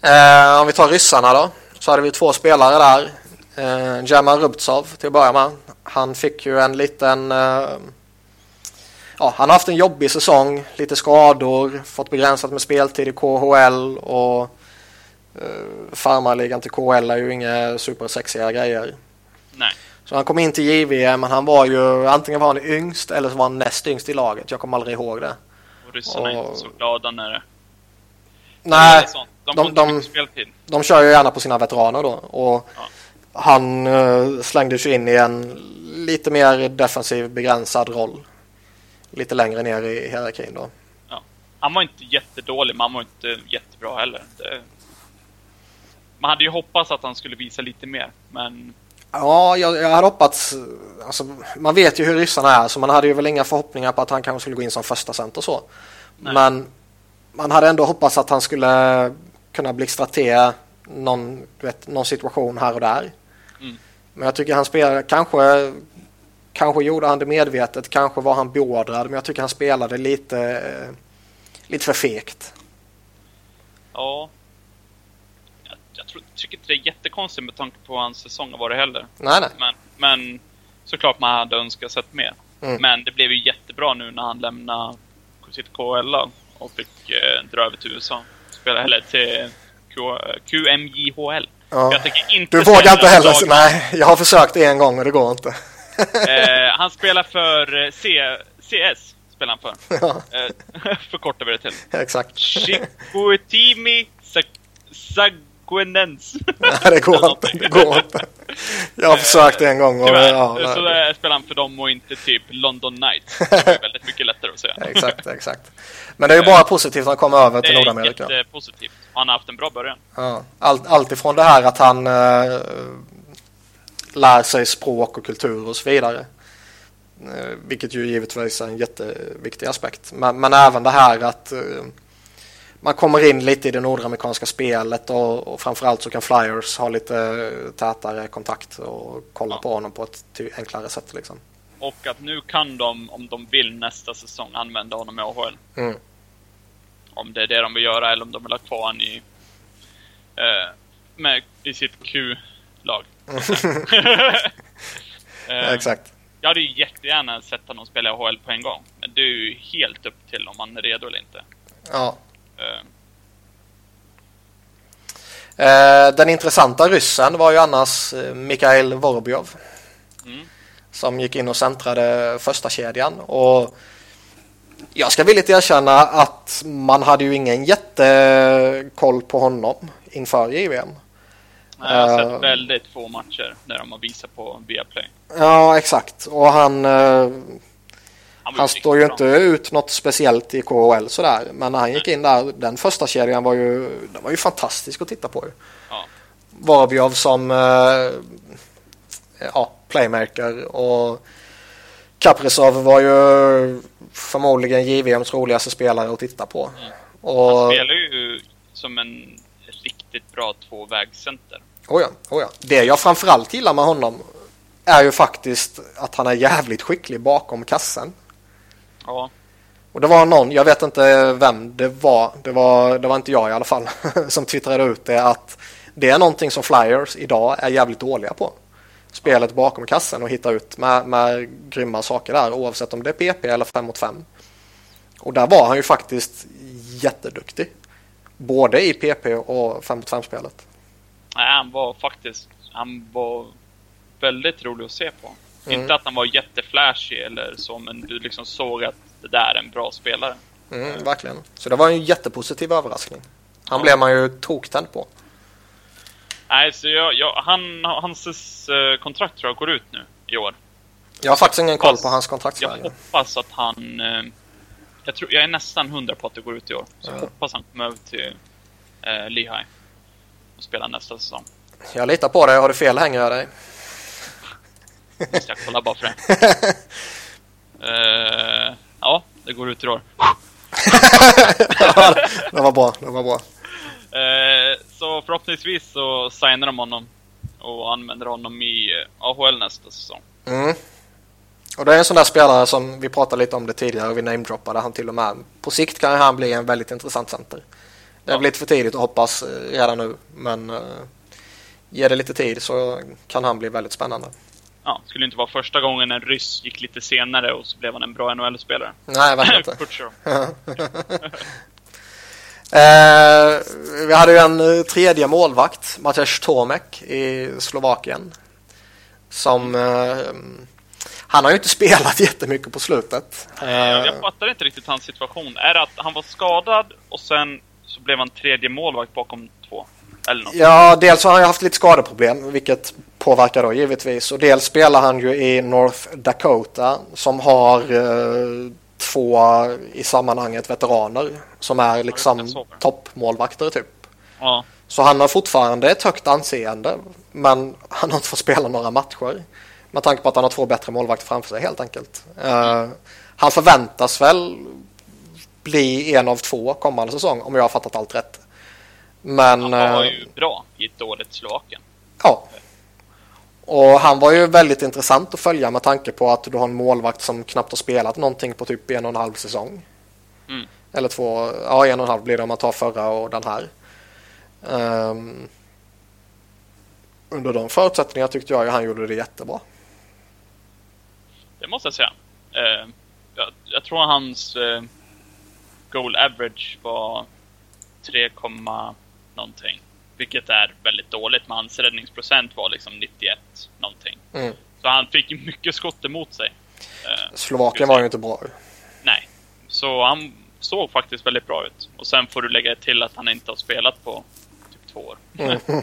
Eh, om vi tar ryssarna då. Så hade vi två spelare där. Eh, Jamal Rubtsov till att börja med. Han fick ju en liten... Eh, ja, han har haft en jobbig säsong. Lite skador. Fått begränsat med speltid i KHL. Och eh, farmarligan till KHL är ju inga supersexiga grejer. Nej. Så han kom in till JVM men han var ju antingen var han yngst eller så var han näst yngst i laget. Jag kommer aldrig ihåg det. Och ryssarna är inte så glada när det... Nej. De, de- de- de kör ju gärna på sina veteraner då. Och Ja. han uh, slängde sig in i en lite mer defensiv begränsad roll. Lite längre ner i hierarkin då. Han var inte jättedålig, men han var inte jättebra heller. Det... Man hade ju hoppats att han skulle visa lite mer, men Ja, jag, jag hade hoppats... Alltså, man vet ju hur ryssarna är så man hade ju väl inga förhoppningar på att han kanske skulle gå in som första center så. Nej. Men man hade ändå hoppats att han skulle kunna blixtra till någon, vet, någon situation här och där. Mm. Men jag tycker han spelade, kanske, kanske gjorde han det medvetet, kanske var han beordrad, men jag tycker han spelade lite, lite för fegt. ja. Jag, tror, tycker inte det är jättekonstigt med tanke på hans säsong var det heller. Nej, nej. Men, men såklart man hade önskat sett mer. Mm. Men det blev ju jättebra nu när han lämnade sitt KHL och fick eh, dra över till USA. Spela, eller till Q, QMJHL. Ja. Inte Du vågar inte heller, lag- nej, jag har försökt en gång och det går inte. Eh, <laughs> han spelar för eh, C, CS. Spelar han för. <laughs> ja, Eh, <laughs> förkortar vi det till. exakt. Chicoutimi Saguenens. <laughs> Nej, det går inte. Det går inte. Jag har försökt en gång och Tyvärr. ja, så nej. spelar han för dem och inte typ London Knights. <laughs> Det är väldigt mycket lättare att säga. Exakt, exakt. Men det är ju bara positivt att han kommer över Det till är Nordamerika. jättepositivt. Han har haft en bra början. Ja. Allt, allt ifrån det här att han eh, lär sig språk och kultur och så vidare. Eh, vilket ju givetvis är en jätteviktig aspekt. Men, men även det här att eh, man kommer in lite i det nordamerikanska spelet och, och framförallt så kan Flyers ha lite tätare kontakt och kolla Ja. på honom på ett enklare sätt. Liksom. Och att nu kan de, om de vill nästa säsong, använda honom i AHL. Mm. Om det är det de vill göra eller om de vill ha kvar honom i, eh, med, i sitt Q-lag. <laughs> Eh, Exakt. Jag hade ju jättegärna sett honom spela i AHL på en gång. Men det är ju helt upp till om han är redo eller inte. Ja. Eh, Eh, den intressanta ryssen var ju annars eh, Mikhail Vorobjov. Mm. Som gick in och centrade första kedjan och jag ska villigt erkänna att man hade ju ingen jättekoll på honom inför JVM. Nej, jag har sett väldigt få matcher där de har visat på Viaplay. Ja, exakt. Och han, Han, han står ju riktigt inte bra. ut något speciellt i KHL sådär. Men när han gick in där, den första kedjan var ju, den var ju fantastisk att titta på. Ja. Vorobjov som eh, ja, playmaker och Kaprizov var ju förmodligen JVMs roligaste spelare att titta på. Mm. Han Och, spelar ju som en riktigt bra tvåvägscenter. oh ja, oh ja. Det jag framförallt gillar med honom är ju faktiskt att han är jävligt skicklig bakom kassen. Ja. Och det var någon, jag vet inte vem det var, det var, det var inte jag i alla fall, <laughs> som twittrade ut det att det är någonting som Flyers idag är jävligt dåliga på. Spelet bakom kassen och hitta ut med, med grymma saker där oavsett om det är PP eller 5 mot 5. Och där var han ju faktiskt jätteduktig. Både i PP och 5 mot 5 spelet. Nej, han var faktiskt... Han var väldigt rolig att se på. Mm. Inte att han var jätteflashig eller så, men du liksom såg att det där är en bra spelare. Mm, verkligen. Så det var en jättepositiv överraskning. Han Ja. blev man ju toktänd på. Nej, så jag, jag, han, hans eh, kontrakt tror jag går ut nu i år. Jag har faktiskt ingen koll hoppas- på hans Jag kontraktsvärde. hoppas att han... Eh, jag, tror, jag är nästan hundra på att det går ut i år. Så jag Ja. hoppas han kommer över till eh, Lehigh och spelar nästa säsong. Jag litar på dig. Har du fel hänger jag dig. Jag kolla bara för det. <laughs> Eh, ja, det går ut i år. Det var bra. Det var bra. Eh, så förhoppningsvis så signar de honom och använder honom i eh, AHL nästa säsong. Mm. Och det är en sån där spelare som vi pratade lite om det tidigare och vi namedroppade han till och med. På sikt kan han bli en väldigt intressant center. Det är ja. lite för tidigt att hoppas redan nu men uh, ge det lite tid så kan han bli väldigt spännande. Ja, skulle inte vara första gången en ryss gick lite senare och så blev han en bra NHL-spelare. Nej, verkligen <laughs> inte. <laughs> eh, vi hade ju en eh, tredje målvakt, Matej Tomek i Slovakien. Som eh, han har ju inte <laughs> spelat jättemycket på slutet. Jag, jag fattar inte riktigt hans situation. Är det att han var skadad och sen så blev han tredje målvakt bakom två? Eller något? Ja, dels har han ju haft lite skadeproblem, vilket påverkar då givetvis. Och dels spelar han ju i North Dakota som har eh, två i sammanhanget veteraner som är liksom toppmålvakter typ. Ja. Så han har fortfarande ett högt anseende men han har inte fått spela några matcher. Med tanke på att han har två bättre målvakter framför sig helt enkelt. Uh, han förväntas väl bli en av två kommande säsong om jag har fattat allt rätt. Men... Han var ju uh, bra i ett dåligt Slovakien. Ja. Och han var ju väldigt intressant att följa med tanke på att du har en målvakt som knappt har spelat någonting på typ en och en halv säsong. Mm. Eller två, ja en och en halv blir det om man tar förra och den här. Um, under de förutsättningarna tyckte jag han gjorde det jättebra. Det måste jag säga. Uh, jag, jag, tror hans uh, goal average var 3, någonting. Vilket är väldigt dåligt, men hans räddningsprocent var liksom 91 någonting. Mm. Så han fick mycket skott emot sig. Uh, Slovakien var ju inte bra. Nej. Så han såg faktiskt väldigt bra ut. Och sen får du lägga till att han inte har spelat på typ två år. Mm. <laughs>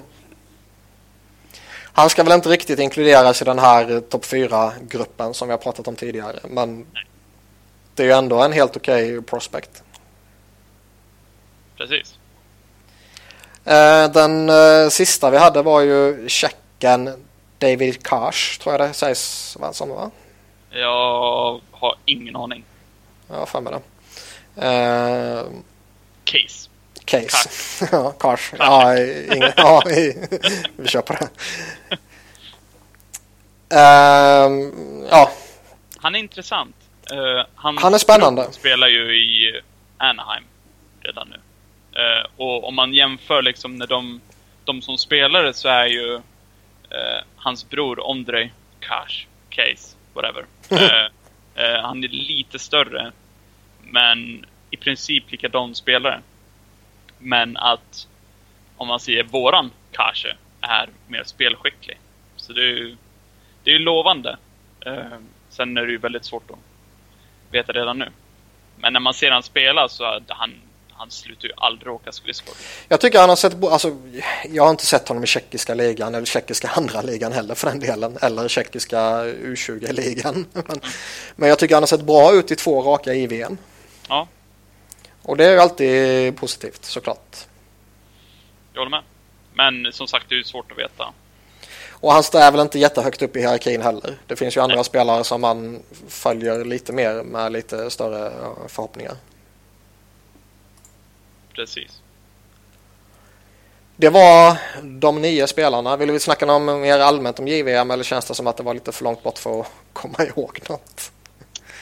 Han ska väl inte riktigt inkluderas i den här topp 4-gruppen som vi har pratat om tidigare. Men Nej. det är ju ändå en helt okej okay prospect. Precis. Eh, den uh, sista vi hade var ju tjecken David Kars, tror jag det sägs som va? Jag har ingen aning. Jag har för mig det. Uh, Case. Case. <laughs> ja, Kars. Ja, ingen, ja vi kör på det. Uh, ja. Han är intressant. Uh, han, han är spännande. Spelar ju i Anaheim redan nu. Uh, och om man jämför liksom när de, de som spelare så är ju uh, hans bror Ondrej Cash, Case, whatever. Uh, <laughs> han är lite större, men i princip likadan spelare. Men att om man säger våran Cash är mer spelskicklig. Så det är ju det är lovande. sen är det ju väldigt svårt att veta redan nu. Men när man ser han spela så är han han slutar ju aldrig åka skridskor. Jag tycker han har sett, alltså, jag har inte sett honom i tjeckiska ligan eller tjeckiska <laughs> andra ligan heller för den delen. Eller tjeckiska U20-ligan. <laughs> men, men jag tycker han har sett bra ut i två raka i VM. Ja. Och det är ju alltid positivt såklart. Jag håller med. Men som sagt, det är ju svårt att veta. Och han står väl inte jättehögt upp i hierarkin heller. Det finns ju andra Nej. spelare som man följer lite mer med lite större förhoppningar precis. Det var de nio spelarna. Vill vi snacka om mer allmänt om JVM eller känns det som att det var lite för långt bort för att komma ihåg något?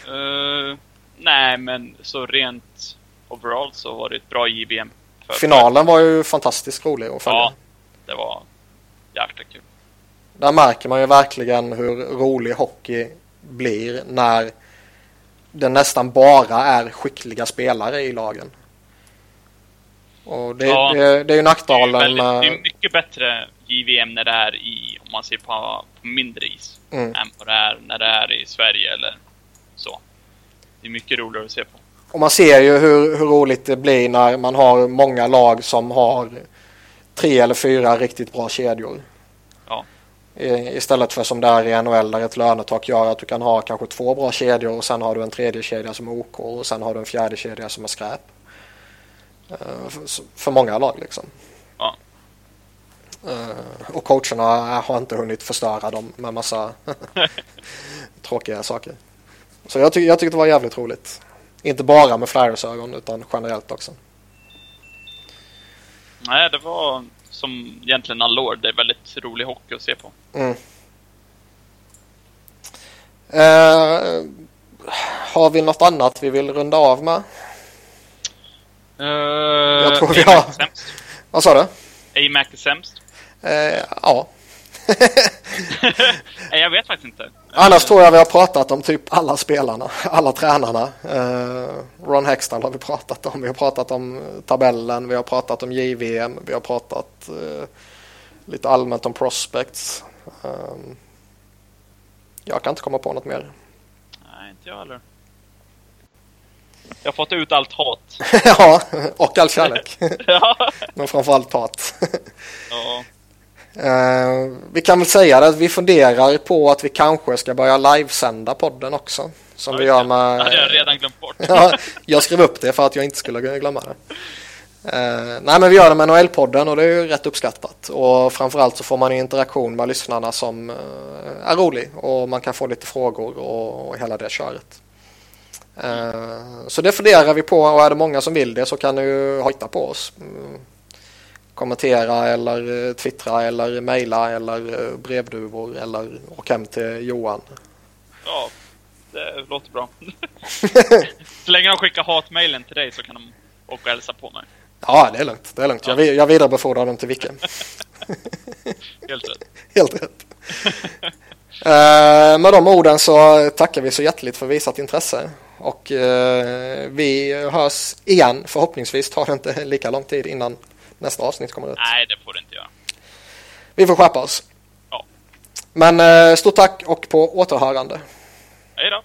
Uh, nej, men så rent overall så var det ett bra JVM. Finalen var ju fantastiskt rolig att följa. Ja, det var jäkla kul. Där märker man ju verkligen hur rolig hockey blir när det nästan bara är skickliga spelare i lagen. Och det, ja, det, det är ju nackdalen det är, väldigt, med... det är mycket bättre JVM när det är i, om man ser på, på mindre is, mm. än vad det är när det är i Sverige eller så. Det är mycket roligare att se på. Och man ser ju hur, hur roligt det blir när man har många lag som har tre eller fyra riktigt bra kedjor. Ja. Istället för som det är i NHL där ett lönetak gör att du kan ha kanske två bra kedjor och sen har du en tredje kedja som är OK och sen har du en fjärde kedja som är skräp. Eh, för många lag liksom. Ja. Eh, och coacherna har inte hunnit förstöra dem med massa <laughs> tråkiga saker. Så jag, ty jag tyckte det var jävligt roligt. Inte bara med Flyers ögon utan generellt också. Nej, det var som egentligen alla år. Det är väldigt rolig hockey att se på. Mm. Uh, har vi något annat vi vill runda av med? Uh, jag tror vi har... Vad sa du? AMAC är sämst? Uh, ja. <laughs> Nej, jag vet faktiskt inte. Annars tror jag vi har pratat om typ alla spelarna, alla tränarna. Ron Hextall har vi pratat om. Vi har pratat om tabellen, vi har pratat om JVM, vi har pratat lite allmänt om prospects. Jag kan inte komma på något mer. Nej, inte jag heller. Jag har fått ut allt hat. <laughs> ja, och all kärlek. <laughs> ja. Men framförallt hat. <laughs> ja. Uh, vi kan väl säga att vi funderar på att vi kanske ska börja livesända podden också. Som ja, vi gör med... Det hade jag redan glömt bort. ja, jag skrev upp det för att jag inte skulle glömma det. Uh, nej men vi gör det med NHL-podden och det är ju rätt uppskattat. Och framförallt så får man interaktion med lyssnarna som uh, är rolig. Och man kan få lite frågor och, och hela det köret. Uh, så det funderar vi på och är det många som vill det så kan ni ju hojta på oss. Mm kommentera eller eh, twittra eller mejla eller eh, brevduvor eller åka hem till Johan. Ja, det låter bra. <laughs> så länge de skickar hatmejlen till dig så kan de åka och hälsa på mig. Ja, det är lugnt. Det är lugnt. Ja. Jag, jag vidarebefordrar dem till Vicke. <laughs> Helt rätt. <laughs> Helt rätt. Uh, med de orden så tackar vi så hjärtligt för visat intresse. Och uh, vi hörs igen. Förhoppningsvis tar det inte lika lång tid innan nästa avsnitt kommer ut. Nej, det får det inte göra. Vi får skärpa oss. Ja. Men eh, stort tack och på återhörande. Hej då.